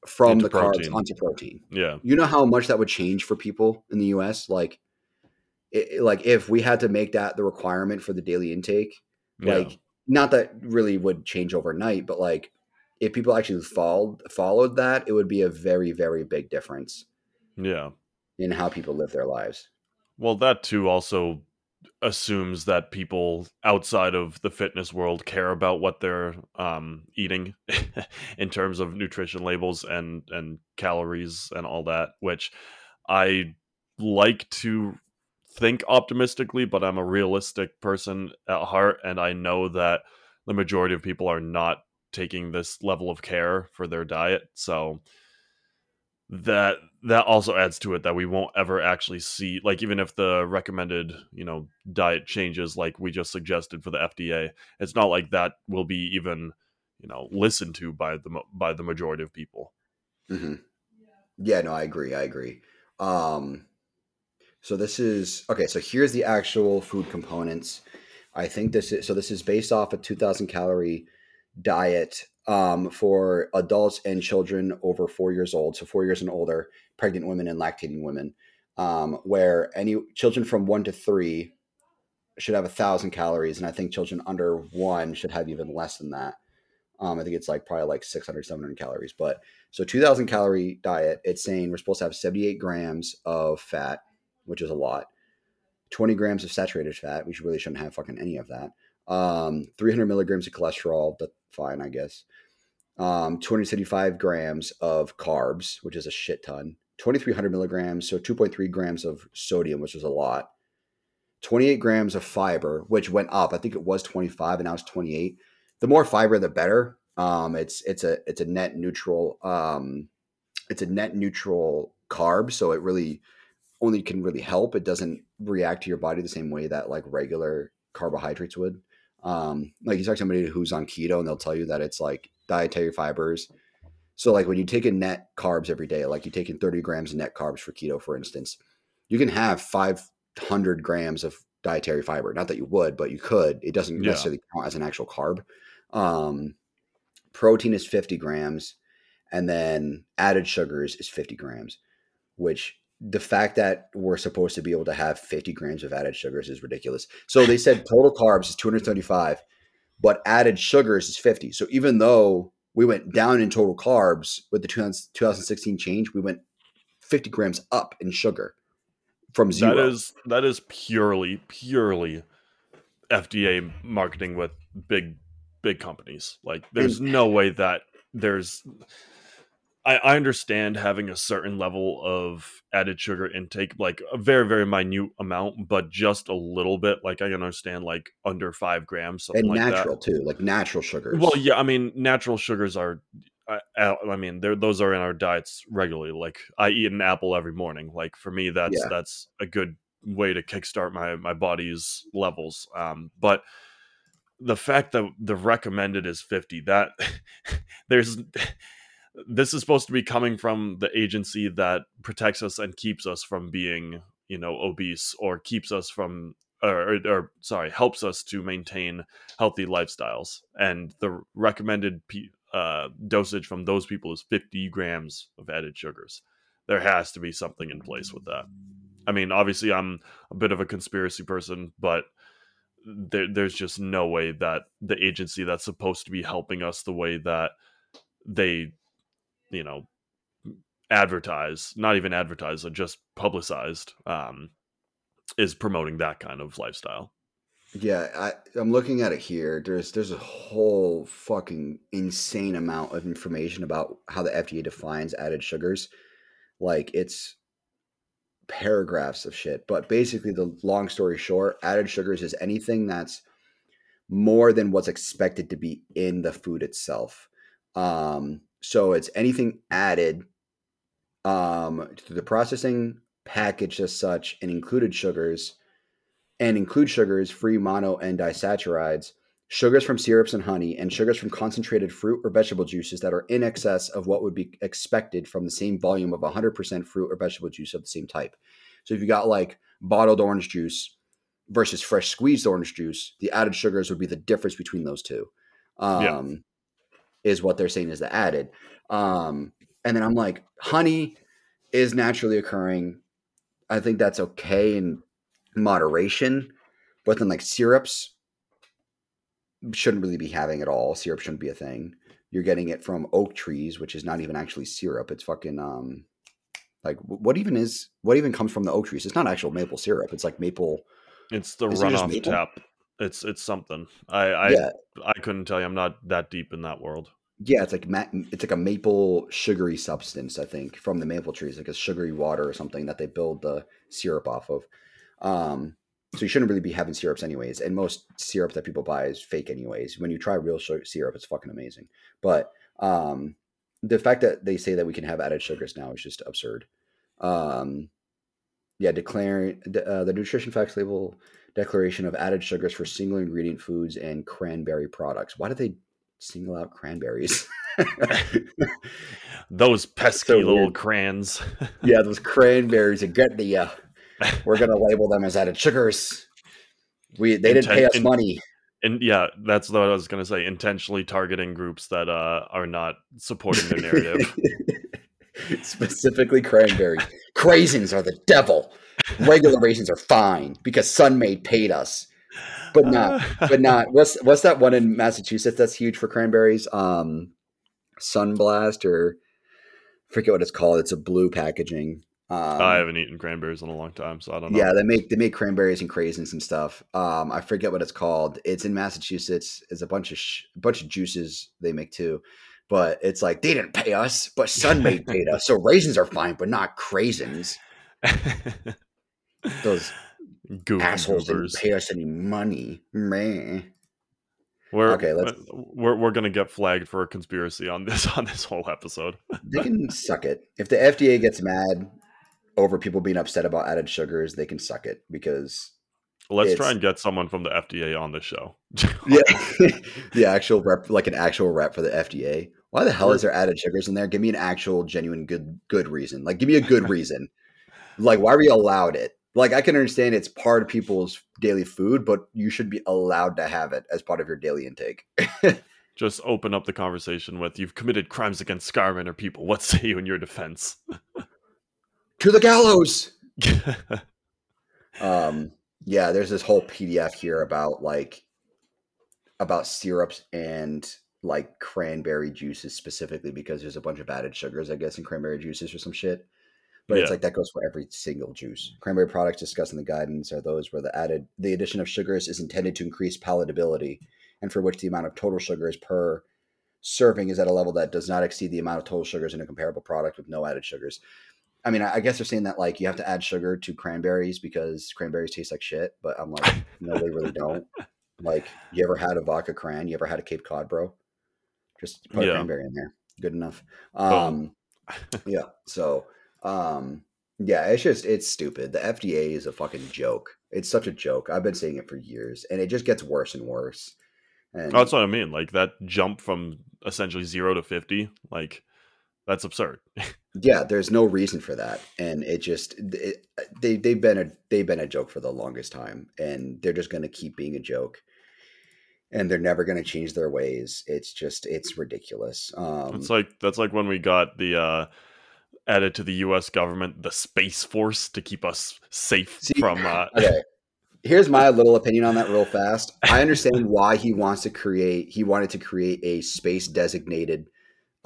from Into the protein. carbs onto protein. Yeah. You know how much that would change for people in the US? Like, it, like if we had to make that the requirement for the daily intake, yeah. like not that really would change overnight, but like if people actually followed followed that, it would be a very very big difference. Yeah. In how people live their lives. Well, that too also assumes that people outside of the fitness world care about what they're um, eating in terms of nutrition labels and and calories and all that which i like to think optimistically but i'm a realistic person at heart and i know that the majority of people are not taking this level of care for their diet. So that that also adds to it that we won't ever actually see like even if the recommended you know diet changes like we just suggested for the FDA it's not like that will be even you know listened to by the by the majority of people. Mm-hmm. yeah no i agree i agree. Um so this is okay so here's the actual food components i think this is so this is based off a 2000 calorie diet um, for adults and children over four years old, so four years and older, pregnant women and lactating women, um, where any children from one to three should have a thousand calories, and I think children under one should have even less than that. Um, I think it's like probably like 600, 700 calories. But so 2000 calorie diet, it's saying we're supposed to have 78 grams of fat, which is a lot, 20 grams of saturated fat. We really shouldn't have fucking any of that. Um, 300 milligrams of cholesterol. That's fine, I guess. Um, 275 grams of carbs, which is a shit ton. 2300 milligrams, so 2.3 grams of sodium, which is a lot. 28 grams of fiber, which went up. I think it was 25 and now it's 28. The more fiber, the better. Um, it's it's a it's a net neutral um, it's a net neutral carb, so it really only can really help. It doesn't react to your body the same way that like regular carbohydrates would. Um, like you talk to somebody who's on keto and they'll tell you that it's like dietary fibers. So like when you take in net carbs every day, like you take in 30 grams of net carbs for keto, for instance, you can have 500 grams of dietary fiber. Not that you would, but you could. It doesn't yeah. necessarily count as an actual carb. Um, protein is 50 grams, and then added sugars is 50 grams, which the fact that we're supposed to be able to have 50 grams of added sugars is ridiculous. So they said total carbs is 235, but added sugars is 50. So even though we went down in total carbs with the 2016 change, we went 50 grams up in sugar from zero. That is that is purely purely FDA marketing with big big companies. Like there's and, no way that there's I, I understand having a certain level of added sugar intake, like a very, very minute amount, but just a little bit. Like I can understand like under five grams, and like natural that. too, like natural sugars. Well, yeah, I mean, natural sugars are. I, I mean, those are in our diets regularly. Like I eat an apple every morning. Like for me, that's yeah. that's a good way to kickstart my my body's levels. Um, but the fact that the recommended is 50 that there's this is supposed to be coming from the agency that protects us and keeps us from being you know obese or keeps us from or, or, or sorry helps us to maintain healthy lifestyles. And the recommended uh, dosage from those people is 50 grams of added sugars. There has to be something in place with that. I mean obviously i'm a bit of a conspiracy person but there, there's just no way that the agency that's supposed to be helping us the way that they you know advertise not even advertised just publicized um is promoting that kind of lifestyle Yeah, I, I'm looking at it here. There's there's a whole fucking insane amount of information about how the FDA defines added sugars. Like it's paragraphs of shit. But basically, the long story short, added sugars is anything that's more than what's expected to be in the food itself. Um, so it's anything added um, to the processing, packaged as such, and included sugars and include sugars, free mono and disaccharides, sugars from syrups and honey, and sugars from concentrated fruit or vegetable juices that are in excess of what would be expected from the same volume of 100% fruit or vegetable juice of the same type. So if you got like bottled orange juice versus fresh squeezed orange juice, the added sugars would be the difference between those two. Um, yeah. Is what they're saying is the added. Um, and then I'm like, honey is naturally occurring. I think that's okay in moderation, but then like syrups shouldn't really be having it all. Syrup shouldn't be a thing. You're getting it from oak trees, which is not even actually syrup. It's fucking um like what even is what even comes from the oak trees? It's not actual maple syrup. It's like maple. It's the runoff it tap. It's it's something. I I yeah. I couldn't tell you. I'm not that deep in that world. Yeah, it's like ma- it's like a maple sugary substance. I think from the maple trees, like a sugary water or something that they build the syrup off of. Um, so you shouldn't really be having syrups anyways. And most syrup that people buy is fake anyways. When you try real syrup, it's fucking amazing. But um, the fact that they say that we can have added sugars now is just absurd. Um, yeah, declaring uh, the nutrition facts label declaration of added sugars for single ingredient foods and cranberry products. Why did they single out cranberries? those pesky so little crans. yeah, those cranberries are getting the uh, we're going to label them as added sugars. We they didn't pay us in, money. And yeah, that's what I was going to say. Intentionally targeting groups that uh, are not supporting their narrative. Specifically, cranberry craisins are the devil. Regular raisins are fine because Sun-Maid paid us, but not. but not. What's what's that one in Massachusetts that's huge for cranberries? Um, Sunblast or forget what it's called. It's a blue packaging. Um, I haven't eaten cranberries in a long time, so I don't know. Yeah, they make they make cranberries and craisins and stuff. Um, I forget what it's called. It's in Massachusetts. It's a bunch of sh- bunch of juices they make too, but it's like they didn't pay us, but Sun-Maid paid us. So raisins are fine, but not craisins. Those Google assholes didn't pay us any money, man. We're okay. Let's, we're we're gonna get flagged for a conspiracy on this on this whole episode. they can suck it. If the FDA gets mad, over people being upset about added sugars, they can suck it because Let's try and get someone from the FDA on the show. yeah, the actual rep, like an actual rep for the FDA. Why the hell is there added sugars in there? Give me an actual, genuine, good, good reason. Like, give me a good reason. like, why are we allowed it? Like, I can understand it's part of people's daily food, but you should be allowed to have it as part of your daily intake. Just open up the conversation with, "You've committed crimes against Scarman or people. What say you in your defense?" to the gallows. um, yeah, there's this whole PDF here about like about syrups and like cranberry juices specifically because there's a bunch of added sugars, I guess, in cranberry juices or some shit. But yeah. it's like that goes for every single juice. Cranberry products discussed in the guidance are those where the added the addition of sugars is intended to increase palatability and for which the amount of total sugars per serving is at a level that does not exceed the amount of total sugars in a comparable product with no added sugars. I mean, I guess they're saying that like you have to add sugar to cranberries because cranberries taste like shit. But I'm like, no, they really don't. Like, you ever had a vodka cran? You ever had a Cape Cod, bro? Just put yeah. a cranberry in there. Good enough. Um, yeah. So, um, yeah, it's just it's stupid. The FDA is a fucking joke. It's such a joke. I've been saying it for years, and it just gets worse and worse. And oh, that's what I mean. Like that jump from essentially zero to fifty. Like that's absurd. yeah, there's no reason for that, and it just it, they they've been a they've been a joke for the longest time, and they're just going to keep being a joke, and they're never going to change their ways. It's just it's ridiculous. Um, it's like that's like when we got the uh, added to the U.S. government the Space Force to keep us safe see, from. Uh, okay, here's my little opinion on that real fast. I understand why he wants to create. He wanted to create a space designated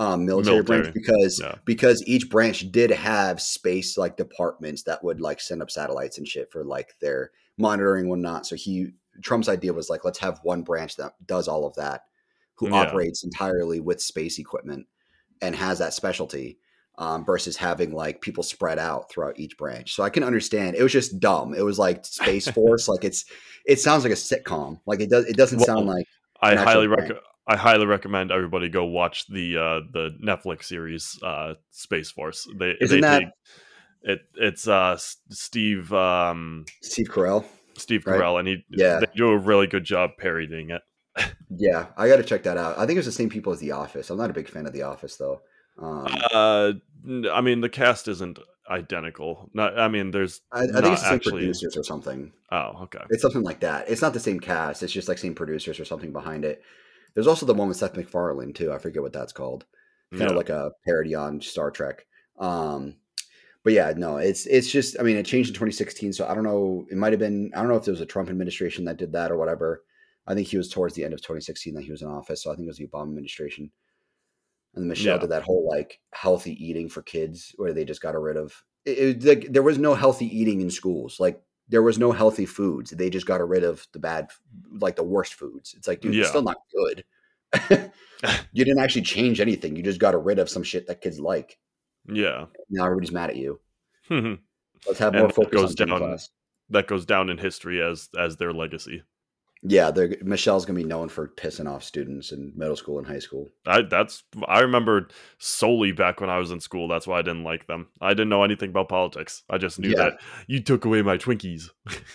um, military, military, branch because yeah. because each branch did have space like departments that would like send up satellites and shit for like their monitoring and whatnot. So he Trump's idea was like, let's have one branch that does all of that, who Yeah. operates entirely with space equipment and has that specialty. Um, versus having like people spread out throughout each branch, so I can understand. It was just dumb. It was like Space Force, like it's it sounds like a sitcom. Like it does. It doesn't sound like I highly brand. I highly recommend everybody go watch the uh, the Netflix series uh, Space Force. They Isn't they that- take it. It's uh, Steve um, Steve Carell. Steve Right. Carell, and he Yeah. they do a really good job parodying it. Yeah, I got to check that out. I think it's the same people as The Office. I'm not a big fan of The Office though. Um, Uh, I mean, the cast isn't identical. Not, I mean, there's I, I think it's the same actually. producers or something. Oh, okay. It's something like that. It's not the same cast. It's just like same producers or something behind it. There's also the one with Seth MacFarlane too. I forget what that's called. Kind Yeah. of like a parody on Star Trek. Um, but yeah, no, it's it's just. I mean, it changed in 2016, so I don't know. It might have been. I don't know if there was a Trump administration that did that or whatever. I think he was towards the end of 2016 that he was in office, so I think it was the Obama administration. And then Michelle Yeah. did that whole like healthy eating for kids, where they just got rid of. It, it- like, there was no healthy eating in schools. Like there was no healthy foods. They just got rid of the bad, like the worst foods. It's like, dude, Yeah. it's still not good. you didn't actually change anything. You just got rid of some shit that kids like. Yeah. Now everybody's mad at you. that Let's have And more that focus goes on down- class. goes down in history as as their legacy. Yeah, Michelle's gonna be known for pissing off students in middle school and high school. I that's I remember solely back when I was in school. That's why I didn't like them. I didn't know anything about politics. I just knew Yeah. that you took away my Twinkies.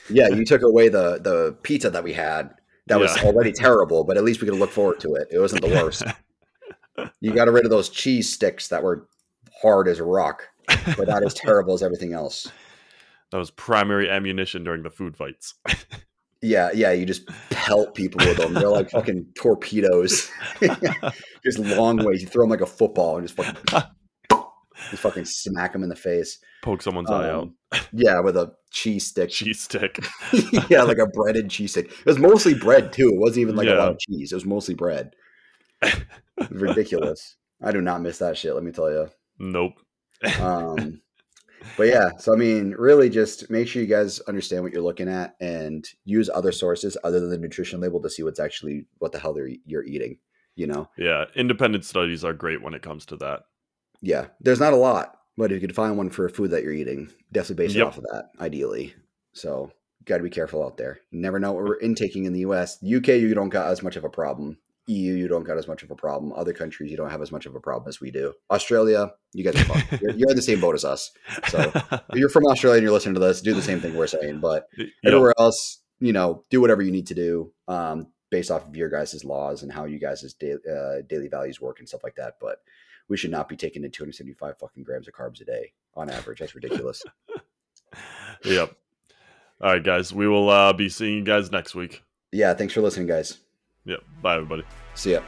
Yeah, you took away the the pizza that we had. That was already terrible, but at least we could look forward to it. It wasn't the worst. you got rid of those cheese sticks that were hard as rock, but not as terrible as everything else. That was primary ammunition during the food fights. Yeah, yeah, you just pelt people with them. They're like fucking torpedoes. just long ways. You throw them like a football and just fucking, just fucking smack them in the face. Poke someone's eye out. Um, yeah, with a cheese stick. Cheese stick. yeah, like a breaded cheese stick. It was mostly bread too. It wasn't even like a lot of cheese. It was mostly bread. Ridiculous. I do not miss that shit. Let me tell you. Nope. Um, but yeah, so I mean, really, just make sure you guys understand what you're looking at and use other sources other than the nutrition label to see what's actually what the hell they're, you're eating. You know, Yeah, independent studies are great when it comes to that. yeah, there's not a lot, but if you can find one for a food that you're eating, definitely base it Yep. off of that, ideally. So got to be careful out there. You never know what we're intaking in the U.S. UK, you don't got as much of a problem. EU, you don't got as much of a problem. Other countries, you don't have as much of a problem as we do. Australia, you guys are you're, you're in the same boat as us. So if you're from Australia and you're listening to this, do the same thing we're saying. But everywhere else, you know, do whatever you need to do um, based off of your guys' laws and how you guys' da- uh, daily values work and stuff like that. But we should not be taking in 275 fucking grams of carbs a day on average. That's ridiculous. Yep. All right, guys. We will uh, be seeing you guys next week. yeah. Thanks for listening, guys. Yep. Bye, everybody. See ya.